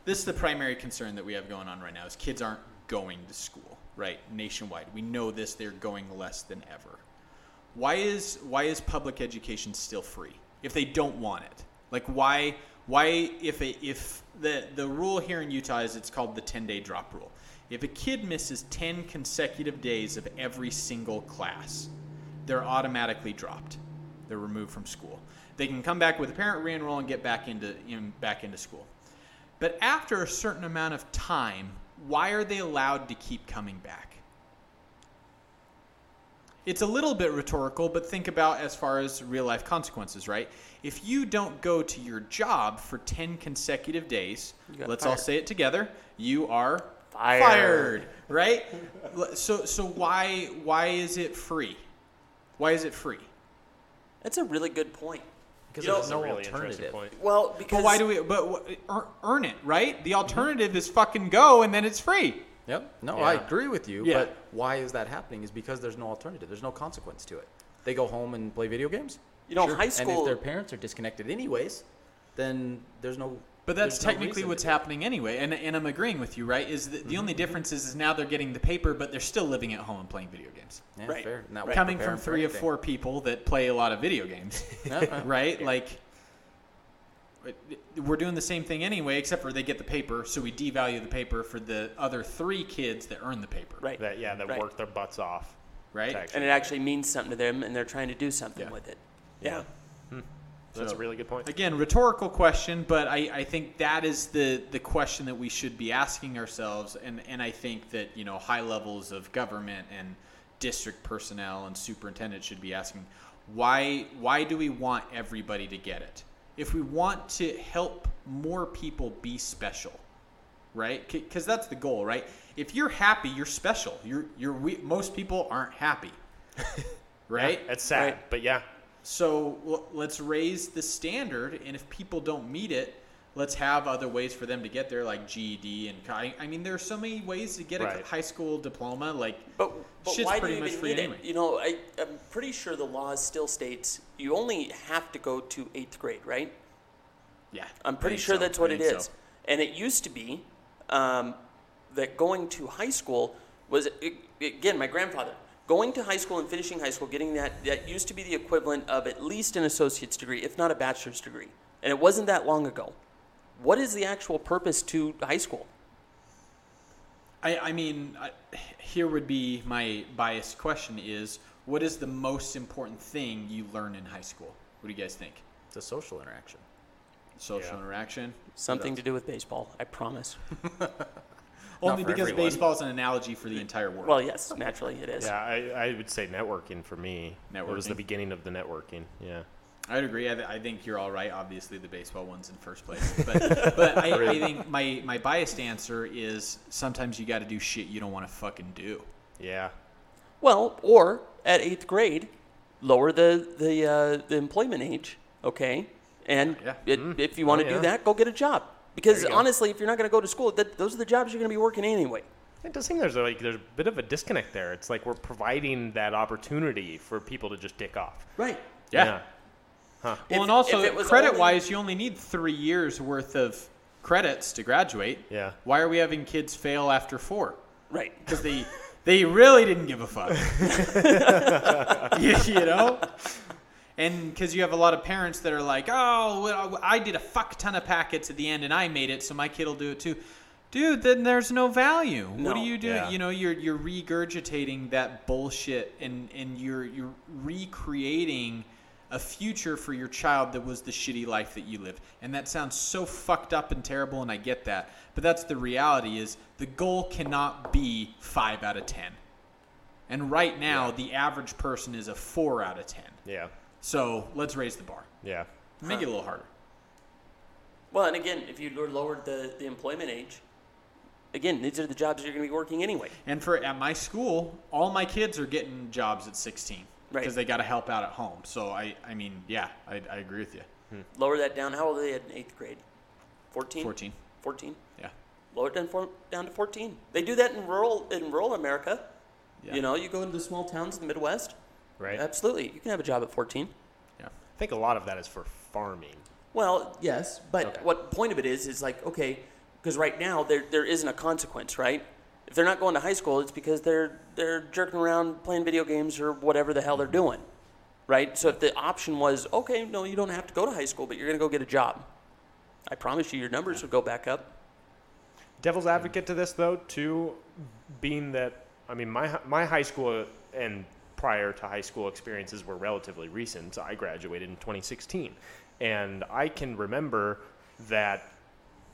[SPEAKER 4] This is the primary concern that we have going on right now. Is kids aren't going to school, right? Nationwide, we know this. They're going less than ever. Why is why is public education still free if they don't want it? Like why why if a, if the the rule here in Utah is it's called the 10-day drop rule. If a kid misses 10 consecutive days of every single class, they're automatically dropped. They're removed from school. They can come back with a parent re-enroll and get back into in, back into school. But after a certain amount of time, why are they allowed to keep coming back? It's a little bit rhetorical, but think about as far as real life consequences, right? If you don't go to your job for 10 consecutive days, let's all say it together, you are
[SPEAKER 1] Fired.
[SPEAKER 4] fired, right? So so why why is it free? Why is it free?
[SPEAKER 1] That's a really good point.
[SPEAKER 6] Because there's no
[SPEAKER 5] really
[SPEAKER 6] alternative.
[SPEAKER 5] point.
[SPEAKER 1] Well, because
[SPEAKER 4] But why do we but earn it, right? The alternative is fucking go and then it's free.
[SPEAKER 6] Yep. No,
[SPEAKER 5] Yeah.
[SPEAKER 6] I agree with you.
[SPEAKER 4] Yeah.
[SPEAKER 6] But why is that happening? Is because there's no alternative. There's no consequence to it. They go home and play video games.
[SPEAKER 1] You know, high
[SPEAKER 6] And
[SPEAKER 1] school-
[SPEAKER 6] if their parents are disconnected anyways, then there's no.
[SPEAKER 4] But that's
[SPEAKER 6] there's no
[SPEAKER 4] technically what's
[SPEAKER 6] to do it.
[SPEAKER 4] happening anyway, and, and I'm agreeing with you, right? Is that the mm-hmm. only mm-hmm. difference is, is now they're getting the paper, but they're still living at home and playing video games.
[SPEAKER 6] Yeah,
[SPEAKER 1] Right.
[SPEAKER 6] fair. And that
[SPEAKER 4] Coming from three
[SPEAKER 6] or
[SPEAKER 4] four people that play a lot of video games, uh-huh.
[SPEAKER 6] Yeah, yeah.
[SPEAKER 4] right? Like, we're doing the same thing anyway, except for they get the paper, so we devalue the paper for the other three kids that earn the paper,
[SPEAKER 1] right,
[SPEAKER 5] That yeah, that
[SPEAKER 1] Right.
[SPEAKER 5] work their butts off.
[SPEAKER 4] right?
[SPEAKER 1] and it actually means something to them, and they're trying to do something
[SPEAKER 4] Yeah.
[SPEAKER 1] with it. Yeah. Hmm.
[SPEAKER 5] That's a really good point.
[SPEAKER 4] Again, rhetorical question, but I, I think that is the, the question that we should be asking ourselves. And, and I think that, you know, high levels of government and district personnel and superintendents should be asking why, why do we want everybody to get it? If we want to help more people be special, right? Because that's the goal, right? If you're happy, you're special. You're, you're, we, most people aren't happy, right?
[SPEAKER 5] It's sad,
[SPEAKER 1] Right.
[SPEAKER 5] but yeah,
[SPEAKER 4] So l- let's raise the standard, and if people don't meet it, let's have other ways for them to get there, like GED and I, I mean, there are so many ways to get a high school diploma. Like,
[SPEAKER 1] But, but
[SPEAKER 4] Shit's
[SPEAKER 1] why do
[SPEAKER 4] pretty
[SPEAKER 1] you
[SPEAKER 4] much
[SPEAKER 1] even
[SPEAKER 4] free
[SPEAKER 1] need
[SPEAKER 4] anyway.
[SPEAKER 1] it? You know, I, I'm pretty sure the law still states you only have to go to eighth grade, right?
[SPEAKER 4] yeah,
[SPEAKER 1] I'm pretty sure
[SPEAKER 4] so.
[SPEAKER 1] that's what it is.
[SPEAKER 4] so.
[SPEAKER 1] And it used to be um, that going to high school was, again, my grandfather, going to high school and finishing high school, getting that, that used to be the equivalent of at least an associate's degree, if not a bachelor's degree. And it wasn't that long ago. What is the actual purpose to high school?
[SPEAKER 4] I, I mean, I, here would be my biased question: Is what is the most important thing you learn in high school? What do you guys think?
[SPEAKER 6] It's a social interaction.
[SPEAKER 4] Social
[SPEAKER 5] Yeah.
[SPEAKER 4] interaction.
[SPEAKER 1] Something to do with baseball, I promise.
[SPEAKER 4] Only because
[SPEAKER 6] everyone.
[SPEAKER 4] baseball is an analogy for the entire world.
[SPEAKER 1] Well, yes, naturally it is.
[SPEAKER 5] yeah, I, I would say networking for me. It was the beginning of the networking. Yeah.
[SPEAKER 4] I'd agree. I, th- I think you're all right. Obviously, the baseball one's in first place, but but I, I think my my biased answer is sometimes you got to do shit you don't want to fucking do.
[SPEAKER 5] Yeah.
[SPEAKER 1] Well, or at eighth grade, lower the the uh, the employment age, okay? And
[SPEAKER 4] Yeah.
[SPEAKER 1] it, if you want to
[SPEAKER 5] Oh,
[SPEAKER 1] do that, go get a job. Because
[SPEAKER 5] There go.
[SPEAKER 1] honestly, if you're not going to go to school, that, those are the jobs you're going to be working anyway.
[SPEAKER 5] It does seem there's a, like there's a bit of a disconnect there. It's like we're providing that opportunity for people to just dick off.
[SPEAKER 1] Right.
[SPEAKER 4] Yeah.
[SPEAKER 5] Huh.
[SPEAKER 1] If-
[SPEAKER 4] well, and also
[SPEAKER 1] if it was
[SPEAKER 4] credit
[SPEAKER 1] only-
[SPEAKER 4] wise, you only need three years worth of credits to graduate.
[SPEAKER 5] Yeah.
[SPEAKER 4] Why are we having kids fail after four?
[SPEAKER 1] Right.
[SPEAKER 4] Because they they really didn't give a fuck. you, you know. And because you have a lot of parents that are like, oh, I did a fuck ton of packets at the end and I made it, so my kid will do it too. Dude, then there's no value. What are you doing?
[SPEAKER 5] Yeah.
[SPEAKER 4] You know, you're you're regurgitating that bullshit and and you're you're recreating a future for your child that was the shitty life that you lived. And that sounds so fucked up and terrible and I get that. But that's the reality is the goal cannot be 5 out of 10. And right now the average person is a 4 out of 10.
[SPEAKER 5] Yeah.
[SPEAKER 4] So, let's raise the bar.
[SPEAKER 5] Yeah.
[SPEAKER 4] Make it a little harder.
[SPEAKER 1] Well, and again, if you lower- lowered the, the employment age, again, these are the jobs you're going to be working anyway.
[SPEAKER 4] And for at my school, all my kids are getting jobs at 16
[SPEAKER 1] Right.
[SPEAKER 4] because they got to help out at home. So I, I mean, yeah, I, I agree with you. Hmm.
[SPEAKER 1] Lower that down. How old are they in eighth grade? 14?
[SPEAKER 4] 14.
[SPEAKER 1] 14?
[SPEAKER 4] Yeah.
[SPEAKER 1] Lower it down, for, down to 14. They do that in rural in rural America.
[SPEAKER 4] Yeah.
[SPEAKER 1] You know, you go into the small towns in the Midwest.
[SPEAKER 5] Right.
[SPEAKER 1] Absolutely, you can have a job at 14.
[SPEAKER 4] Yeah.
[SPEAKER 5] I think a lot of that is for farming.
[SPEAKER 1] Well, yes, but
[SPEAKER 5] Okay.
[SPEAKER 1] what point of it is is like okay, because right now there there isn't a consequence, right? If they're not going to high school, it's because they're they're jerking around playing video games or whatever the hell they're mm-hmm. doing, right? So if the option was okay, no, you don't have to go to high school, but you're going to go get a job, I promise you, your numbers would go back up.
[SPEAKER 5] Devil's advocate to this, though, too, being that I mean, my my high school and prior to high school experiences were relatively recent. I graduated in 2016, and I can remember that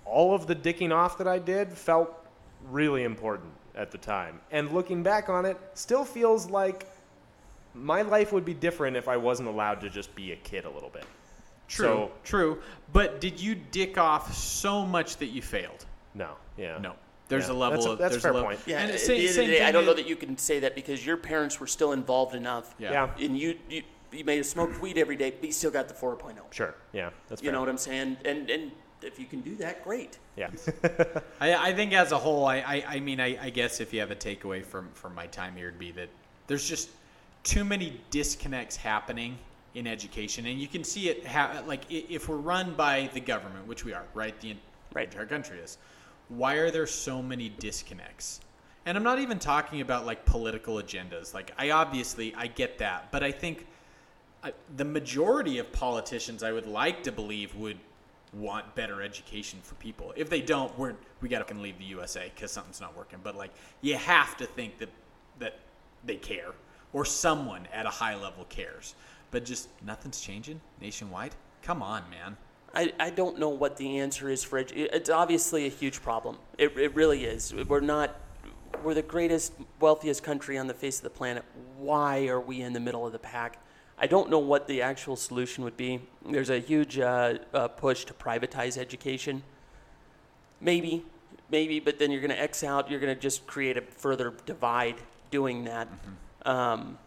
[SPEAKER 5] all of the dicking off that I did felt really important at the time. And looking back on it, still feels like my life would be different if I wasn't allowed to just be a kid a little bit.
[SPEAKER 4] True,
[SPEAKER 5] So,
[SPEAKER 4] true. But did you dick off so much that you failed?
[SPEAKER 5] no, yeah.
[SPEAKER 4] No. There's
[SPEAKER 5] Yeah,
[SPEAKER 4] a level
[SPEAKER 5] that's a-
[SPEAKER 4] of
[SPEAKER 5] that's
[SPEAKER 4] there's
[SPEAKER 5] fair
[SPEAKER 4] level.
[SPEAKER 5] point.
[SPEAKER 1] Yeah,
[SPEAKER 4] and
[SPEAKER 1] at
[SPEAKER 4] it's
[SPEAKER 1] the
[SPEAKER 4] same-
[SPEAKER 1] end of
[SPEAKER 4] same
[SPEAKER 1] the day, I don't know that you can say that because your parents were still involved enough.
[SPEAKER 4] Yeah.
[SPEAKER 5] Yeah.
[SPEAKER 1] And you, you, you may have smoked weed every day, but you still got the 4.0.
[SPEAKER 5] Sure. Yeah. That's
[SPEAKER 1] You
[SPEAKER 5] fair.
[SPEAKER 1] know what I'm saying? And and if you can do that, great.
[SPEAKER 5] Yeah.
[SPEAKER 4] I, I think as a whole, I, I, I mean, I, I guess if you have a takeaway from, from my time here, it'd be that there's just too many disconnects happening in education, and you can see it. Ha- like if we're run by the government, which we are, right? The en-
[SPEAKER 1] Right.
[SPEAKER 4] entire country is. Why are there so many disconnects? And I'm not even talking about like political agendas. Like I obviously I get that, but I think I, the majority of politicians, I would like to believe, would want better education for people. If they don't, we're we got to leave the USA because something's not working. But like, you have to think that that they care, or someone at a high level cares. But just nothing's changing nationwide. Come on, man.
[SPEAKER 1] I, I don't know what the answer is for it. It's obviously a huge problem. It, it really is. We're not, we're the greatest, wealthiest country on the face of the planet. Why are we in the middle of the pack? I don't know what the actual solution would be. There's a huge uh, uh, push to privatize education. Maybe, maybe, but then you're going to X out, you're going to just create a further divide doing that. Um,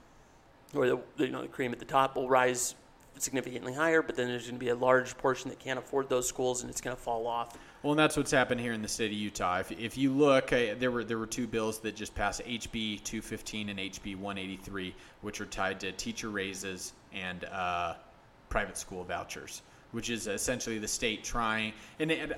[SPEAKER 1] or the, you know, the cream at the top will rise significantly higher, but then there's going to be a large portion that can't afford those schools, and it's going to fall off.
[SPEAKER 4] Well, and that's what's happened here in the state of Utah. If, if you look, uh, there were there were two bills that just passed, HB 215 and HB 183, which are tied to teacher raises and uh, private school vouchers, which is essentially the state trying. And, and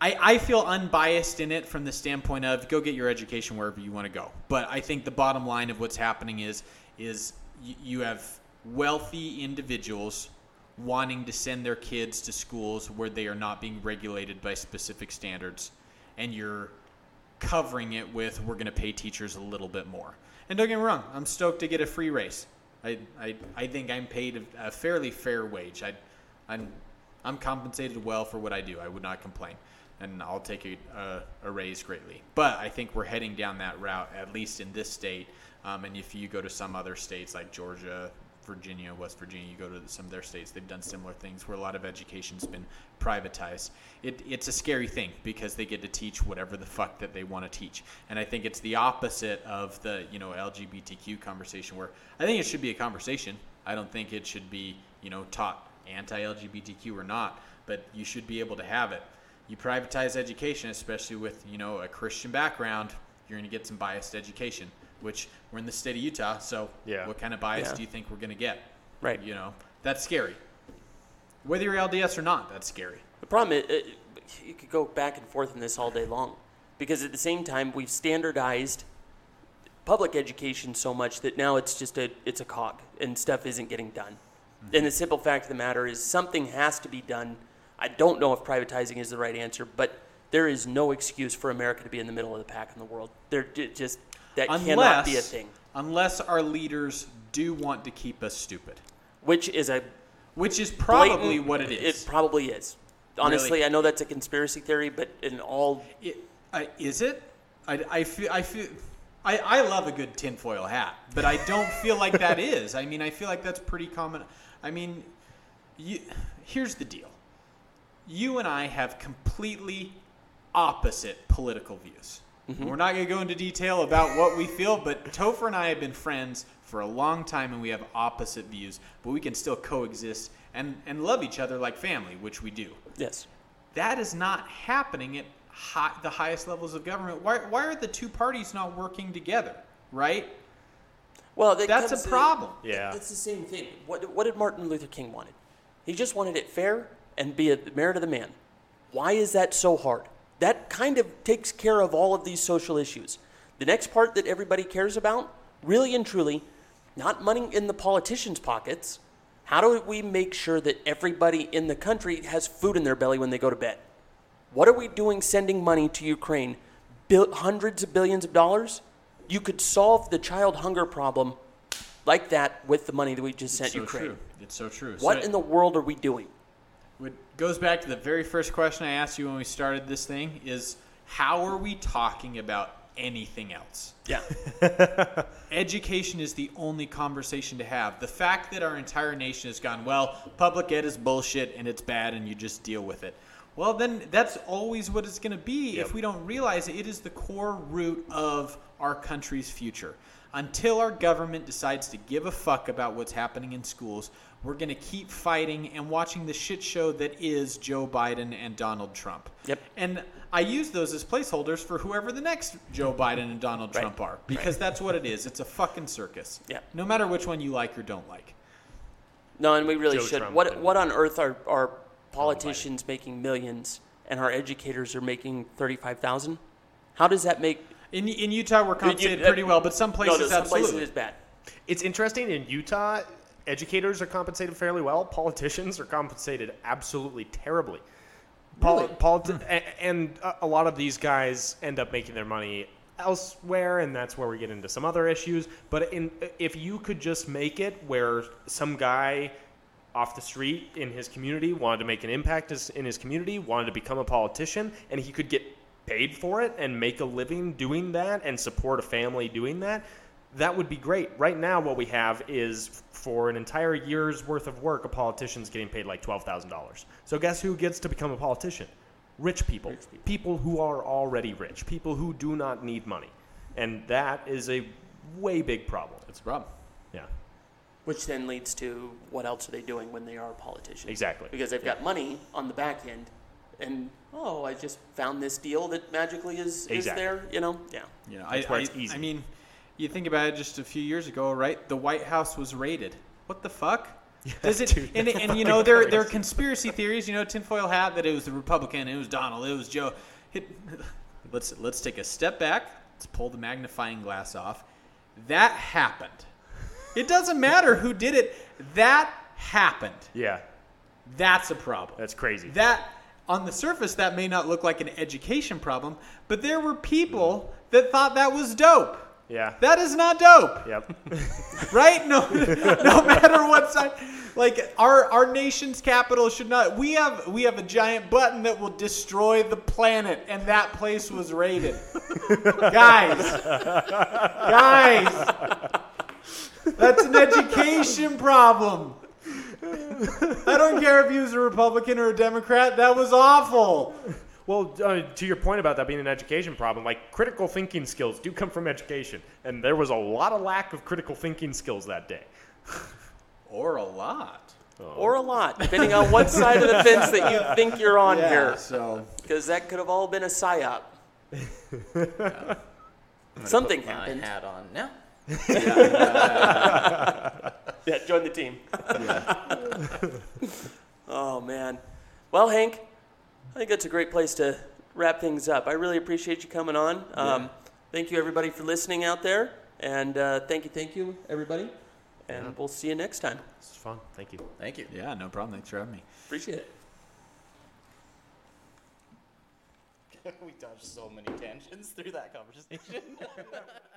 [SPEAKER 4] I, I feel unbiased in it from the standpoint of go get your education wherever you want to go. But I think the bottom line of what's happening is is you have wealthy individuals wanting to send their kids to schools where they are not being regulated by specific standards, and you're covering it with we're going to pay teachers a little bit more. And don't get me wrong, I'm stoked to get a free raise. I, I, I think I'm paid a, a fairly fair wage. I, I'm, I'm compensated well for what I do. I would not complain. And I'll take a, a, a raise greatly. But I think we're heading down that route, at least in this state. Um, and if you go to some other states like Georgia, Virginia, West Virginia, you go to some of their states, they've done similar things where a lot of education's been privatized. It, it's a scary thing because they get to teach whatever the fuck that they want to teach. And I think it's the opposite of the, you know, LGBTQ conversation where I think it should be a conversation. I don't think it should be, you know, taught anti-LGBTQ or not, but you should be able to have it. You privatize education, especially with, you know, a Christian background, you're going to get some biased education, which we're in the state of Utah, so
[SPEAKER 5] Yeah.
[SPEAKER 4] what kind of bias
[SPEAKER 1] Yeah.
[SPEAKER 4] do you think we're going to get?
[SPEAKER 1] Right.
[SPEAKER 4] You know, that's scary. Whether you're LDS or not, that's scary.
[SPEAKER 1] The problem is, uh, you could go back and forth in this all day long, because at the same time we've standardized public education so much that now it's just a it's a cog and stuff isn't getting done. And the simple fact of the matter is something has to be done. I don't know if privatizing is the right answer, but there is no excuse for America to be in the middle of the pack in the world. There just that cannot be a thing.
[SPEAKER 4] unless our leaders do want to keep us stupid,
[SPEAKER 1] Which is a
[SPEAKER 4] which is probably
[SPEAKER 1] blatant-
[SPEAKER 4] what it is.
[SPEAKER 1] It probably is. Honestly,
[SPEAKER 4] Really?
[SPEAKER 1] I know that's a conspiracy theory, but in all
[SPEAKER 4] It, uh, is it? I, I feel. I feel. I, I love a good tinfoil hat, but I don't feel like that is. I mean, I feel like that's pretty common. I mean, you, here's the deal. You and I have completely opposite political views. Mm-hmm. We're not going to go into detail about what we feel, but Topher and I have been friends for a long time and we have opposite views, but we can still coexist and, and love each other like family, which we do.
[SPEAKER 1] yes.
[SPEAKER 4] That is not happening at high, the highest levels of government. Why, why are the two parties not working together? Right?
[SPEAKER 1] Well, that
[SPEAKER 4] That's
[SPEAKER 1] comes-
[SPEAKER 4] a problem.
[SPEAKER 5] Yeah.
[SPEAKER 1] It's the same thing. What, what did Martin Luther King wanted? He just wanted it fair and be a merit of the man. Why is that so hard? Kind of takes care of all of these social issues. The next part that everybody cares about, really and truly, not money in the politicians' pockets. How do we make sure that everybody in the country has food in their belly when they go to bed? What are we doing sending money to Ukraine? Bill, hundreds of billions of dollars? You could solve the child hunger problem like that with the money that we just sent
[SPEAKER 4] so
[SPEAKER 1] Ukraine.
[SPEAKER 4] true. It's so true.
[SPEAKER 1] What
[SPEAKER 4] So-
[SPEAKER 1] in the world are we doing?
[SPEAKER 4] What goes back to the very first question I asked you when we started this thing is how are we talking about anything else?
[SPEAKER 1] Yeah.
[SPEAKER 4] Education is the only conversation to have. The fact that our entire nation has gone, well, public ed is bullshit and it's bad and you just deal with it. Well, then that's always what it's going to be if we don't realize it is the core root of our country's future. Until our government decides to give a fuck about what's happening in schools, we're going to keep fighting and watching the shit show that is Joe Biden and Donald Trump.
[SPEAKER 1] Yep.
[SPEAKER 4] And I use those as placeholders for whoever the next Joe Biden and Donald
[SPEAKER 1] Right.
[SPEAKER 4] Trump are because that's what it is. It's a fucking circus.
[SPEAKER 1] Yeah.
[SPEAKER 4] No matter which one you like or don't like.
[SPEAKER 1] No, and we really
[SPEAKER 5] Joe
[SPEAKER 1] should.
[SPEAKER 5] Trump
[SPEAKER 1] What
[SPEAKER 5] and-
[SPEAKER 1] what on earth are are politicians making millions and our educators are making thirty five thousand? How does that make?
[SPEAKER 4] In, in Utah, we're compensated
[SPEAKER 1] uh,
[SPEAKER 4] pretty well, but some places
[SPEAKER 1] no, no, some
[SPEAKER 4] absolutely.
[SPEAKER 1] places it's bad.
[SPEAKER 5] It's interesting in Utah, educators are compensated fairly well. Politicians are compensated absolutely terribly. Poli-
[SPEAKER 1] Really?
[SPEAKER 5] politi- hmm. a- and a- a lot of these guys end up making their money elsewhere, and that's where we get into some other issues. But in, if you could just make it where some guy off the street in his community wanted to make an impact in his community, wanted to become a politician, and he could get paid for it and make a living doing that and support a family doing that, that would be great. Right now, what we have is for an entire year's worth of work, a politician's getting paid like $12,000. So, guess who gets to become a politician? Rich people. rich people. people who are already rich. People who do not need money. And that is a way big problem.
[SPEAKER 4] It's a problem.
[SPEAKER 5] Yeah.
[SPEAKER 1] Which then leads to what else are they doing when they are politicians?
[SPEAKER 5] Exactly.
[SPEAKER 1] Because they've got money on the back end, and oh, I just found this deal that magically is is there. You know, yeah.
[SPEAKER 4] Yeah, know,
[SPEAKER 5] That's
[SPEAKER 4] I,
[SPEAKER 5] where
[SPEAKER 4] I,
[SPEAKER 5] it's easy.
[SPEAKER 4] I mean, you think about it just a few years ago, right? The White House was raided. What the fuck? Does it?
[SPEAKER 5] dude,
[SPEAKER 4] and, and you know, there there are conspiracy theories. You know, tinfoil hat that it was the Republican, it was Donald, it was Joe. It, let's let's take a step back. Let's pull the magnifying glass off. That happened. It doesn't matter who did it. That happened.
[SPEAKER 5] Yeah.
[SPEAKER 4] That's a problem.
[SPEAKER 5] That's crazy.
[SPEAKER 4] That on the surface that may not look like an education problem, but there were people that thought that was dope.
[SPEAKER 5] Yeah.
[SPEAKER 4] That is not dope,
[SPEAKER 5] Yep.
[SPEAKER 4] right? No, no matter what side. Like our our nation's capital should not. We have we have a giant button that will destroy the planet, and that place was raided. guys, guys, that's an education problem. I don't care if he was a Republican or a Democrat. That was awful.
[SPEAKER 5] Well, uh, to your point about that being an education problem, like critical thinking skills do come from education, and there was a lot of lack of critical thinking skills that day.
[SPEAKER 4] Or a lot.
[SPEAKER 1] Or a lot, depending on what side of the fence that you think you're on here,
[SPEAKER 4] So
[SPEAKER 1] because that could have all been a psyop. Something
[SPEAKER 7] Put my
[SPEAKER 1] happened.
[SPEAKER 7] hat on now.
[SPEAKER 1] Yeah, join the team. oh man. Well, Hank, I think that's a great place to wrap things up. I really appreciate you coming on. Um, Thank you everybody for listening out there, and uh, thank you, thank you everybody, and we'll see you next time.
[SPEAKER 5] This is fun. Thank you.
[SPEAKER 7] Thank you.
[SPEAKER 4] yeah, no problem. Thanks for having me.
[SPEAKER 1] Appreciate it.
[SPEAKER 7] we dodged so many tangents through that conversation.